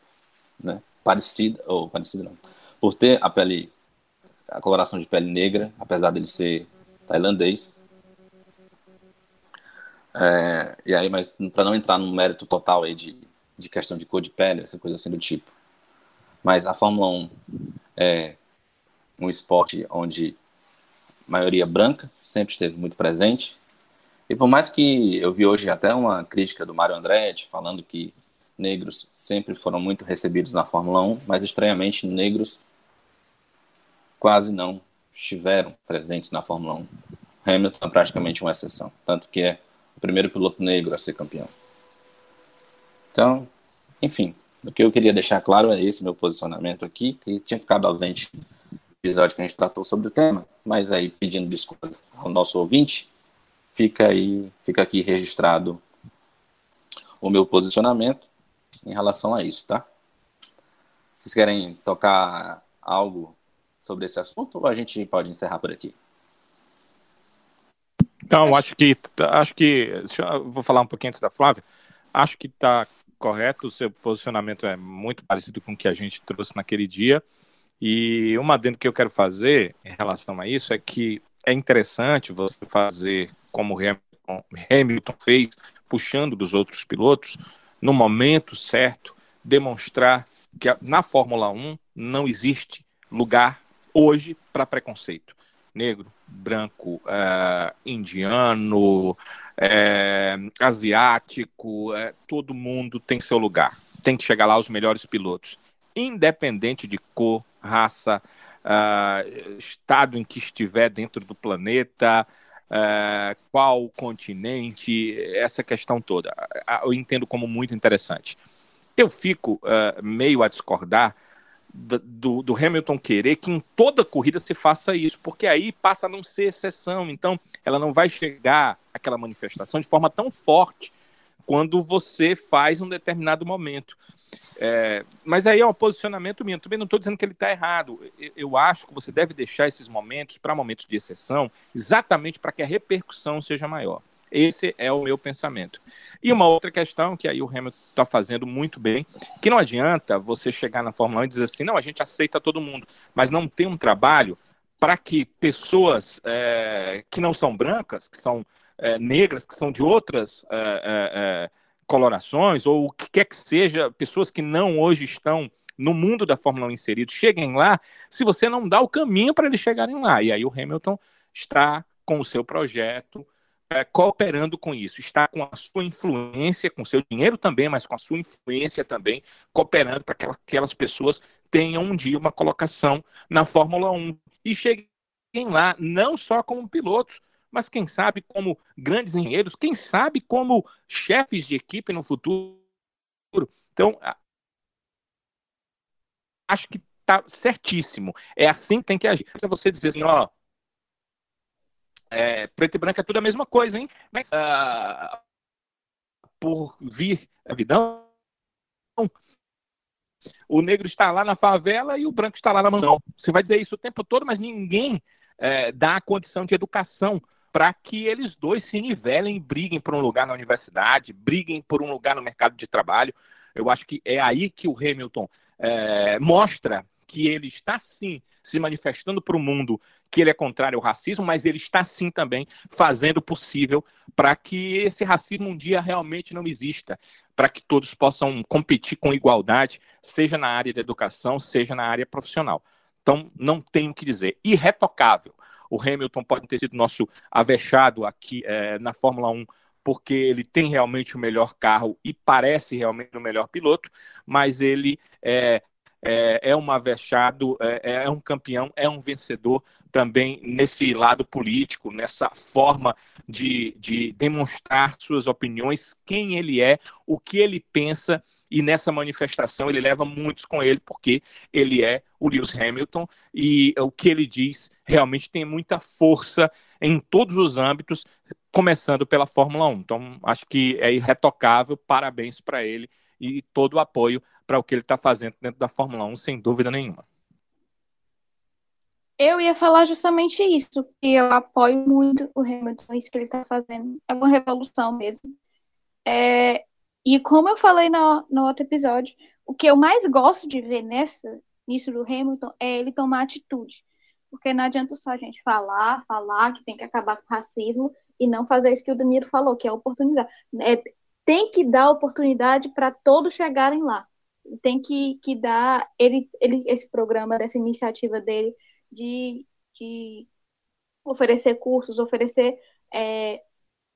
né? Parecida, ou parecida não. Por ter a pele, a coloração de pele negra, apesar dele ser tailandês. É, e aí, mas para não entrar no mérito total aí de, de questão de cor de pele, essa coisa assim do tipo. Mas a Fórmula 1 é um esporte onde a maioria branca sempre esteve muito presente. E por mais que eu vi hoje até uma crítica do Mário Andretti falando que negros sempre foram muito recebidos na Fórmula 1, mas estranhamente negros quase não estiveram presentes na Fórmula 1. Hamilton é praticamente uma exceção, tanto que é o primeiro piloto negro a ser campeão. Então, enfim, o que eu queria deixar claro é esse meu posicionamento aqui, que tinha ficado ausente no episódio que a gente tratou sobre o tema, mas aí pedindo desculpas ao nosso ouvinte, fica aí, fica aqui registrado o meu posicionamento em relação a isso, tá? Vocês querem tocar algo sobre esse assunto ou a gente pode encerrar por aqui? Então, acho que acho que eu vou falar um pouquinho antes da Flávia. Acho que está correto, o seu posicionamento é muito parecido com o que a gente trouxe naquele dia. E uma adendo que eu quero fazer em relação a isso é que é interessante você fazer como Hamilton, Hamilton fez, puxando dos outros pilotos, no momento certo, demonstrar que na Fórmula 1 não existe lugar hoje para preconceito. Negro, branco, uh, indiano, é, asiático, é, todo mundo tem seu lugar. Tem que chegar lá os melhores pilotos, independente de cor, raça, estado em que estiver dentro do planeta, qual continente, essa questão toda. Eu entendo como muito interessante. Eu fico meio a discordar do, do, Hamilton querer que em toda corrida se faça isso, porque aí passa a não ser exceção. Então, ela não vai chegar aquela manifestação de forma tão forte quando você faz um determinado momento. É, mas aí é um posicionamento meu. Também não estou dizendo que ele está errado. Eu, eu, acho que você deve deixar esses momentos para momentos de exceção, exatamente para que a repercussão seja maior. Esse é o meu pensamento. E uma outra questão que aí o Hamilton está fazendo muito bem, que não adianta você chegar na Fórmula 1 e dizer assim, não, a gente aceita todo mundo, mas não tem um trabalho para que pessoas é, que não são brancas, que são é, negras, que são de outras é, colorações, ou o que quer que seja, pessoas que não hoje estão no mundo da Fórmula 1 inseridos, cheguem lá, se você não dá o caminho para eles chegarem lá. E aí o Hamilton está com o seu projeto, é, cooperando com isso, está com a sua influência, com seu dinheiro também, mas com a sua influência também, cooperando para que aquelas pessoas tenham um dia uma colocação na Fórmula 1 e cheguem lá não só como pilotos, mas quem sabe como grandes engenheiros, quem sabe como chefes de equipe no futuro. Então, acho que está certíssimo. É assim que tem que agir. Se você dizer assim, ó, é, preto e branco é tudo a mesma coisa, hein? Ah, por vir a vidão, o negro está lá na favela e o branco está lá na mão. Você vai dizer isso o tempo todo, mas ninguém é, dá a condição de educação para que eles dois se nivelem briguem por um lugar na universidade, briguem por um lugar no mercado de trabalho. Eu acho que é aí que o Hamilton é, mostra que ele está sim se manifestando para o mundo que ele é contrário ao racismo, mas ele está sim também fazendo o possível para que esse racismo um dia realmente não exista, para que todos possam competir com igualdade, seja na área da educação, seja na área profissional. Então, não tenho o que dizer. Irretocável. O Hamilton pode ter sido nosso avexado aqui é, na Fórmula 1 porque ele tem realmente o melhor carro e parece realmente o melhor piloto, mas ele é, é, é um avexado, é, é um campeão, é um vencedor também nesse lado político, nessa forma de, de demonstrar suas opiniões, quem ele é, o que ele pensa, e nessa manifestação ele leva muitos com ele, porque ele é o Lewis Hamilton, e o que ele diz realmente tem muita força em todos os âmbitos, começando pela Fórmula 1. Então, acho que é irretocável, parabéns para ele e todo o apoio para o que ele está fazendo dentro da Fórmula 1, sem dúvida nenhuma. Eu ia falar justamente isso, que eu apoio muito o Hamilton, isso que ele está fazendo. É uma revolução mesmo. É, e como eu falei no, no outro episódio, o que eu mais gosto de ver nessa, nisso do Hamilton é ele tomar atitude. Porque não adianta só a gente falar, falar que tem que acabar com o racismo e não fazer isso que o Danilo falou, que é oportunidade. É, tem que dar oportunidade para todos chegarem lá. Tem que, que dar ele, ele, esse programa, dessa iniciativa dele de, de oferecer cursos, oferecer é,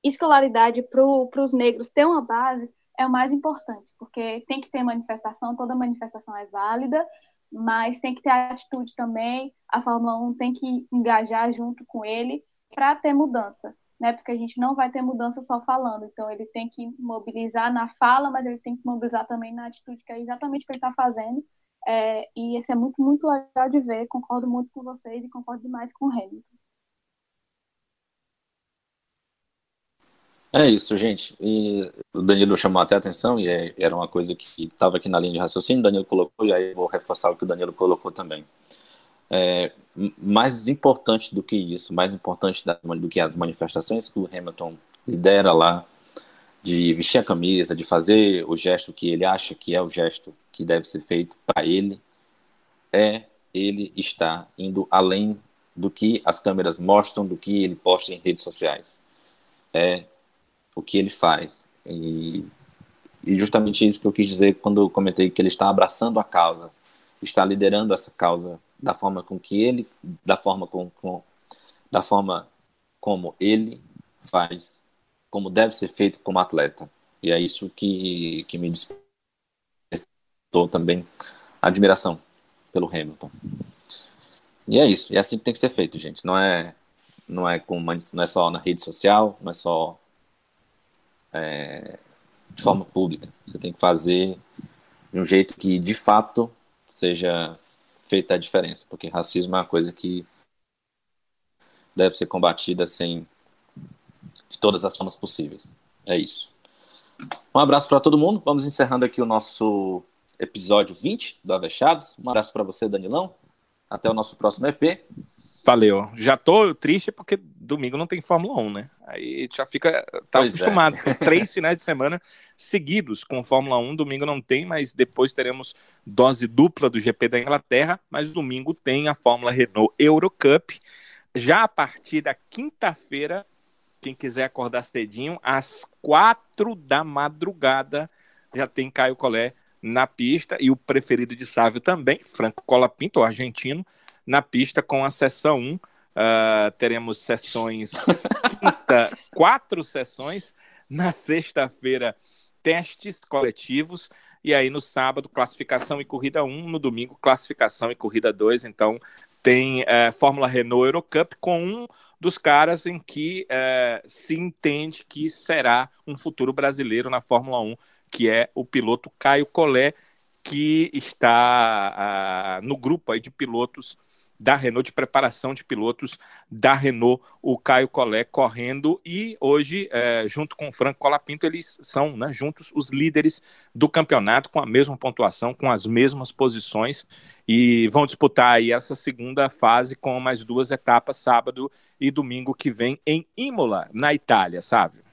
escolaridade para os negros, ter uma base, é o mais importante, porque tem que ter manifestação, toda manifestação é válida, mas tem que ter atitude também, a Fórmula 1 tem que engajar junto com ele para ter mudança, né? Porque a gente não vai ter mudança só falando, então ele tem que mobilizar na fala, mas ele tem que mobilizar também na atitude, que é exatamente o que ele está fazendo, é, e esse é muito, muito legal de ver, concordo muito com vocês e concordo demais com o Hamilton. É isso, gente. E o Danilo chamou até a atenção, e é, era uma coisa que estava aqui na linha de raciocínio, o Danilo colocou, e aí vou reforçar o que o Danilo colocou também. É, mais importante do que isso, mais importante do que as manifestações que o Hamilton lidera lá, de vestir a camisa, de fazer o gesto que ele acha que é o gesto que deve ser feito para ele, é ele estar indo além do que as câmeras mostram, do que ele posta em redes sociais. É o que ele faz. E, e justamente isso que eu quis dizer quando eu comentei que ele está abraçando a causa, está liderando essa causa da forma com que ele, da forma com, com da forma como ele faz, como deve ser feito como atleta. E é isso que, que me despertou também admiração pelo Hamilton. E é isso, e é assim que tem que ser feito, gente. Não é não é com não é só na rede social, não é só é, de forma pública. Você tem que fazer de um jeito que, de fato, seja feita a diferença, porque racismo é uma coisa que deve ser combatida sem de todas as formas possíveis. É isso. Um abraço para todo mundo. Vamos encerrando aqui o nosso episódio 20 do Avechados. Um abraço para você, Danilão. Até o nosso próximo EP. Valeu. Já tô triste porque domingo não tem Fórmula 1, né? Aí já fica tá pois é. acostumado. É. <laughs> São três finais de semana seguidos com Fórmula 1. Domingo não tem, mas depois teremos dose dupla do GP da Inglaterra. Mas domingo tem a Fórmula Renault Eurocup. Já a partir da quinta-feira, quem quiser acordar cedinho, às quatro da madrugada, já tem Caio Collet na pista e o preferido de Sávio também, Franco Colapinto, o argentino, na pista com a sessão 1. Uh, ah, teremos sessões <laughs> quinta, quatro sessões. Na sexta-feira, testes coletivos. E aí no sábado, classificação e corrida 1. No domingo, classificação e corrida 2. Então tem uh, Fórmula Renault Eurocup com um dos caras em que uh, se entende que será um futuro brasileiro na Fórmula 1, que é o piloto Caio Collet, que está uh, no grupo aí de pilotos da Renault, de preparação de pilotos da Renault, o Caio Collet correndo e hoje, é, junto com o Franco Colapinto, eles são né, juntos os líderes do campeonato com a mesma pontuação, com as mesmas posições e vão disputar aí essa segunda fase com mais duas etapas, sábado e domingo que vem em Imola, na Itália, sabe?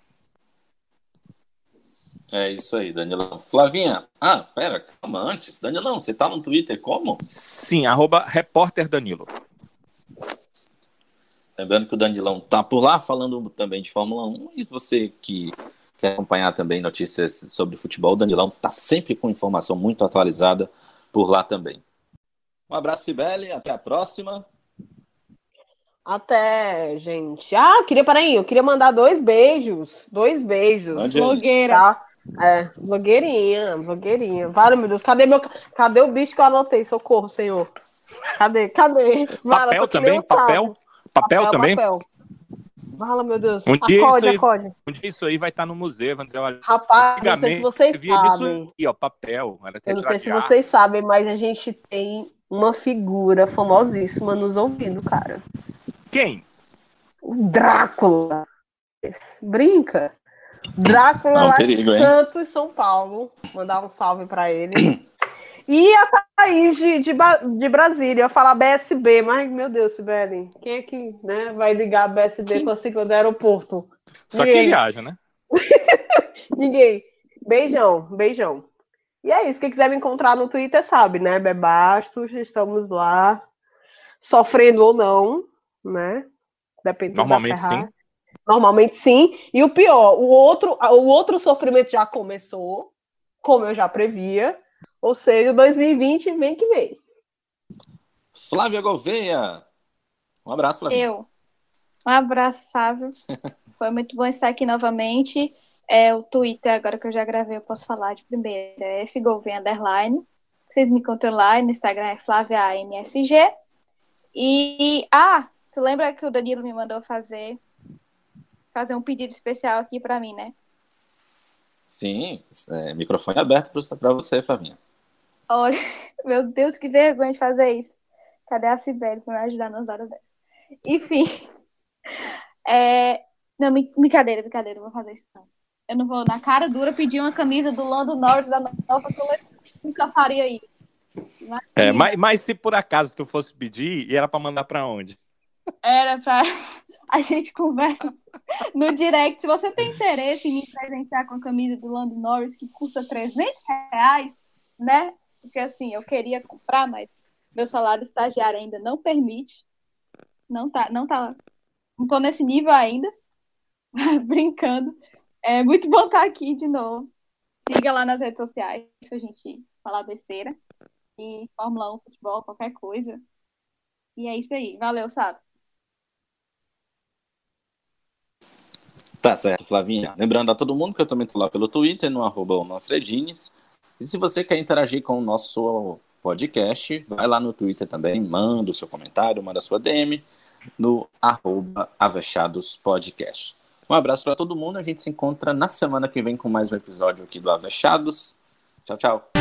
É isso aí, Danilão. Flavinha, ah, pera, calma, antes. Danilão, você tá no Twitter como? Sim, arroba repórter Danilo. Lembrando que o Danilão tá por lá falando também de Fórmula 1 e você que quer acompanhar também notícias sobre futebol, o Danilão tá sempre com informação muito atualizada por lá também. Um abraço, Sibeli, até a próxima. Até, gente. Ah, queria, peraí, eu queria mandar dois beijos. Dois beijos. Blogueira. Tá? É, blogueirinha, blogueirinha. Vale, meu Deus, cadê meu. Cadê o bicho que eu anotei? Socorro, senhor. Cadê? Cadê? Vara, papel também? Papel? papel? Papel, também? Papel. Fala, meu Deus. Um acorde, aí, acorde. um dia isso aí vai estar no museu, vamos dizer, olha, Rapaz, não sei se vocês sabem. Aqui, ó, papel. Eu não sei se vocês sabem, mas a gente tem uma figura famosíssima nos ouvindo, cara. Quem? O Drácula. Brinca. Drácula Não, lá perigo, de Santos, São Paulo. Mandar um salve para ele. <clears throat> E a Thaís de, de, de Brasília, eu falar BSB, mas, meu Deus, Sibeli, quem é que né, vai ligar a BSB com a sigla do aeroporto? Só Ninguém. viaja, né? <laughs> Ninguém. Beijão, beijão. E é isso. Quem quiser me encontrar no Twitter sabe, né? Bebastos, estamos lá, sofrendo ou não, né? Depende Normalmente sim. Normalmente sim. E o pior, o outro, o outro sofrimento já começou, como eu já previa. Ou seja, 2020 vem que vem. Flávia Gouveia. Um abraço, Flávia. Eu. Um abraço, Sávio. <laughs> Foi muito bom estar aqui novamente. É, o Twitter, agora que eu já gravei, eu posso falar de primeira. É fgolven underline. Vocês me encontram lá. No Instagram é FláviaMSG. E, ah, tu lembra que o Danilo me mandou fazer fazer um pedido especial aqui para mim, né? Sim, é, microfone aberto para você, Flavinha. Olha, <laughs> meu Deus, que vergonha de fazer isso. Cadê a Sibeli para me ajudar nas horas dessas? Enfim. <laughs> É... Não, brincadeira, brincadeira, vou fazer isso não. Eu não vou, na cara dura, pedir uma camisa do Lando Norris da nova coleção. Nunca faria isso. É, mas, mas se por acaso tu fosse pedir, e era para mandar para onde? Era para a gente conversa no direct. Se você tem interesse em me presentear com a camisa do Lando Norris, que custa 300 reais, né? Porque assim, eu queria comprar, mas meu salário estagiário ainda não permite. Não tá, não tá. Não tô nesse nível ainda. <laughs> Brincando. É muito bom estar aqui de novo. Siga lá nas redes sociais pra gente falar besteira. E Fórmula 1, futebol, qualquer coisa. E é isso aí. Valeu, sabe? Tá certo, Flavinha. Lembrando a todo mundo que eu também tô lá pelo Twitter, no arroba E se você quer interagir com o nosso podcast, vai lá no Twitter também, manda o seu comentário, manda a sua DM no arroba Avechados Podcast. Um abraço para todo mundo, a gente se encontra na semana que vem com mais um episódio aqui do Avechados. Tchau, tchau.